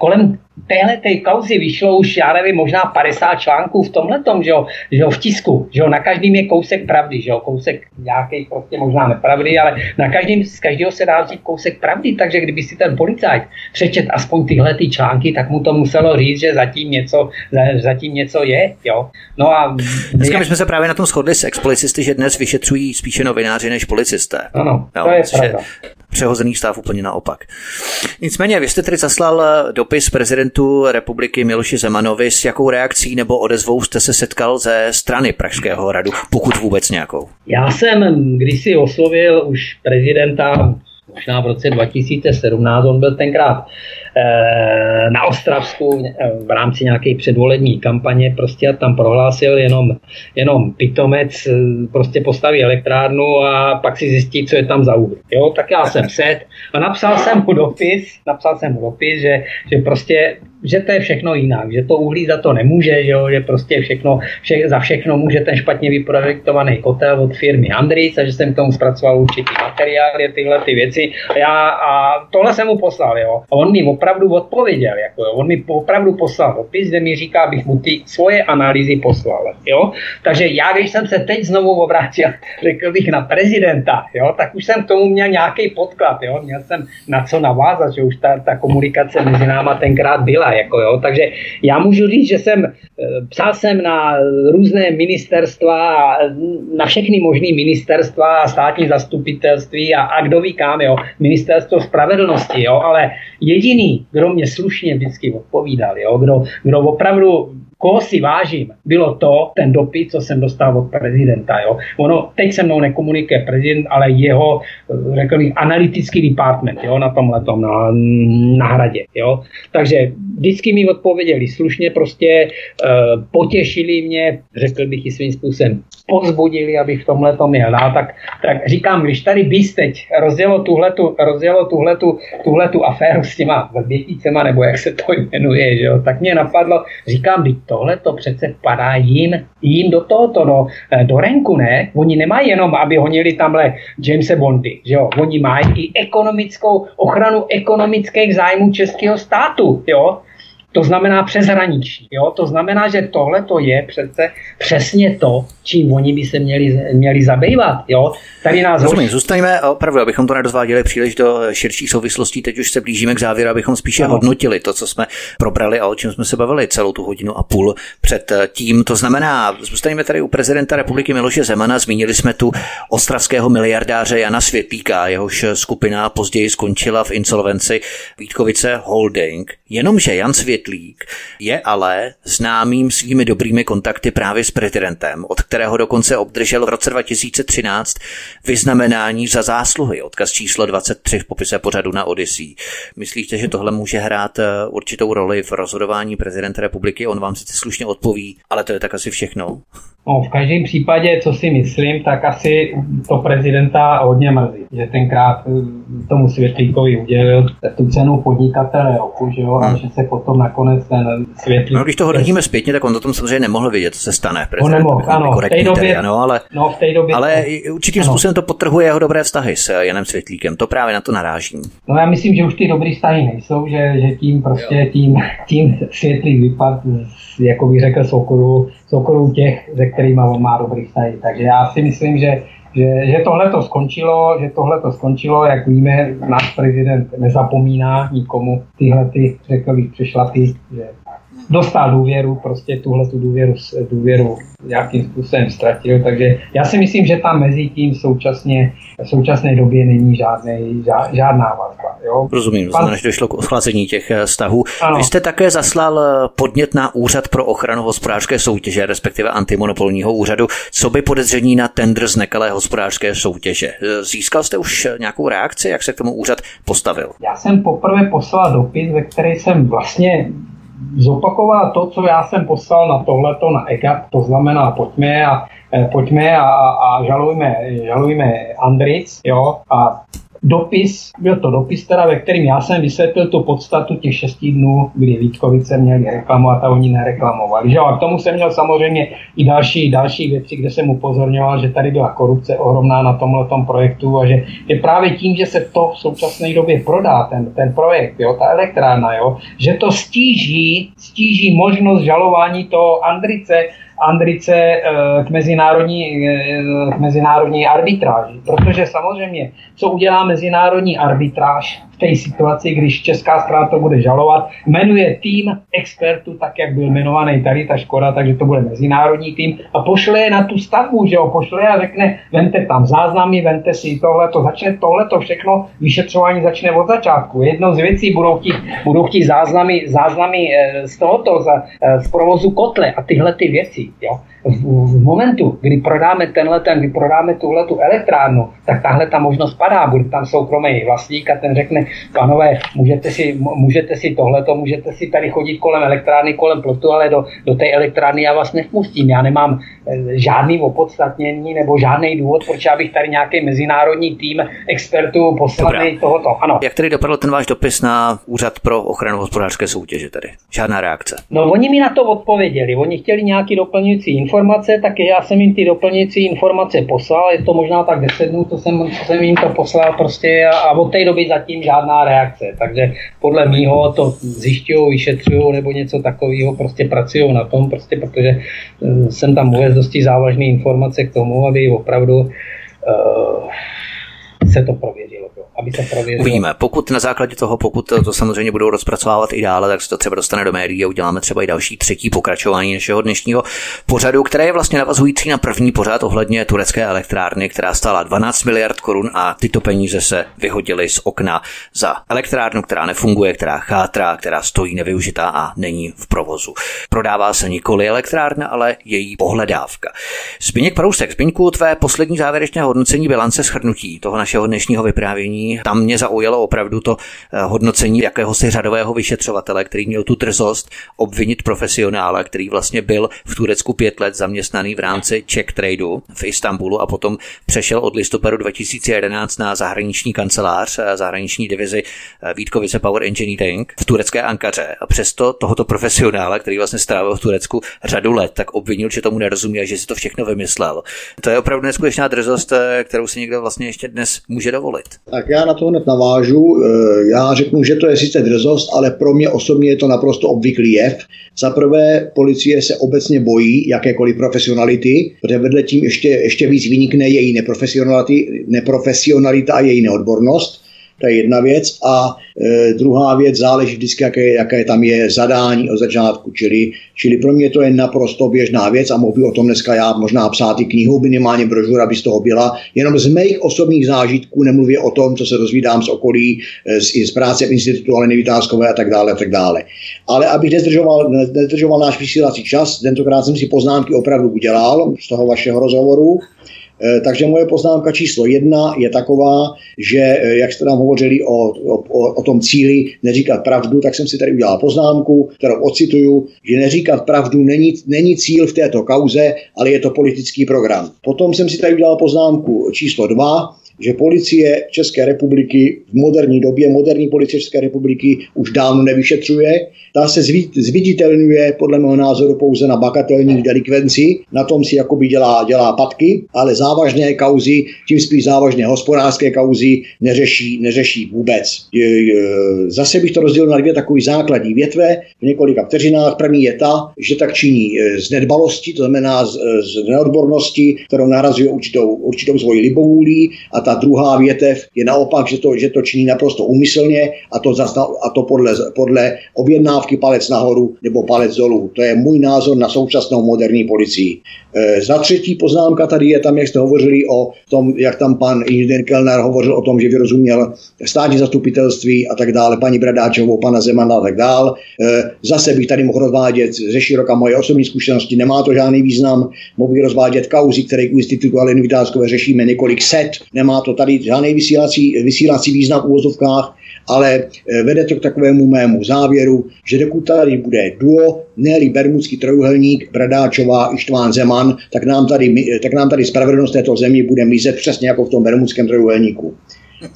kolem téhle té kauzy vyšlo už, já nevím, možná 50 článků v tomhle tom, že jo, že jo, v tisku, že jo, na každým je kousek pravdy, že jo, kousek nějaký prostě možná nepravdy, ale na každém, z každého se dá vzít kousek pravdy, takže kdyby si ten policajt přečet aspoň tyhle ty články, tak mu to muselo říct, že zatím něco, zatím něco je, jo. No a... Dneska my jsme se právě na tom shodli s expolicisty, že dnes vyšetřují spíše novináři než policisté. Ano, jo, to je pravda. Přehozený stav úplně naopak. Nicméně, vy jste tedy zaslal dopis prezidentu republiky Miloši Zemanovi, s jakou reakcí nebo odezvou jste se setkal ze strany Pražského hradu, pokud vůbec nějakou? Já jsem kdysi oslovil už prezidenta možná v roce 2017, on byl tenkrát Eh, na Ostravsku eh, v rámci nějaké předvolební kampaně prostě tam prohlásil jenom, jenom pitomec, eh, prostě postaví elektrárnu a pak si zjistí, co je tam za úhly. Jo, tak já jsem set a napsal jsem mu dopis, napsal jsem mu dopis, že, že prostě že to je všechno jinak, že to uhlí za to nemůže, že, jo, že prostě všechno, vše, za všechno může ten špatně vyprojektovaný kotel od firmy Andris a že jsem k tomu zpracoval určitý materiály, tyhle ty věci. A, já, a tohle jsem mu poslal, jo. A on mi opravdu odpověděl. Jako jo. On mi opravdu poslal dopis, kde mi říká, abych mu ty svoje analýzy poslal. Jo. Takže já, když jsem se teď znovu obrátil, řekl bych na prezidenta, jo, tak už jsem k tomu měl nějaký podklad. Jo. Měl jsem na co navázat, že už ta, ta komunikace mezi náma tenkrát byla. Jako, jo. Takže já můžu říct, že jsem eh, psal jsem na různé ministerstva, na všechny možné ministerstva státní zastupitelství a, a kdo ví kam, jo. ministerstvo spravedlnosti, jo. ale jediný, kdo mě slušně vždycky odpovídal, jo? Kdo, kdo opravdu koho si vážím, bylo to, ten dopis, co jsem dostal od prezidenta. Jo. Ono teď se mnou nekomunikuje prezident, ale jeho, řekl bych, analytický department jo, na tomhle tom, na, na hradě. Jo. Takže vždycky mi odpověděli slušně, prostě uh, potěšili mě, řekl bych i svým způsobem, pozbudili, abych v tomhle tom měl dál, tak, tak říkám, když tady bys teď rozjelo tuhletu, rozjelo tuhletu, tuhletu aféru s těma vrběticema, nebo jak se to jmenuje, že jo, tak mě napadlo, říkám, tohle to přece padá jim, jim do tohoto, no, eh, do renku, ne? Oni nemají jenom, aby honili tamhle Jamese Bondy, že jo, oni mají i ekonomickou ochranu ekonomických zájmů českého státu, jo, To znamená přeshraniční. Jo? To znamená, že tohle to je přece přesně to, čím oni by se měli, měli zabývat. Jo? Tady nás Rozumím, zůstaňme opravdu, abychom to nedozváděli příliš do širších souvislostí. Teď už se blížíme k závěru, abychom spíše ano. hodnotili to, co jsme probrali a o čem jsme se bavili celou tu hodinu a půl před tím. To znamená, zůstaňme tady u prezidenta republiky Miloše Zemana. Zmínili jsme tu ostravského miliardáře Jana Světlíka, jehož skupina později skončila v insolvenci Vítkovice Holding. Jenomže Jan Světlík je ale známým svými dobrými kontakty právě s prezidentem, od kterého dokonce obdržel v roce 2013 vyznamenání za zásluhy, odkaz číslo 23 v popise pořadu na Odyssey. Myslíte, že tohle může hrát eh, určitou roli v rozhodování prezidenta republiky? On vám sice slušně odpoví, ale to je tak asi všechno. No, v každém případě, co si myslím, tak asi to prezidenta hodně mrzí, že tenkrát eh, tomu Světlíkovi udělil tu cenu podnikatele roku, že jo, hmm. a že se potom nakonec ten Světlík... No, když to hodnotíme zpětně, tak on o tom samozřejmě nemohl vědět, co se stane. On nemohl, ano, v té době, tedy, ano, ale, no, v té době, ale určitým ano. způsobem to potrhuje jeho dobré vztahy s Janem Světlíkem, to právě na to narážím. No já myslím, že už ty dobré vztahy nejsou, že, že tím prostě tím, tím Světlík vypadl, jako bych řekl, Sokolu, Sokolu těch, ze kterými on má dobrý vztahy. Takže já si myslím, že že, že tohle to skončilo, že tohle to skončilo, jak víme, náš prezident nezapomíná nikomu tyhle ty, řekl bych, přešlapy, že dostal důvěru, prostě tuhle tu důvěru, důvěru nějakým způsobem ztratil, takže já si myslím, že tam mezi tím současně, v současné době není žádný, žádná vazba. Jo? Rozumím, Pan... znamená, že došlo k ochlazení těch eh, vztahů. Ano. Vy jste také zaslal eh, podnět na Úřad pro ochranu hospodářské soutěže, respektive antimonopolního úřadu, co by podezření na tender z nekalé hospodářské soutěže. Eh, získal jste už nějakou reakci, jak se k tomu úřad postavil? Já jsem poprvé poslal dopis, ve který jsem vlastně zopakovala to, co já jsem poslal na tohleto na EGAP, to znamená pojďme a, pojďme a, a žalujme, žalujme Andric, jo, a dopis, byl to dopis teda, ve kterým já jsem vysvětlil tu podstatu těch šesti dnů, kdy Vítkovice měli reklamovat a oni nereklamovali. Že? A k tomu jsem měl samozřejmě i další, další věci, kde jsem upozorňoval, že tady byla korupce ohromná na tomhle projektu a že je právě tím, že se to v současné době prodá, ten, ten projekt, jo, ta elektrárna, jo, že to stíží, stíží možnost žalování toho Andrice Andrice eh, k mezinárodní, eh, k mezinárodní arbitráži. Protože samozřejmě, co udělá mezinárodní arbitráž v té situaci, když česká strana to bude žalovat, jmenuje tým expertů, tak jak byl jmenovaný tady ta škoda, takže to bude mezinárodní tým a pošle je na tu stavbu, že jo, pošle a řekne, vente tam záznamy, vente si tohle, to začne tohle, to všechno, vyšetřování začne od začátku. Jednou z věcí budou chtít, budou chtít záznamy, záznamy eh, z tohoto, z provozu kotle a tyhle ty věci. Jo v, v momentu, kdy prodáme tenhle, ten, kdy prodáme tuhle tu elektrárnu, tak tahle ta možnost padá. Bude tam soukromý vlastník a ten řekne, panové, můžete si, můžete si tohleto, můžete si tady chodit kolem elektrárny, kolem plotu, ale do, do té elektrárny já vás nevpustím. Já nemám eh, žádný opodstatnění nebo žádný důvod, proč já bych tady nějaký mezinárodní tým expertů poslaný tohoto. Ano. Jak tedy dopadl ten váš dopis na Úřad pro ochranu hospodářské soutěže tady? Žádná reakce? No oni mi na to odpověděli. Oni chtěli nějaký doplňující informace tak já jsem jim ty doplňující informace poslal, je to možná tak 10 dnů, co jsem, co jsem jim to poslal prostě a, a od té doby zatím žádná reakce. Takže podle mýho to zjišťují, vyšetřují nebo něco takového, prostě pracují na tom, prostě protože uh, jsem tam uvez dosti závažné informace k tomu, aby opravdu uh, se to prověřilo aby se prověřilo. Uvidíme. Pokud na základě toho, pokud to, samozřejmě budou rozpracovávat i dále, tak se to třeba dostane do médií a uděláme třeba i další třetí pokračování našeho dnešního pořadu, které je vlastně navazující na první pořad ohledně turecké elektrárny, která stála 12 miliard korun a tyto peníze se vyhodily z okna za elektrárnu, která nefunguje, která chátrá, která stojí nevyužitá a není v provozu. Prodává se nikoli elektrárna, ale její pohledávka. Zbigněk Prousek, Zbigňku, tvé poslední závěrečné hodnocení bilance shrnutí toho našeho dnešního vyprávění tam mě zaujalo opravdu to eh, hodnocení jakéhosi řadového vyšetřovatele, který měl tu drzost obvinit profesionála, který vlastně byl v Turecku pět let zaměstnaný v rámci Czech Tradu v Istanbulu a potom přešel od listopadu 2011 na zahraniční kancelář, eh, zahraniční divizi eh, Vítkovice Power Engineering v turecké Ankaře. A přesto tohoto profesionála, který vlastně strávil v Turecku řadu let, tak obvinil, že tomu nerozumí a že si to všechno vymyslel. To je opravdu neskutečná drzost, kterou si někdo vlastně ještě dnes může dovolit. Tak já na to hned navážu. Eh, já řeknu, že to je sice drzost, ale pro mě osobně je to naprosto obvyklý jev. Za prvé, policie se obecně bojí jakékoliv profesionality, protože vedle tím ještě, ještě víc vynikne její neprofesionalita a její neodbornost. To je jedna věc. A e, druhá věc záleží vždycky, jaké, jaké tam je zadání od začátku. Čili, čili pro mě to je naprosto běžná věc a mohl o tom dneska já možná psát i knihu, minimálně brožura by z toho byla. Jenom z mých osobních zážitků nemluvě o tom, co se dozvídám z okolí, e, z, z práce v institutu ale Vytázkové a tak dále, a tak dále. Ale abych nezdržoval, nezdržoval náš vysílací čas, tentokrát jsem si poznámky opravdu udělal z toho vašeho rozhovoru. Eh, takže moje poznámka číslo jedna je taková, že eh, jak jste nám hovořili o, o, o tom cíli neříkat pravdu, tak jsem si tady udělal poznámku, kterou ocituju, že neříkat pravdu není, není cíl v této kauze, ale je to politický program. Potom jsem si tady udělal poznámku číslo dva, že policie České republiky v moderní době, moderní policie České republiky už dávno nevyšetřuje. Ta se zviditelňuje podle mého názoru pouze na bagatelní delikvenci, na tom si jakoby dělá, dělá patky, ale závažné kauzy, tím spíš závažné hospodářské kauzy neřeší, neřeší vůbec. Zase bych to rozdělil na dvě takové základní větve v několika vteřinách. První je ta, že tak činí e, z nedbalosti, to znamená z, z neodbornosti, kterou narazuje určitou, určitou svoji libovůlí a ta druhá větev je naopak, že to, že to činí naprosto úmyslně a to, zasna, a to podle, podle objednávky palec nahoru nebo palec dolů. To je můj názor na současnou moderní policii. E, za třetí poznámka tady je tam, jak jste hovořili o tom, jak tam pan inženýr Kellner hovořil o tom, že vyrozuměl státní zastupitelství a tak dále, paní Bradáčovou, pana Zemana a tak dále. E, zase bych tady mohl rozvádět ze široka moje osobní zkušenosti, nemá to žádný význam, mohl bych rozvádět kauzy, které u institutu Aleny Vytázkové řešíme několik set, nemá to tady žádný vysílací, vysílací význam v úvozovkách, ale eh, vede to k takovému mému závěru, že dokud tady bude duo, ne bermudský trojuhelník, Bradáčová, Ištván Zeman, tak nám tady, tak nám tady spravedlnost této země bude mizet přesně jako v tom bermudském trojuhelníku.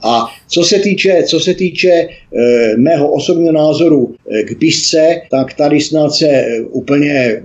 A co se týče, co se týče e, mého osobního názoru k písce, tak tady snad se e, úplně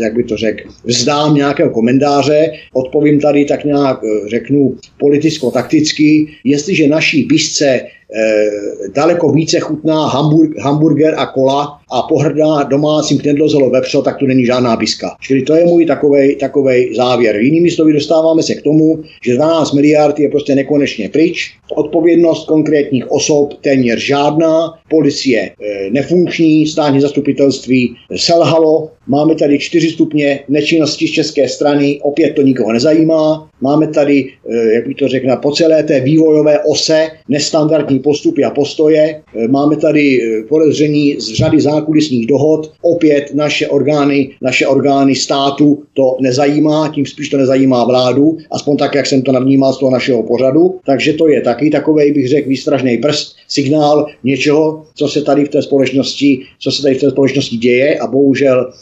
jak by to řekl, vzdám nějakého komentáře, odpovím tady tak nějak, řeknu, politicko-takticky, jestliže naší písce Eh, daleko více chutná hamburg, hamburger a kola a pohrdá domácím knedlozolo vepřo, tak to není žádná biska. Čili to je můj takovej, takovej závěr. Jinými slovy dostáváme se k tomu, že 12 miliard je prostě nekonečně pryč, odpovědnost konkrétních osob téměř žádná, policie e, nefunkční, státní zastupitelství selhalo, máme tady čtyři stupně nečinnosti z české strany, opět to nikoho nezajímá, máme tady, e, jak bych to řekl, po celé té vývojové ose nestandardní postupy a postoje, e, máme tady podezření z řady zákulisních dohod, opět naše orgány, naše orgány státu to nezajímá, tím spíš to nezajímá vládu, aspoň tak, jak jsem to navnímal z toho našeho pořadu, takže to je taky takový, bych řekl, výstražný prst, signál něčeho, co se tady v té společnosti, co se tady v té společnosti děje. A bohužel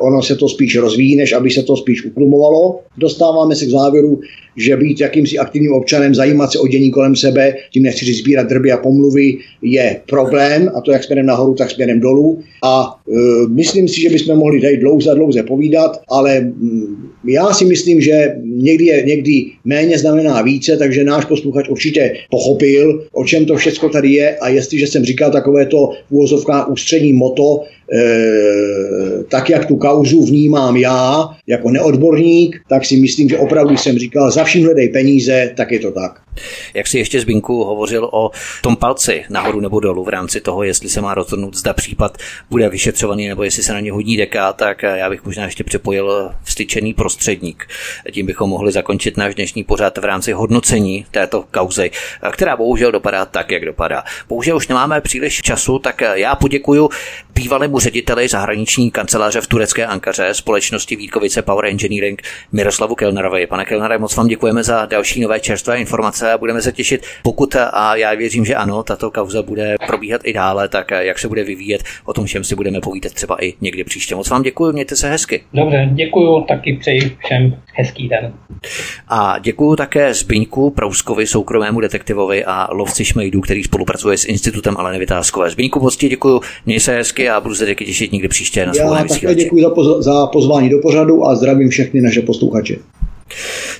ono se to spíš rozvíjí, než aby se to spíš utlumovalo. Dostáváme se k závěru, že být jakýmsi aktivním občanem, zajímat se o dění kolem sebe, tím nechci říct sbírat drby a pomluvy, je problém, a to jak směrem nahoru, tak směrem dolů. A e, myslím si, že bychom mohli tady dlouze a dlouze povídat, ale mm, já si myslím, že někdy je někdy méně znamená více, takže náš posluchač určitě pochopil, o čem to všechno tady je a jestliže jsem říkal takové to ústřední moto, Eh, tak jak tu kauzu vnímám já jako neodborník, tak si myslím, že opravdu jsem říkal, za vším hledej peníze, tak je to tak. Jak si ještě Zbinku hovořil o tom palci nahoru nebo dolů v rámci toho, jestli se má rozhodnout, zda případ bude vyšetřovaný nebo jestli se na ně hodí deka, tak já bych možná ještě přepojil vstyčený prostředník. Tím bychom mohli zakončit náš dnešní pořad v rámci hodnocení této kauzy, která bohužel dopadá tak, jak dopadá. Bohužel už nemáme příliš času, tak já poděkuji bývalému řediteli zahraniční kanceláře v turecké Ankaře společnosti Vítkovice Power Engineering Miroslavu Kelnerovi. Pane Kelnere, moc vám děkujeme za další nové čerstvé informace a budeme se těšit, pokud a já věřím, že ano, tato kauza bude probíhat i dále, tak jak se bude vyvíjet, o tom všem si budeme povídat třeba i někdy příště. Moc vám děkuji, mějte se hezky. Dobře, děkuji, taky přeji všem hezký den. A děkuji také Zbyňku Prouskovi, soukromému detektivovi a lovci šmejdů, který spolupracuje s Institutem Aleny Vytázkové. Zbyňku, moc děkuji, měj se hezky a budu se taky těšit někdy příště na Já také děkuji za, poz- za pozvání do pořadu a zdravím všechny naše posluchače.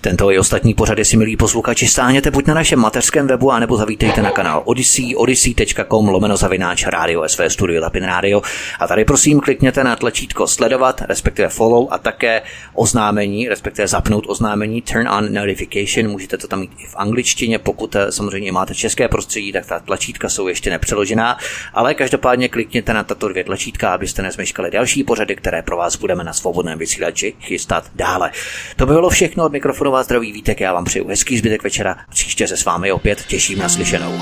Tento i ostatní pořady si milí posluchači stáhněte buď na našem mateřském webu, anebo zavítejte na kanál Odyssey, odyssey.com lomeno zavináč Radio SV Studio Tapin Radio. A tady prosím klikněte na tlačítko sledovat, respektive follow a také oznámení, respektive zapnout oznámení turn on notification. Můžete to tam mít i v angličtině, pokud eh, samozřejmě máte české prostředí, tak ta tlačítka jsou ještě nepřeložená, ale každopádně klikněte na tato dvě tlačítka, abyste nezmeškali další pořady, které pro vás budeme na svobodném vysílači chystat dále. To by bylo všechno od mikrofonu vás zdraví Vítek, já vám přeju hezký zbytek večera, příště se s vámi opět těším na slyšenou.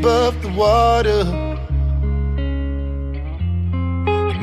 Above the water.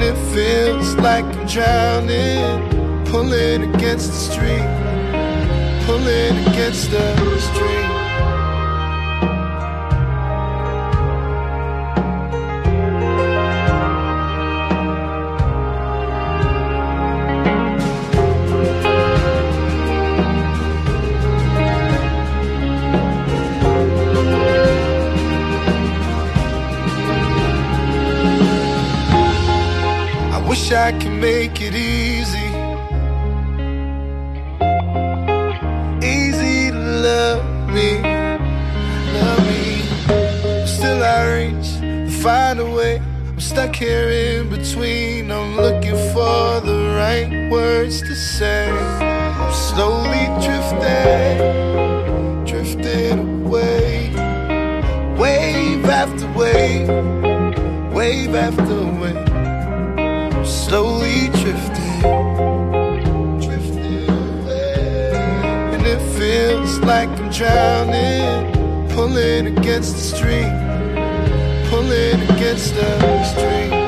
And it feels like I'm drowning, pulling against the stream, pulling against the stream. Wish I could make it easy. Easy to love me, love me. Still I reach to find a way. I'm stuck here in between. I'm looking for the right words to say. I'm slowly drifting, drifting away. Wave after wave, wave after wave slowly drifting, drifting away. And it feels like I'm drowning, pulling against the stream, pulling against the stream.